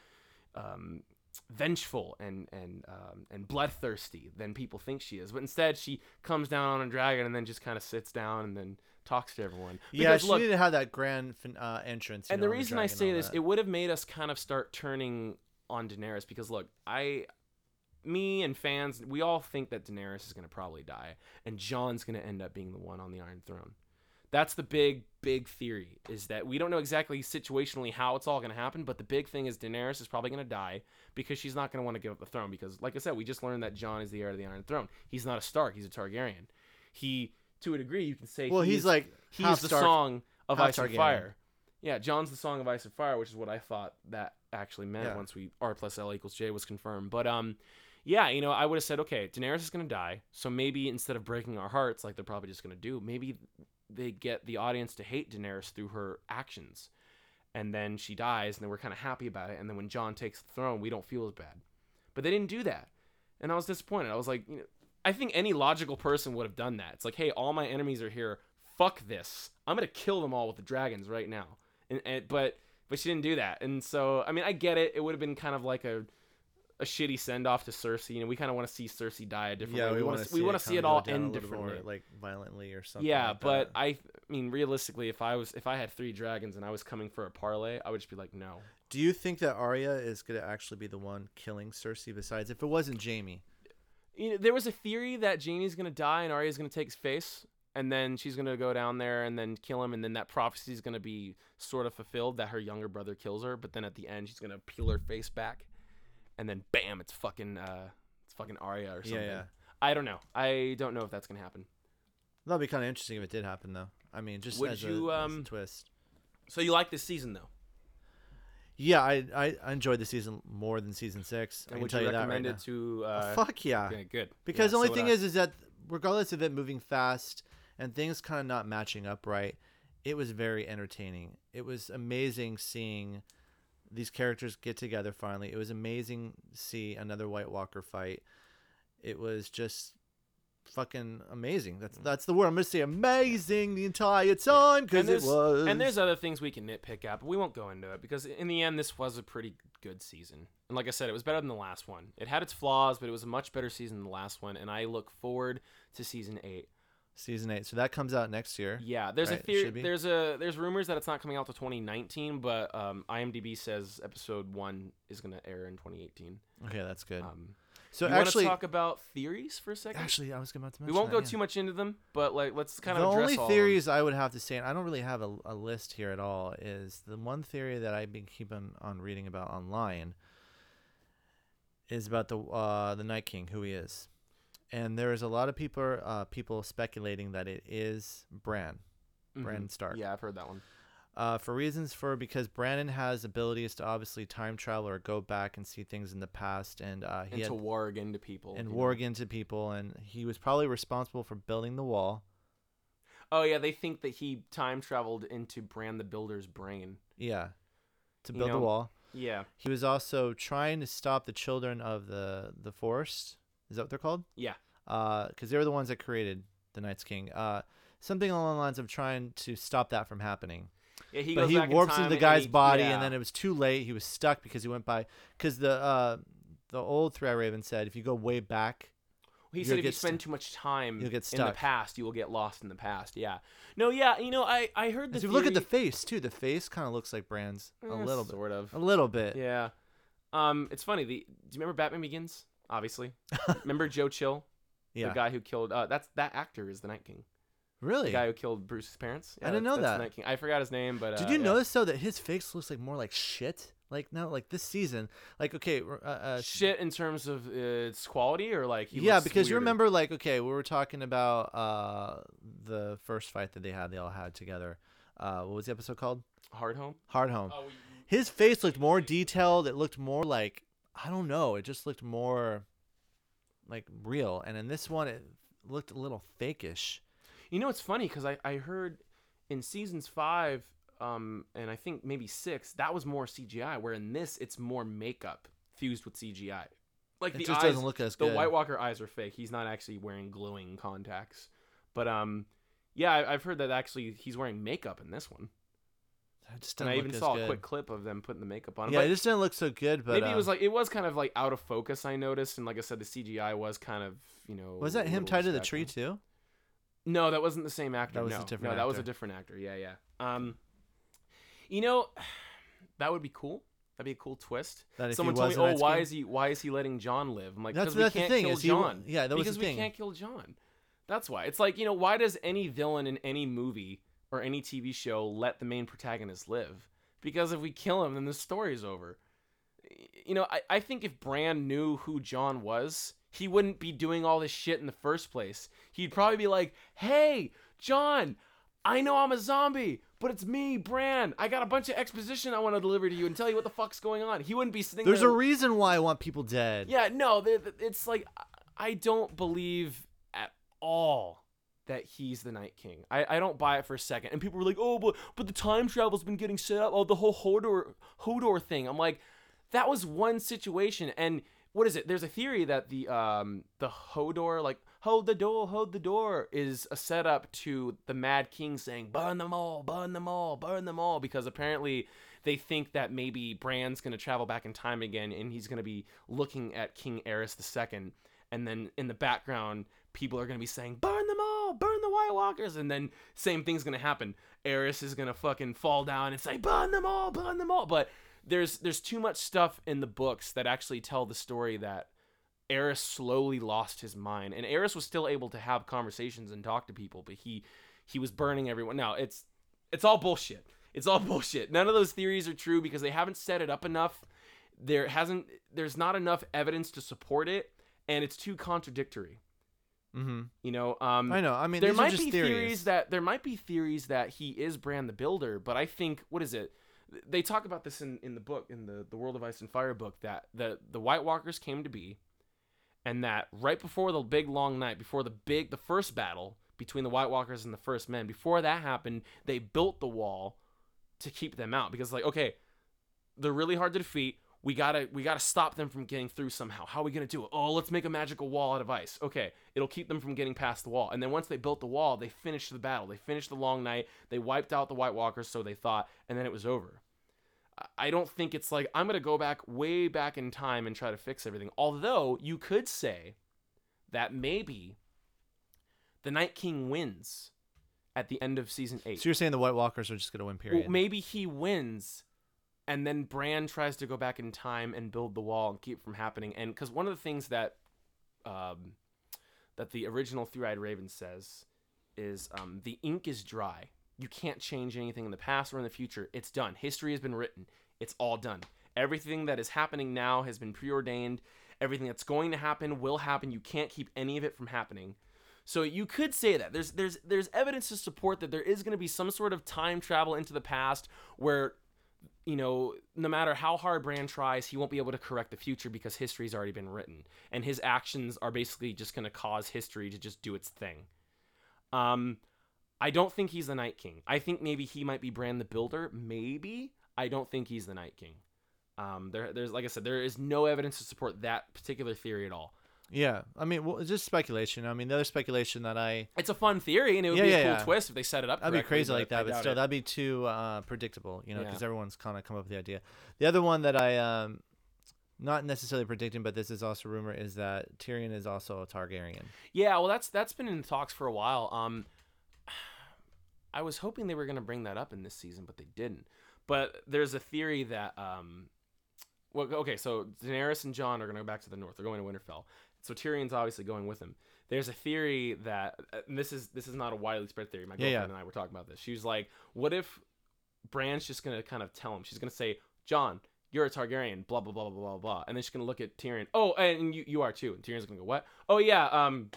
um, vengeful and and um, and bloodthirsty than people think she is. But instead, she comes down on a dragon and then just kind of sits down and then talks to everyone. yeah, she look, needed to have that grand uh, entrance. and know, the on reason I say this, that. it would have made us kind of start turning on Daenerys because look, I, me and fans, we all think that Daenerys is gonna probably die, and Jon's gonna end up being the one on the Iron Throne. That's the big, big theory is that we don't know exactly situationally how it's all gonna happen, but the big thing is Daenerys is probably gonna die because she's not gonna want to give up the throne because, like I said, we just learned that Jon is the heir to the Iron Throne. He's not a Stark; he's a Targaryen. He, to a degree, you can say well, he he's like he's the Stark, song of Ice and. Fire. Yeah, Jon's the song of Ice and Fire, which is what I thought that actually meant Yeah. once we R plus L equals J was confirmed. But um, yeah, you know, I would have said, okay, Daenerys is gonna die, so maybe instead of breaking our hearts like they're probably just gonna do, maybe they get the audience to hate Daenerys through her actions, and then she dies, and then we're kind of happy about it, and then when Jon takes the throne, we don't feel as bad. But they didn't do that, and I was disappointed. I was like, you know, I think any logical person would have done that. It's like, hey, all my enemies are here. Fuck this. I'm gonna kill them all with the dragons right now. And, and but but she didn't do that. And so I mean, I get it. It would have been kind of like a a shitty send off to Cersei. You know, we kind of want to see Cersei die a different Yeah, way. we, want to we want to see it all end differently. more, like violently or something. yeah, like but that. I I mean, realistically, if I was if I had three dragons and I was coming for a parlay, I would just be like, no. do you think that Arya is gonna actually be the one killing Cersei? Besides, if it wasn't Jamie, you know, there was a theory that Jamie's gonna die and Arya's gonna take his face, and then she's gonna go down there and then kill him, and then that prophecy is gonna be sort of fulfilled that her younger brother kills her, but then at the end she's gonna peel her face back, and then bam, it's fucking uh, it's fucking Arya or something. Yeah, yeah. I don't know. I don't know if that's gonna happen. that'd be kind of interesting if it did happen, though. I mean, just Would as, you, a, as a um, twist. So you like this season though, Yeah, I, I I enjoyed the season more than season six. I and would tell you that right recommend now. it to? Oh, Uh, fuck yeah. Okay, good. Because Yeah, the only so would thing I. is, is that regardless of it moving fast and things kind of not matching up right, it was very entertaining. It was amazing seeing these characters get together finally. It was amazing to see another White Walker fight. It was just fucking amazing. That's that's the word I'm gonna say. Amazing the entire time because and it there's, was. and there's other things we can nitpick at, but we won't go into it because in the end, this was a pretty good season. And like I said, it was better than the last one. It had its flaws, but it was a much better season than the last one. And I look forward to season eight. season eight. So that comes out next year. Yeah, there's Right, a theory. There's a there's rumors that it's not coming out to 2019, but um, IMDb says episode one is gonna air in 2018. Okay, that's good. Um, so you actually, talk about theories for a second? actually, I was about to mention. we won't that, go yeah. too much into them, but like let's kind the of the only all of them. theories I would have to say, and I don't really have a, a list here at all, is the one theory that I've been keeping on reading about online is about the uh, the Night King, who he is, and there is a lot of people uh, people speculating that it is Bran, Mhm. Bran Stark. Yeah, I've heard that one. Uh, for reasons for because Brandon has abilities to obviously time travel or go back and see things in the past, and uh, he And had, to warg into people. and you know? warg into people, and he was probably responsible for building the wall. Oh yeah, they think that he time traveled into Bran the Builder's brain. Yeah, to You build know, the wall. Yeah, He was also trying to stop the children of the the forest. Is that what they're called? yeah. Because they were the ones that created the Night's King. Uh, something along the lines of trying to stop that from happening. Yeah, he but goes he in warps time into the guy's he- body, yeah. and then it was too late. He was stuck because he went by. Because the uh, the old Three Eye Raven said, if you go way back, He You'll said if you spend too much time in the past, you will get lost in the past. Yeah. No, yeah. You know, I I heard the if you look at the face too, the face kind of looks like Bran's a Eh, little bit, sort of. a little bit. Yeah. Um, it's funny. The do you remember Batman Begins? Obviously. remember Joe Chill, Yeah, the guy who killed. Uh, that's that actor is the Night King. Really. The guy who killed Bruce's parents. I didn't know that's- that's that. Night King. I forgot his name, but Did uh, you yeah. notice though that his face looks like more like shit? Like no, like this season, like okay, uh, uh, shit in terms of its quality or like he yeah, looks because you remember, like, okay, we were talking about uh the first fight that they had, they all had together. Uh, what was the episode called? Hardhome. Hard Home. Oh, His face looked more detailed. It looked more like I don't know. It just looked more like real. And in this one, it looked a little fakish. You know, it's funny because I, I heard in seasons five, um, and I think maybe six, that was more CGI. Where in this, it's more makeup fused with CGI. Like It the just eyes, doesn't look as the good. White Walker eyes are fake. He's not actually wearing glowing contacts. But um, yeah, I, I've heard that actually he's wearing makeup in this one. It just And I even saw a quick clip of them putting the makeup on. him. Yeah, But it just didn't look so good. But maybe it uh, was like it was kind of like out of focus. I noticed, and like I said, the CGI was kind of you know. was that him tied to the tree too? No, that wasn't the same actor. That was a no, different no, that was a different actor. Yeah, yeah. Um, you know, that would be cool. That'd be a cool twist. Someone told was me, "Oh, why is he? Why is he letting Jon live?" I'm like, "Because we that's can't thing, kill he Jon." yeah, that was the because we thing. can't kill Jon. That's why. It's like you know, why does any villain in any movie or any TV show let the main protagonist live? Because if we kill him, then the story's over. You know, I, I think if Bran knew who Jon was, he wouldn't be doing all this shit in the first place. He'd probably be like, "Hey, Jon, I know I'm a zombie, but it's me, Bran. I got a bunch of exposition I want to deliver to you and tell you what the fuck's going on." He wouldn't be sitting There's there. a reason why I want people dead. Yeah, no, it's like I- I don't believe at all that he's the Night King. I, I don't buy it for a second. And people were like, "Oh, but but the time travel's been getting set up. Oh, the whole Hodor Hodor thing." I'm like, that was one situation. And what is it? There's a theory that the um the Hodor like hold the door, hold the door is a setup to the Mad King saying, "Burn them all, burn them all, burn them all," because apparently they think that maybe Bran's going to travel back in time again and he's going to be looking at King Aerys II. And then in the background, people are going to be saying, burn them all, burn the White Walkers. And then same thing's going to happen. Aerys is going to fucking fall down and say, burn them all, burn them all. But there's there's too much stuff in the books that actually tell the story that Aerys slowly lost his mind. And Aerys was still able to have conversations and talk to people, but he he was burning everyone. Now, it's it's all bullshit. It's all bullshit. None of those theories are true because they haven't set it up enough. There hasn't there's not enough evidence to support it and it's too contradictory. Mm-hmm. You know, um I know. I mean, there might be theories. theories that there might be theories that he is Bran the Builder, but I think what is it? They talk about this in, in the book, in the the World of Ice and Fire book, that the the White Walkers came to be, and that right before the big long night, before the big the first battle between the White Walkers and the First Men, before that happened, they built the wall to keep them out because like okay, they're really hard to defeat. We gotta we gotta stop them from getting through somehow. How are we gonna do it? Oh, let's make a magical wall out of ice. Okay, it'll keep them from getting past the wall. And then once they built the wall, they finished the battle. They finished the long night. They wiped out the White Walkers, so they thought, and then it was over. I- don't think it's like I'm gonna go back way back in time and try to fix everything. Although you could say that maybe the Night King wins at the end of season eight. So you're saying the White Walkers are just gonna win? Period. Well, maybe he wins, and then Bran tries to go back in time and build the wall and keep it from happening. And because one of the things that, um, that the original Three-Eyed Raven says is um, the ink is dry. You can't change anything in the past or in the future. It's done. History has been written. It's all done. Everything that is happening now has been preordained. Everything that's going to happen will happen. You can't keep any of it from happening. So you could say that there's there's there's evidence to support that there is going to be some sort of time travel into the past where you know no matter how hard Bran tries, he won't be able to correct the future because history's already been written and his actions are basically just going to cause history to just do its thing. Um I don't think he's the Night King. I think maybe he might be Bran the Builder, maybe. I don't think he's the Night King. Um, there, there's like I said, there is no evidence to support that particular theory at all. yeah, I mean, well, it's just speculation. I mean, the other speculation that I It's a fun theory, and it would Yeah, be a yeah, cool yeah. twist if they set it up. That'd be crazy like I that, but still, it. that'd be too uh, predictable, you know, because everyone's kind of come up with the idea. The other one that I, um, not necessarily predicting, but this is also rumor, is that Tyrion is also a Targaryen. Yeah, well, that's that's been in talks for a while. Um, I was hoping they were gonna bring that up in this season, but they didn't. But there's a theory that um, well, okay, so Daenerys and Jon are gonna go back to the north. They're going to Winterfell. So Tyrion's obviously going with him. There's a theory that uh, this is this is not a widely spread theory. My Yeah, girlfriend yeah. and I were talking about this. She was like, "What if Bran's just gonna kind of tell him? She's gonna say, Jon, you're a Targaryen, blah blah blah blah blah blah,' and then she's gonna look at Tyrion. Oh, and you you are too. And Tyrion's gonna go, what? Oh yeah, um,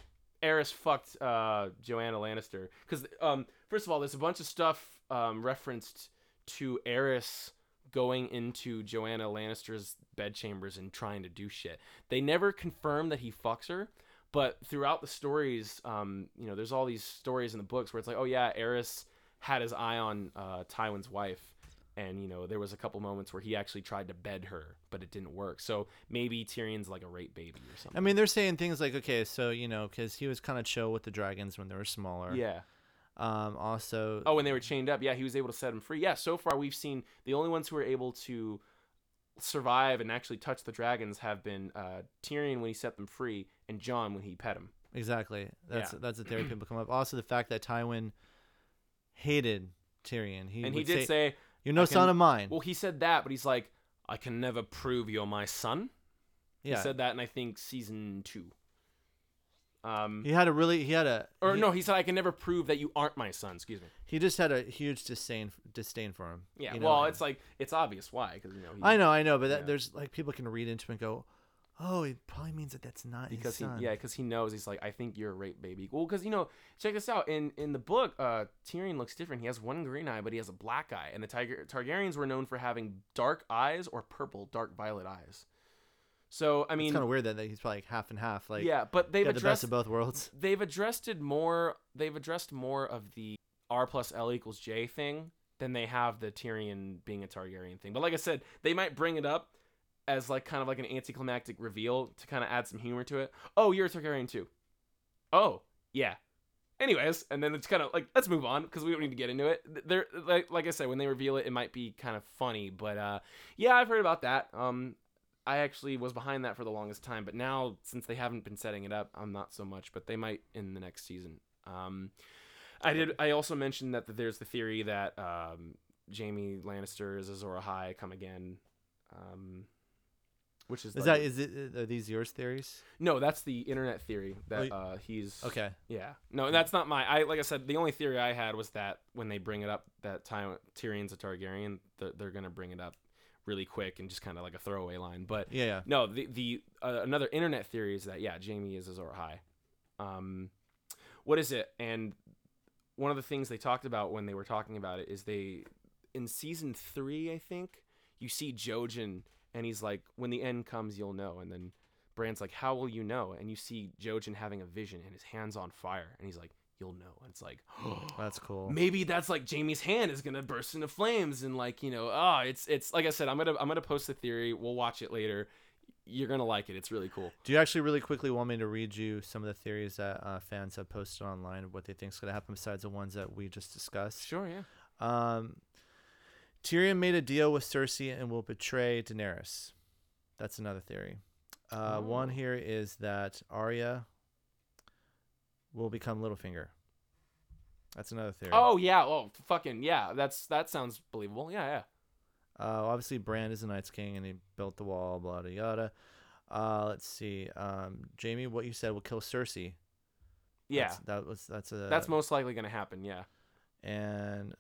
Aerys fucked uh Joanna Lannister because um first of all, there's a bunch of stuff um referenced to Aerys going into Joanna Lannister's bedchambers and trying to do shit. They never confirm that he fucks her, but throughout the stories, um, you know, there's all these stories in the books where it's like, oh yeah, Aerys had his eye on uh, Tywin's wife, and you know, there was a couple moments where he actually tried to bed her, but it didn't work. So maybe Tyrion's like a rape baby or something. I mean, they're saying things like, okay, so you know, because he was kind of chill with the dragons when they were smaller. yeah. Um. Also. Oh, when they were chained up, yeah, he was able to set them free. Yeah, so far we've seen the only ones who are able to survive and actually touch the dragons have been uh, Tyrion when he set them free, and Jon when he pet him. Exactly. That's Yeah. that's the theory people come up. Also, the fact that Tywin hated Tyrion. He and he did say, "You're no I son of mine." well, he said that, but he's like, I can never prove you're my son. yeah. He said that in I think season two. Um, he had a really he had a or he, no, he said I can never prove that you aren't my son. Excuse me. he just had a huge disdain disdain for him. Yeah, you know, well, and- it's like it's obvious why because you know he, I know, I know, but that, yeah. there's like people can read into it and go, "Oh, it probably means that that's not because his he son." yeah because he knows he's like I think you're a rape baby. Well, because you know check this out in in the book, uh, Tyrion looks different. He has one green eye, but he has a black eye, and the Tiger Targaryens were known for having dark eyes or purple, dark violet eyes. So I mean, it's kind of weird that, he's probably like half and half. Like, yeah, but they've got the best of both worlds. they've addressed it more they've addressed more of the r plus l equals j thing than they have the tyrion being a targaryen thing. But like i said they might bring it up as like kind of like an anticlimactic reveal to kind of add some humor to it. Oh you're a targaryen too. Oh yeah. Anyways and then it's kind of like let's move on because we don't need to get into it. They're like, like i said when they reveal it it might be kind of funny but uh yeah i've heard about that. Um I actually was behind that for the longest time, but now since they haven't been setting it up, I'm not so much. But they might in the next season. Um, I did. I also mentioned that there's the theory that um, Jamie Lannister is Azor Ahai come again, um, which is Is like- that is it? Are these yours theories? no? That's the internet theory that uh, he's Okay. Yeah, no, that's not my. I like I said, the only theory I had was that when they bring it up that Ty- Tyrion's a Targaryen, they're, they're gonna bring it up really quick and just kind of like a throwaway line. But Yeah, yeah. no, the the uh, another internet theory is that yeah, Jamie is Azor Ahai. Um, what is it? And one of the things they talked about when they were talking about it is they in season three, I think, you see Jojen and he's like, when the end comes, you'll know. And then Bran's like, how will you know? And you see Jojen having a vision and his hands on fire, and he's like, you'll know. And it's like, oh, That's cool. maybe that's like Jamie's hand is gonna burst into flames, and like you know, ah, it's it's like I said, I'm gonna I'm gonna post the theory. We'll watch it later. You're gonna like it. It's really cool. Do you actually really quickly want me to read you some of the theories that uh, fans have posted online of what they think is going to happen besides the ones that we just discussed? Sure, yeah. Um, Tyrion made a deal with Cersei and will betray Daenerys. That's another theory. Uh, One Oh. here is that Arya will become Littlefinger. That's another theory. Oh yeah. Oh fucking yeah. That's that sounds believable. Yeah, yeah. Uh, obviously, Bran is the Night's King and he built the wall, blah, blah, yada. Uh, let's see. Um, Jamie, what you said will kill Cersei. Yeah. That's, that was that's a That's most likely gonna happen. Yeah. and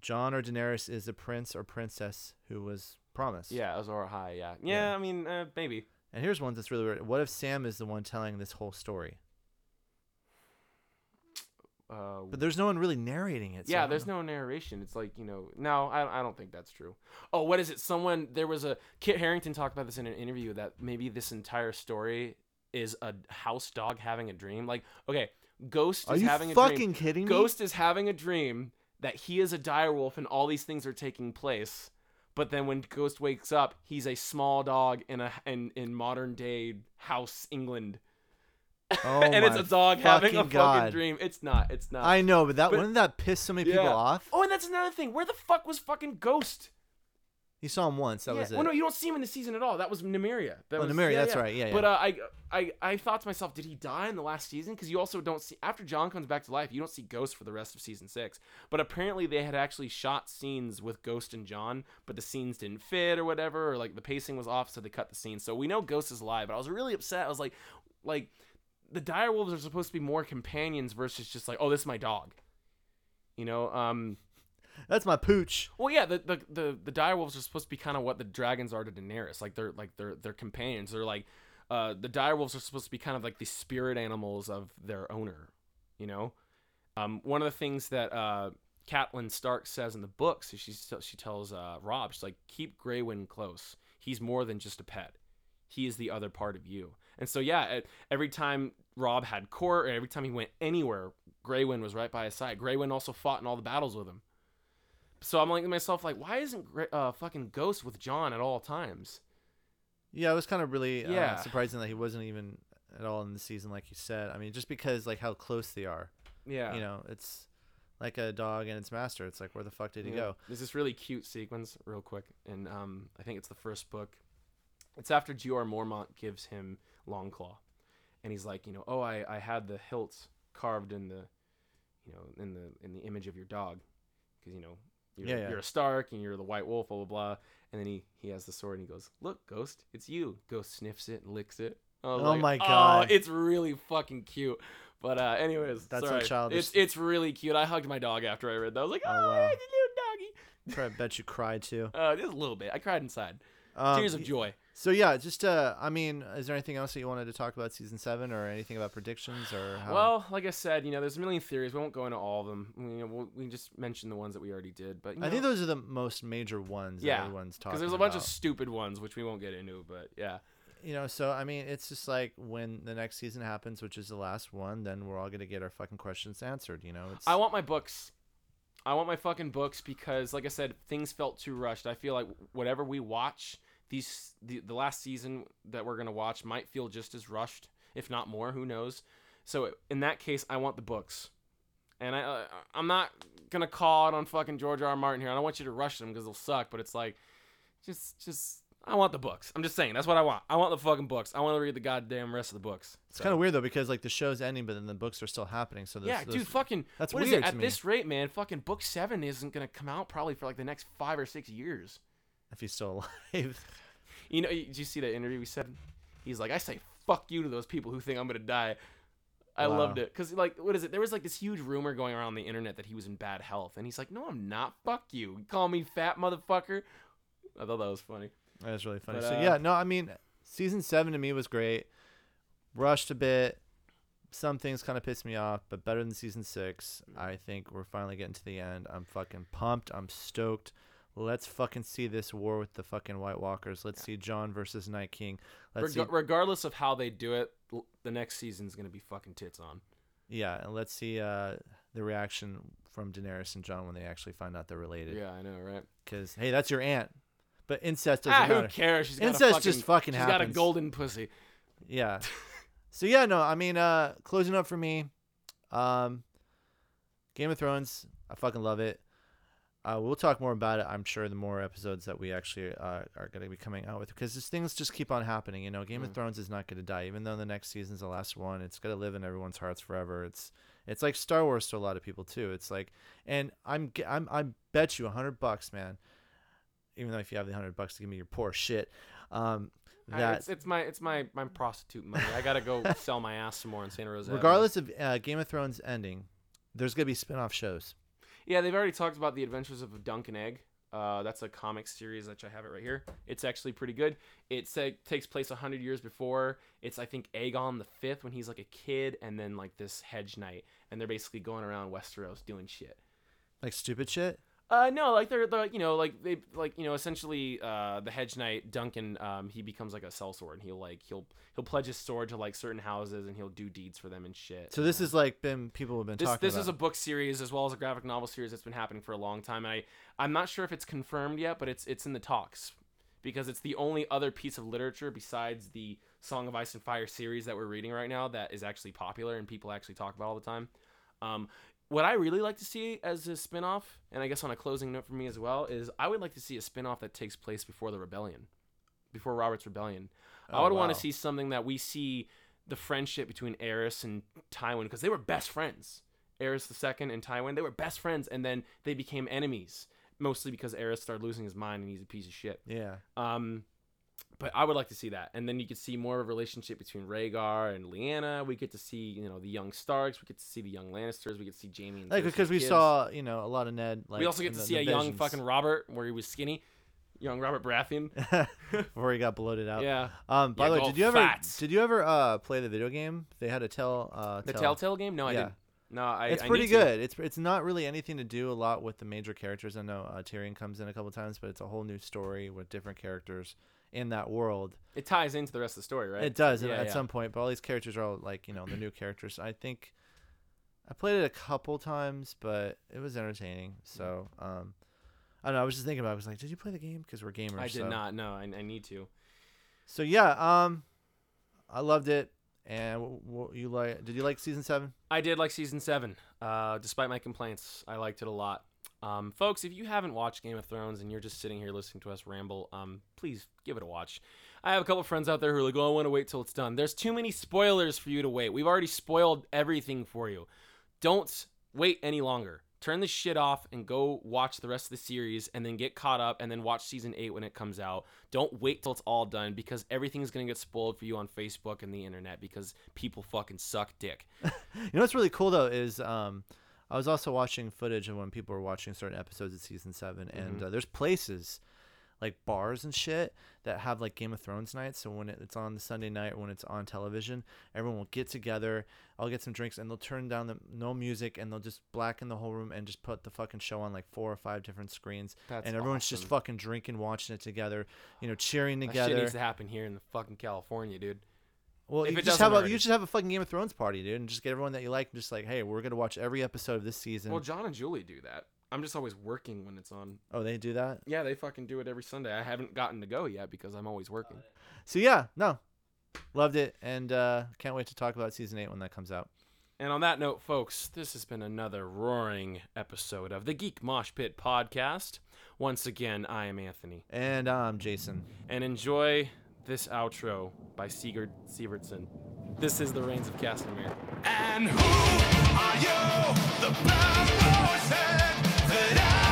John or Daenerys is the prince or princess who was promised. Yeah. Azor Ahai. Yeah. Yeah. Yeah. I mean, uh, maybe. And here's one that's really weird. What if Sam is the one telling this whole story? Uh, But there's no one really narrating it. yeah, don't there's no narration. It's like you know. No, I, I don't think that's true. Oh, what is it? Someone there was a Kit Harington talked about this in an interview that maybe this entire story is a house dog having a dream. Like, okay, Ghost Are is having a fucking kidding me? Ghost is having a dream that he is a direwolf and all these things are taking place. But then when Ghost wakes up, he's a small dog in a in, in modern day house England. Oh and it's a dog having a fucking God. dream. It's not. It's not. I know, but that But- wouldn't that piss so many people off? Oh, and that's another thing. Where the fuck was fucking Ghost? You saw him once. That yeah. was it. Well, no, you don't see him in the season at all. That was Nymeria. That Oh, was, Nymeria, yeah, that's yeah. right, yeah, But uh, I, I, I thought to myself, did he die in the last season? Because you also don't see after Jon comes back to life, you don't see Ghost for the rest of season six. But apparently, they had actually shot scenes with Ghost and Jon, but the scenes didn't fit or whatever, or like the pacing was off, so they cut the scene. So we know Ghost is alive. But I was really upset. I was like, like the direwolves are supposed to be more companions versus just like, oh, this is my dog. You know, um, That's my pooch. well, yeah, the the the, the direwolves are supposed to be kind of what the dragons are to Daenerys. Like they're like they're they're companions. They're like uh, the direwolves are supposed to be kind of like the spirit animals of their owner. You know, um, one of the things that uh, Catelyn Stark says in the books is she she tells uh, Robb, she's like, keep Grey-Worm close. He's more than just a pet. He is the other part of you. And so yeah, every time Robb had court, or every time he went anywhere, Grey-Worm was right by his side. Grey-Worm also fought in all the battles with him. So I'm like to myself, like, why isn't uh, fucking Ghost with Jon at all times? Yeah, it was kind of really uh, Yeah. surprising that he wasn't even at all in the season, like you said. I mean, just because like how close they are. Yeah, You know, it's like a dog and its master. It's like where the fuck did he Yeah. go? There's this really cute sequence, real quick, and um, I think it's the first book. It's after Jeor Mormont gives him Longclaw, and he's like, you know, oh, I, I had the hilts carved in the, you know, in the in the image of your dog, because you know, you're, Yeah, yeah. you're a Stark and you're the White Wolf, blah blah blah. And then he he has the sword and he goes, look, Ghost, it's you. Ghost sniffs it and licks it. Oh like, my God. it's really fucking cute. But uh, anyways, That's so sorry. childish. It's it's really cute. I hugged my dog after I read that. I was like, oh, Oh, wow. it's a little doggy. I bet you cried too. Uh, just a little bit. I cried inside. Um, Tears of joy. So yeah, just uh, I mean, is there anything else that you wanted to talk about season seven, or anything about predictions, or how? Well, like I said, you know, there's a million theories. We won't go into all of them. We, you know, we'll, we just mentioned the ones that we already did. But I think those are the most major ones Yeah, that everyone's talking because there's a bunch about. of stupid ones which we won't get into. But yeah, you know, so I mean, it's just like when the next season happens, which is the last one, then we're all gonna get our fucking questions answered. You know, it's I want my books. I want my fucking books because, like I said, things felt too rushed. I feel like whatever we watch, these the, the last season that we're gonna watch might feel just as rushed, if not more. Who knows? So in that case, I want the books, and I uh, I'm not gonna call it on fucking George R. R. Martin here. I don't want you to rush them because they'll suck. But it's like, just just I want the books. I'm just saying that's what I want. I want the fucking books. I want to read the goddamn rest of the books. it's kind of weird though because like the show's ending, but then the books are still happening. So those, Yeah, those- dude, fucking. that's what is weird to At me. this rate, man, fucking book seven isn't gonna come out probably for like the next five or six years. If he's still alive. You know, did you see that interview we said? He's like, I say fuck you to those people who think I'm gonna die. I Wow. loved it because, like, what is it? There was like this huge rumor going around the internet that he was in bad health, and he's like, "No, I'm not. Fuck you. You call me fat motherfucker." I thought that was funny. That was really funny. But, so uh, yeah, no, I mean, season seven to me was great. Rushed a bit. Some things kind of pissed me off, but better than season six. I think we're finally getting to the end. I'm fucking pumped. I'm stoked. Let's fucking see this war with the fucking White Walkers. Let's see Jon versus Night King. Let's Reg- see. regardless of how they do it, l- the next season's gonna be fucking tits on. Yeah, and let's see uh, the reaction from Daenerys and Jon when they actually find out they're related. Yeah, I know, right? Because hey, that's your aunt. But incest doesn't Ah, who matter. cares? She's got Incest a fucking, just fucking She's got a happens. golden pussy. Yeah. so yeah, no, I mean, uh, closing up for me, um, Game of Thrones, I fucking love it. Uh, we'll talk more about it, I'm sure, the more episodes that we actually uh, are going to be coming out with, because these things just keep on happening. You know, Game of Mm. Thrones is not going to die, even though the next season's the last one. It's going to live in everyone's hearts forever. It's it's like Star Wars to a lot of people too. It's like, and I'm I'm I bet you a hundred bucks, man. Even though if you have the hundred bucks to give me your poor shit, um, I- it's, it's my it's my my prostitute money. I gotta go sell my ass some more in Santa Rosa. Avenue. regardless of uh, Game of Thrones ending, there's gonna be spin-off shows. Yeah, they've already talked about the Adventures of Dunk and Egg. Uh, that's a comic series which I have it right here. It's actually pretty good. It uh, takes place hundred years before. It's I think Aegon the Fifth when he's like a kid, and then like this hedge knight, and they're basically going around Westeros doing shit. Like stupid shit. Uh, no, like they're, they're you know like they like you know essentially uh the hedge knight Duncan um he becomes like a sellsword and he'll like he'll he'll pledge his sword to like certain houses and he'll do deeds for them and shit. So this is like been people have been this talking this about. is a book series as well as a graphic novel series that's been happening for a long time. And I I'm not sure if it's confirmed yet, but it's it's in the talks because it's the only other piece of literature besides the Song of Ice and Fire series that we're reading right now that is actually popular and people actually talk about all the time. Um, what I really like to see as a spin-off, and I guess on a closing note for me as well, is I would like to see a spin-off that takes place before the rebellion, before Robert's rebellion. I Oh, would want to see something that we see the friendship between Aerys and Tywin because they were best friends. Aerys the second and Tywin, they were best friends, and then they became enemies. Mostly because Aerys started losing his mind and he's a piece of shit. Yeah. Um, but I would like to see that, and then you could see more of a relationship between Rhaegar and Lyanna. We get to see, you know, the young Starks. We get to see the young Lannisters. We get to see Jamie and Like because we kids. saw you know a lot of Ned. Like we also get to the- see the a young fucking Robert where he was skinny, young Robert Baratheon. before he got bloated out. Yeah, Um. By Yeah, the way, did you ever Fats. did you ever uh play the video game? They had a tell uh the tell. Telltale game. No, I didn't. No, I. it's I pretty need to. good. It's it's not really anything to do a lot with the major characters. I know uh, Tyrion comes in a couple times, but it's a whole new story with different characters in that world. It ties into the rest of the story, right? It does Yeah, at yeah. some point, but all these characters are all like you know the new characters. I think I played it a couple times, but it was entertaining. So um, I don't know. I was just thinking about. it. I was like, did you play the game? Because we're gamers. I did so. not. No, I, I need to. So yeah, um, I loved it. And w- w- you like? Did you like season seven? I did like season seven. Uh, despite my complaints, I liked it a lot. Um, folks, if you haven't watched Game of Thrones and you're just sitting here listening to us ramble, um, please give it a watch. I have a couple friends out there who are like, "Oh, I want to wait till it's done." There's too many spoilers for you to wait. We've already spoiled everything for you. Don't wait any longer. Turn this shit off and go watch the rest of the series and then get caught up and then watch season 8 when it comes out. Don't wait till it's all done because everything's going to get spoiled for you on Facebook and the internet because people fucking suck dick. You know what's really cool though is um, I was also watching footage of when people were watching certain episodes of season seven, and uh, there's places like bars and shit that have like Game of Thrones nights. So when it, it's on the Sunday night when it's on television, everyone will get together. I'll get some drinks and they'll turn down the no music and they'll just blacken the whole room and just put the fucking show on like four or five different screens. That's and everyone's just fucking drinking, watching it together, you know, cheering That shit together. needs to happen here in the fucking California, dude. Well, If you it just have a you just have a fucking Game of Thrones party, dude, and just get everyone that you like, and just like, hey, we're gonna watch every episode of this season. Well, John and Julie do that. I'm just always working when it's on. oh, they do that. Yeah, they fucking do it every Sunday. I haven't gotten to go yet because I'm always working. So yeah, no, loved it, and uh, can't wait to talk about season eight when that comes out. And on that note, folks, this has been another roaring episode of the Geek Mosh Pit podcast. Once again, I am Anthony, And I'm Jason. and enjoy this outro by Sigurd Sievertson. This is the Rains of Castamere. And who are you? The rose head that I